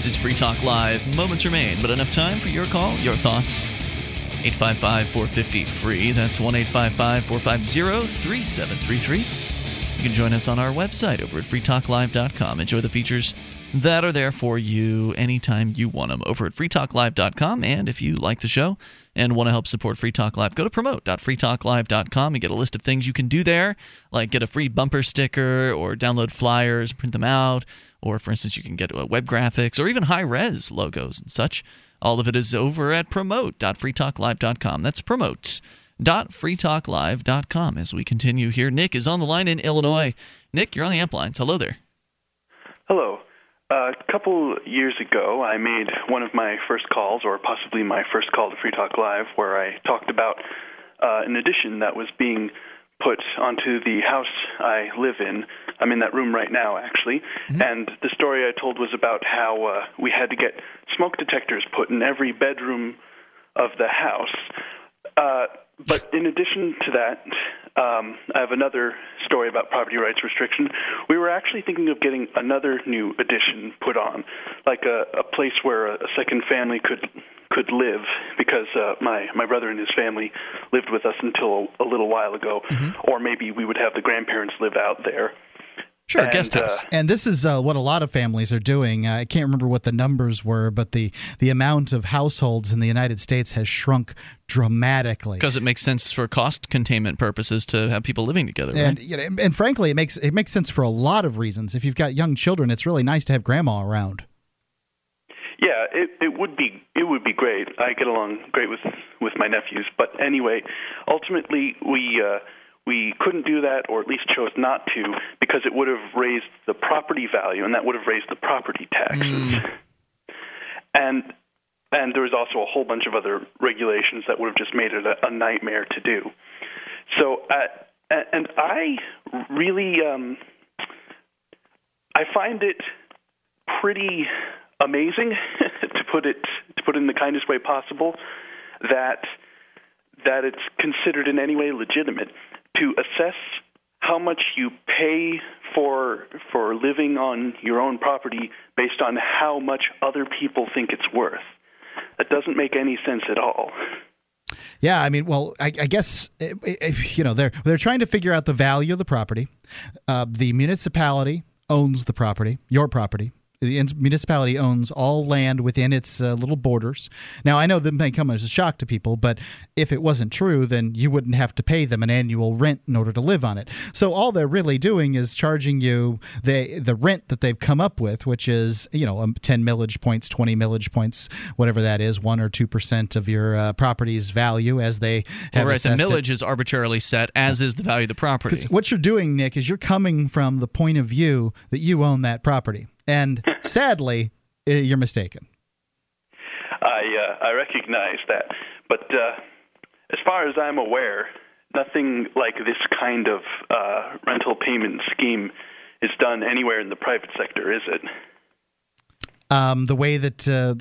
This is Free Talk Live. Moments remain, but enough time for your call, your thoughts. 855 450 free. That's 1 855 450 3733. You can join us on our website over at freetalklive.com. Enjoy the features that are there for you anytime you want them over at freetalklive.com. And if you like the show and want to help support Free Talk Live, go to promote.freetalklive.com and get a list of things you can do there, like get a free bumper sticker or download flyers, print them out, or for instance, you can get uh, web graphics or even high res logos and such. All of it is over at promote.freetalklive.com. That's promote.freetalklive.com. As we continue here, Nick is on the line in Illinois. Nick, you're on the amp lines. Hello there. Hello. Uh, a couple years ago, I made one of my first calls, or possibly my first call to Free Talk Live, where I talked about uh, an edition that was being put onto the house I live in. I'm in that room right now, actually. Mm-hmm. And the story I told was about how uh, we had to get smoke detectors put in every bedroom of the house. Uh, but in addition to that, um, I have another story about property rights restriction. We were actually thinking of getting another new addition put on, like a, a place where a, a second family could could live, because uh, my my brother and his family lived with us until a, a little while ago, mm-hmm. or maybe we would have the grandparents live out there. Sure, and, guest house. Uh, and this is uh, what a lot of families are doing. I can't remember what the numbers were, but the the amount of households in the United States has shrunk dramatically because it makes sense for cost containment purposes to have people living together. Right? And you know, and frankly, it makes it makes sense for a lot of reasons. If you've got young children, it's really nice to have grandma around. Yeah, it it would be it would be great. I get along great with with my nephews, but anyway, ultimately we. Uh, we couldn't do that, or at least chose not to, because it would have raised the property value, and that would have raised the property taxes. Mm. And and there was also a whole bunch of other regulations that would have just made it a, a nightmare to do. So, uh, and I really, um, I find it pretty amazing, to put it to put it in the kindest way possible, that that it's considered in any way legitimate to assess how much you pay for for living on your own property based on how much other people think it's worth. That doesn't make any sense at all. Yeah, I mean, well, I, I guess eh, eh, eh, you know they're they're trying to figure out the value of the property. Uh, the municipality owns the property, your property the municipality owns all land within its uh, little borders. Now, I know that may come as a shock to people, but if it wasn't true, then you wouldn't have to pay them an annual rent in order to live on it. So all they're really doing is charging you the the rent that they've come up with, which is you know um, ten millage points, twenty millage points, whatever that is, one or two percent of your uh, property's value as they have. Right, the millage it. is arbitrarily set, as is the value of the property. What you're doing, Nick, is you're coming from the point of view that you own that property. And sadly, you're mistaken. I uh, I recognize that, but uh, as far as I'm aware, nothing like this kind of uh, rental payment scheme is done anywhere in the private sector, is it? Um, the way that uh,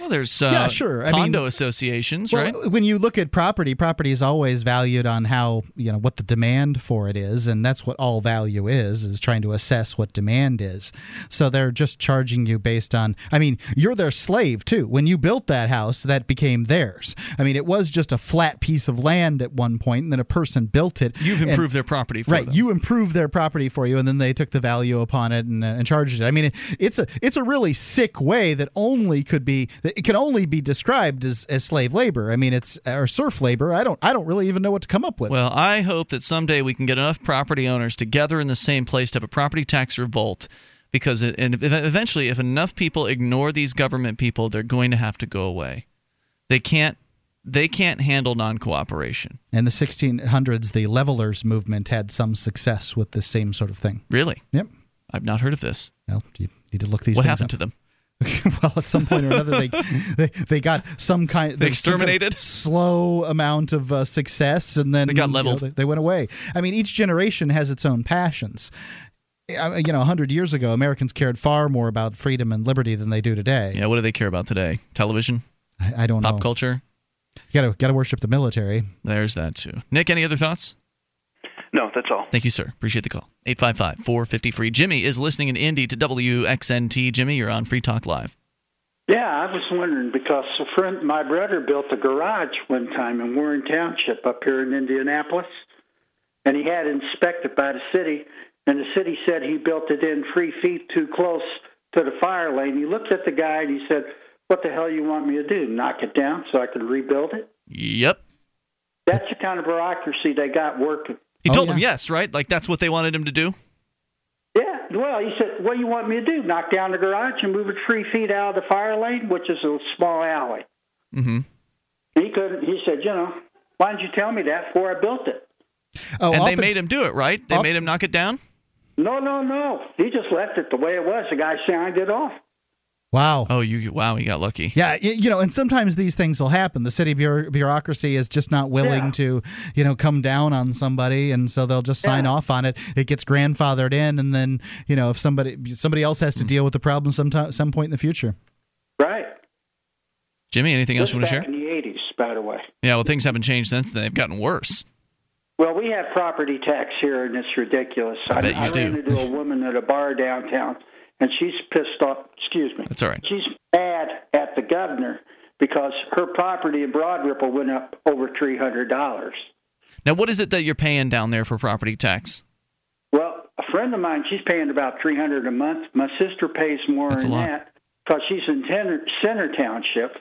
well, there's uh, yeah, sure. I condo mean, associations, well, right? When you look at property, property is always valued on how you know what the demand for it is, and that's what all value is: is trying to assess what demand is. So they're just charging you based on. I mean, you're their slave too. When you built that house, that became theirs. I mean, it was just a flat piece of land at one point, and then a person built it. You've improved and, their property, right? Them. You improved their property for you, and then they took the value upon it and, and charged it. I mean, it, it's a it's a really sick way that only could be it can only be described as, as slave labor. I mean, it's or serf labor. I don't I don't really even know what to come up with. Well, I hope that someday we can get enough property owners together in the same place to have a property tax revolt. Because it, and eventually, if enough people ignore these government people, they're going to have to go away. They can't they can't handle non-cooperation. In the 1600s, the levelers movement had some success with the same sort of thing. Really? Yep. I've not heard of this. Well, you need to look these. What happened up. to them? well, at some point or another, they they, they got some kind. They some kind of exterminated? slow amount of uh, success, and then They got you know, leveled. they, they went away. I mean, each generation has its own passions. You know, hundred years ago, Americans cared far more about freedom and liberty than they do today. Yeah, what do they care about today? Television, I, I don't pop know. Pop culture. You got to got to worship the military. There's that too. Nick, any other thoughts? No, that's all. Thank you, sir. Appreciate the call. 855 450 free. Jimmy is listening in Indy to WXNT. Jimmy, you're on Free Talk Live. Yeah, I was wondering because a friend, my brother built a garage one time in Warren Township up here in Indianapolis, and he had it inspected by the city, and the city said he built it in three feet too close to the fire lane. He looked at the guy and he said, "What the hell you want me to do? Knock it down so I can rebuild it?" Yep. That's the kind of bureaucracy they got working. He told him yes, right? Like that's what they wanted him to do? Yeah, well, he said, "What do you want me to do? Knock down the garage and move it three feet out of the fire lane, which is a small alley." Mm-hmm. He couldn't. He said, "You know, why didn't you tell me that before I built it?" Oh, and they often- made him do it, right? They made him knock it down? No, no, no. He just left it the way it was. The guy signed it off. Wow. Oh, you wow, you got lucky. Yeah, you know, and sometimes these things will happen. The city bureaucracy is just not willing Yeah. to, you know, come down on somebody, and so they'll just sign off on it. It gets grandfathered in, and then you know, if somebody somebody else has to hmm. deal with the problem sometime some point in the future. Right. Jimmy, anything else you want to share? in the '80s, by the way. Yeah, well, things haven't changed since then. They've gotten worse. Well, we have property tax here, and it's ridiculous. I bet you I ran do. into a woman at a bar downtown, and she's pissed off. Excuse me. That's all right. She's mad at the governor because her property in Broad Ripple went up over three hundred dollars. Now, what is it that you're paying down there for property tax? Well, a friend of mine, she's paying about three hundred a month. My sister pays more That's than that because she's in Center, Center Township.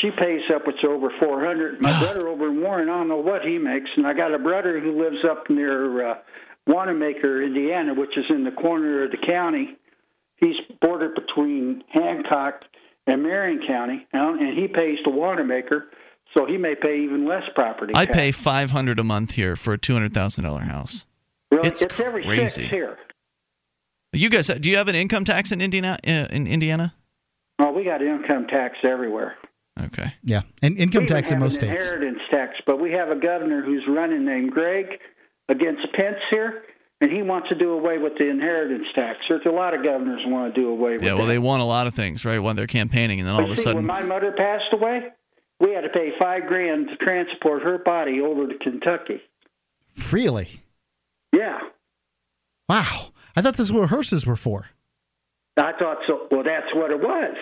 She pays up it's over four hundred. My brother over in Warren, I don't know what he makes, and I got a brother who lives up near uh, Wanamaker, Indiana, which is in the corner of the county. He's bordered between Hancock and Marion County, and and he pays the water maker, so he may pay even less property. I tax. pay 500 a month here for a $200,000 house. Really, it's it's every crazy. six here. You guys, do you have an income tax in Indiana? uh, In Indiana? Oh, we got income tax everywhere. Okay. Yeah, and income We tax even in have most an states. Inheritance tax, but we have a governor who's running named Greg against Pence here, and he wants to do away with the inheritance tax. There's a lot of governors want to do away with Yeah, well, that. they want a lot of things, right? When they're campaigning, and then all But of a see, sudden, when my mother passed away, we had to pay five grand to transport her body over to Kentucky. Really? Yeah, Wow. I thought this was what hearses were for. I thought so. Well, that's what it was.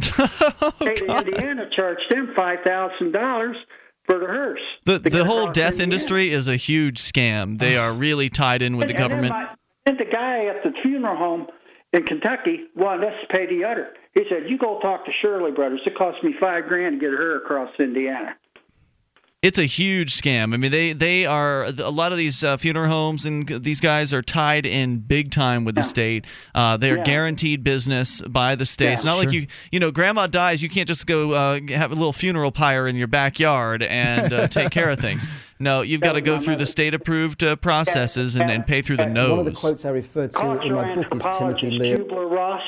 Oh, State of Indiana charged them five thousand dollars for the hearse. the the whole death industry is a huge scam. They are really tied in with the And then government. my- Then the guy at the funeral home in Kentucky wanted us to pay the other. He said, "You go talk to Shirley Brothers. It cost me five grand to get her across Indiana." It's a huge scam. I mean, they they are a lot of these uh, funeral homes and these guys are tied in big time with the state. Uh, they are Yeah. guaranteed business by the state. It's Yeah, not like you you know, grandma dies, you can't just go uh, have a little funeral pyre in your backyard and uh, take care of things. No, you've got to go through the state approved uh, processes and, and pay through the nose. One of the quotes I referred to in my book is Timothy Lear. Kubler Ross.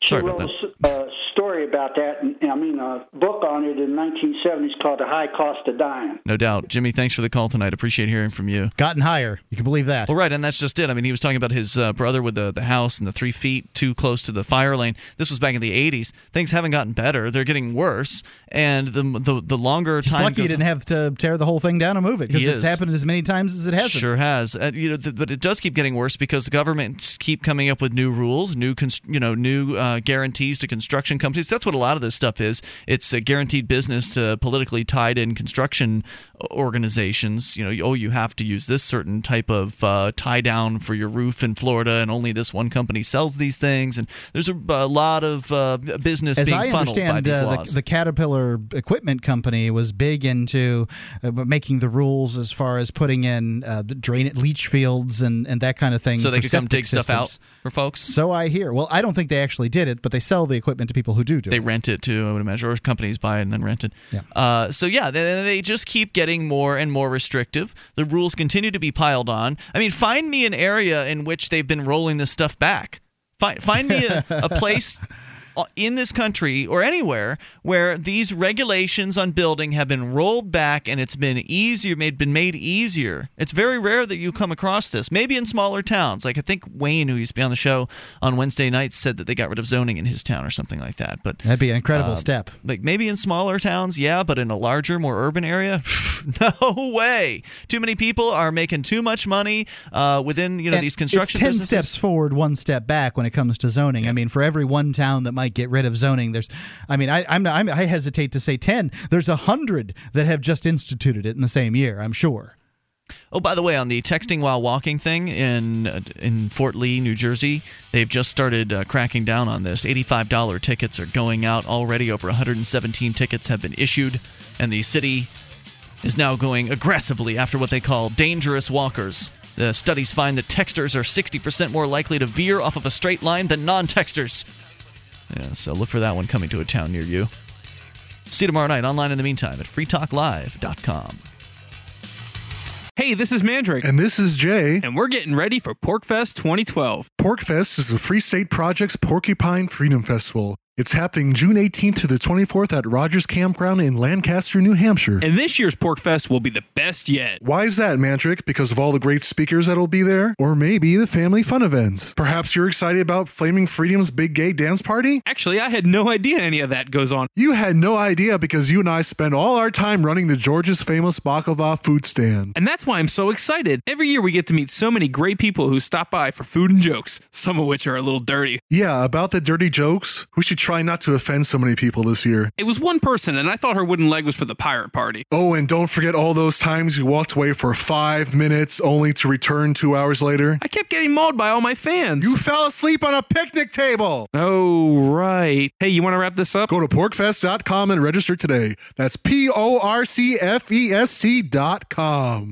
She Sorry wrote a s- a story about that, and I mean a book on it in 1970s called "The High Cost of Dying." No doubt. Jimmy, thanks for the call tonight. Appreciate hearing from you. Gotten higher. You can believe that. Well, right, and that's just it. I mean, he was talking about his uh, brother with the, the house and the three feet too close to the fire lane. This was back in the 80s. Things haven't gotten better; they're getting worse. And the the, the longer He's time lucky he didn't have to tear the whole thing down and move it because it's is. happened as many times as it hasn't. Sure has. Uh, you know, th- but it does keep getting worse because the governments keep coming up with new rules, new cons- you know, new uh, guarantees to construction companies. That's what a lot of this stuff is. It's a guaranteed business to politically tied in construction organizations. You know, oh, you have to use this certain type of uh, tie down for your roof in Florida, and only this one company sells these things. And there's a, a lot of uh, business As being I funneled by understand, uh, the, the Caterpillar Equipment Company was big into uh, making the rules as far as putting in uh, drain leach fields and, and that kind of thing. so they could come dig stuff out for folks. So I hear. Well, I don't think they actually did it, but they sell the equipment to people who do do they it. rent it too, I would imagine, or companies buy it and then rent it. Yeah. Uh, so yeah, they, they just keep getting more and more restrictive. The rules continue to be piled on. I mean, find me an area in which they've been rolling this stuff back. Find find me a, a place in this country or anywhere where these regulations on building have been rolled back and it's been easier, made been made easier. It's very rare that you come across this. Maybe in smaller towns, like I think Wayne, who used to be on the show on Wednesday nights, said that they got rid of zoning in his town or something like that. But that'd be an incredible uh, step. Like maybe in smaller towns, yeah, but in a larger, more urban area, no way. Too many people are making too much money uh, within you know And these construction. It's ten businesses. steps forward, one step back when it comes to zoning. I mean, for every one town that might get rid of zoning, there's. I mean, I, I'm, I'm I hesitate to say ten. There's a hundred that have just instituted it in the same year. I'm sure. Oh, by the way, on the texting while walking thing in in Fort Lee, New Jersey, they've just started uh, cracking down on this. Eighty-five dollar tickets are going out already. Over 117 tickets have been issued, and the city is now going aggressively after what they call dangerous walkers. The studies find that texters are 60% more likely to veer off of a straight line than non-texters. Yeah, so look for that one coming to a town near you. See you tomorrow night online in the meantime at freetalklive.com. Hey, this is Mandrake. And this is Jay. And we're getting ready for PorcFest 2012. PorcFest is the Free State Project's Porcupine Freedom Festival. It's happening June 18th to the 24th at Rogers Campground in Lancaster, New Hampshire. And this year's PorcFest will be the best yet. Why is that, Mandrake? Because of all the great speakers that'll be there? Or maybe the family fun events? Perhaps you're excited about Flaming Freedom's big gay dance party? Actually, I had no idea any of that goes on. You had no idea because you and I spend all our time running the George's famous baklava food stand. And that's why I'm so excited. Every year we get to meet so many great people who stop by for food and jokes, some of which are a little dirty. Yeah, about the dirty jokes, we should try not to offend so many people this year. It was one person, and I thought her wooden leg was for the pirate party. Oh, and don't forget all those times you walked away for five minutes only to return two hours later. I kept getting mauled by all my fans. You fell asleep on a picnic table. Oh, right. Hey, you want to wrap this up? Go to porcfest.com and register today. That's P O R C F E S T.com.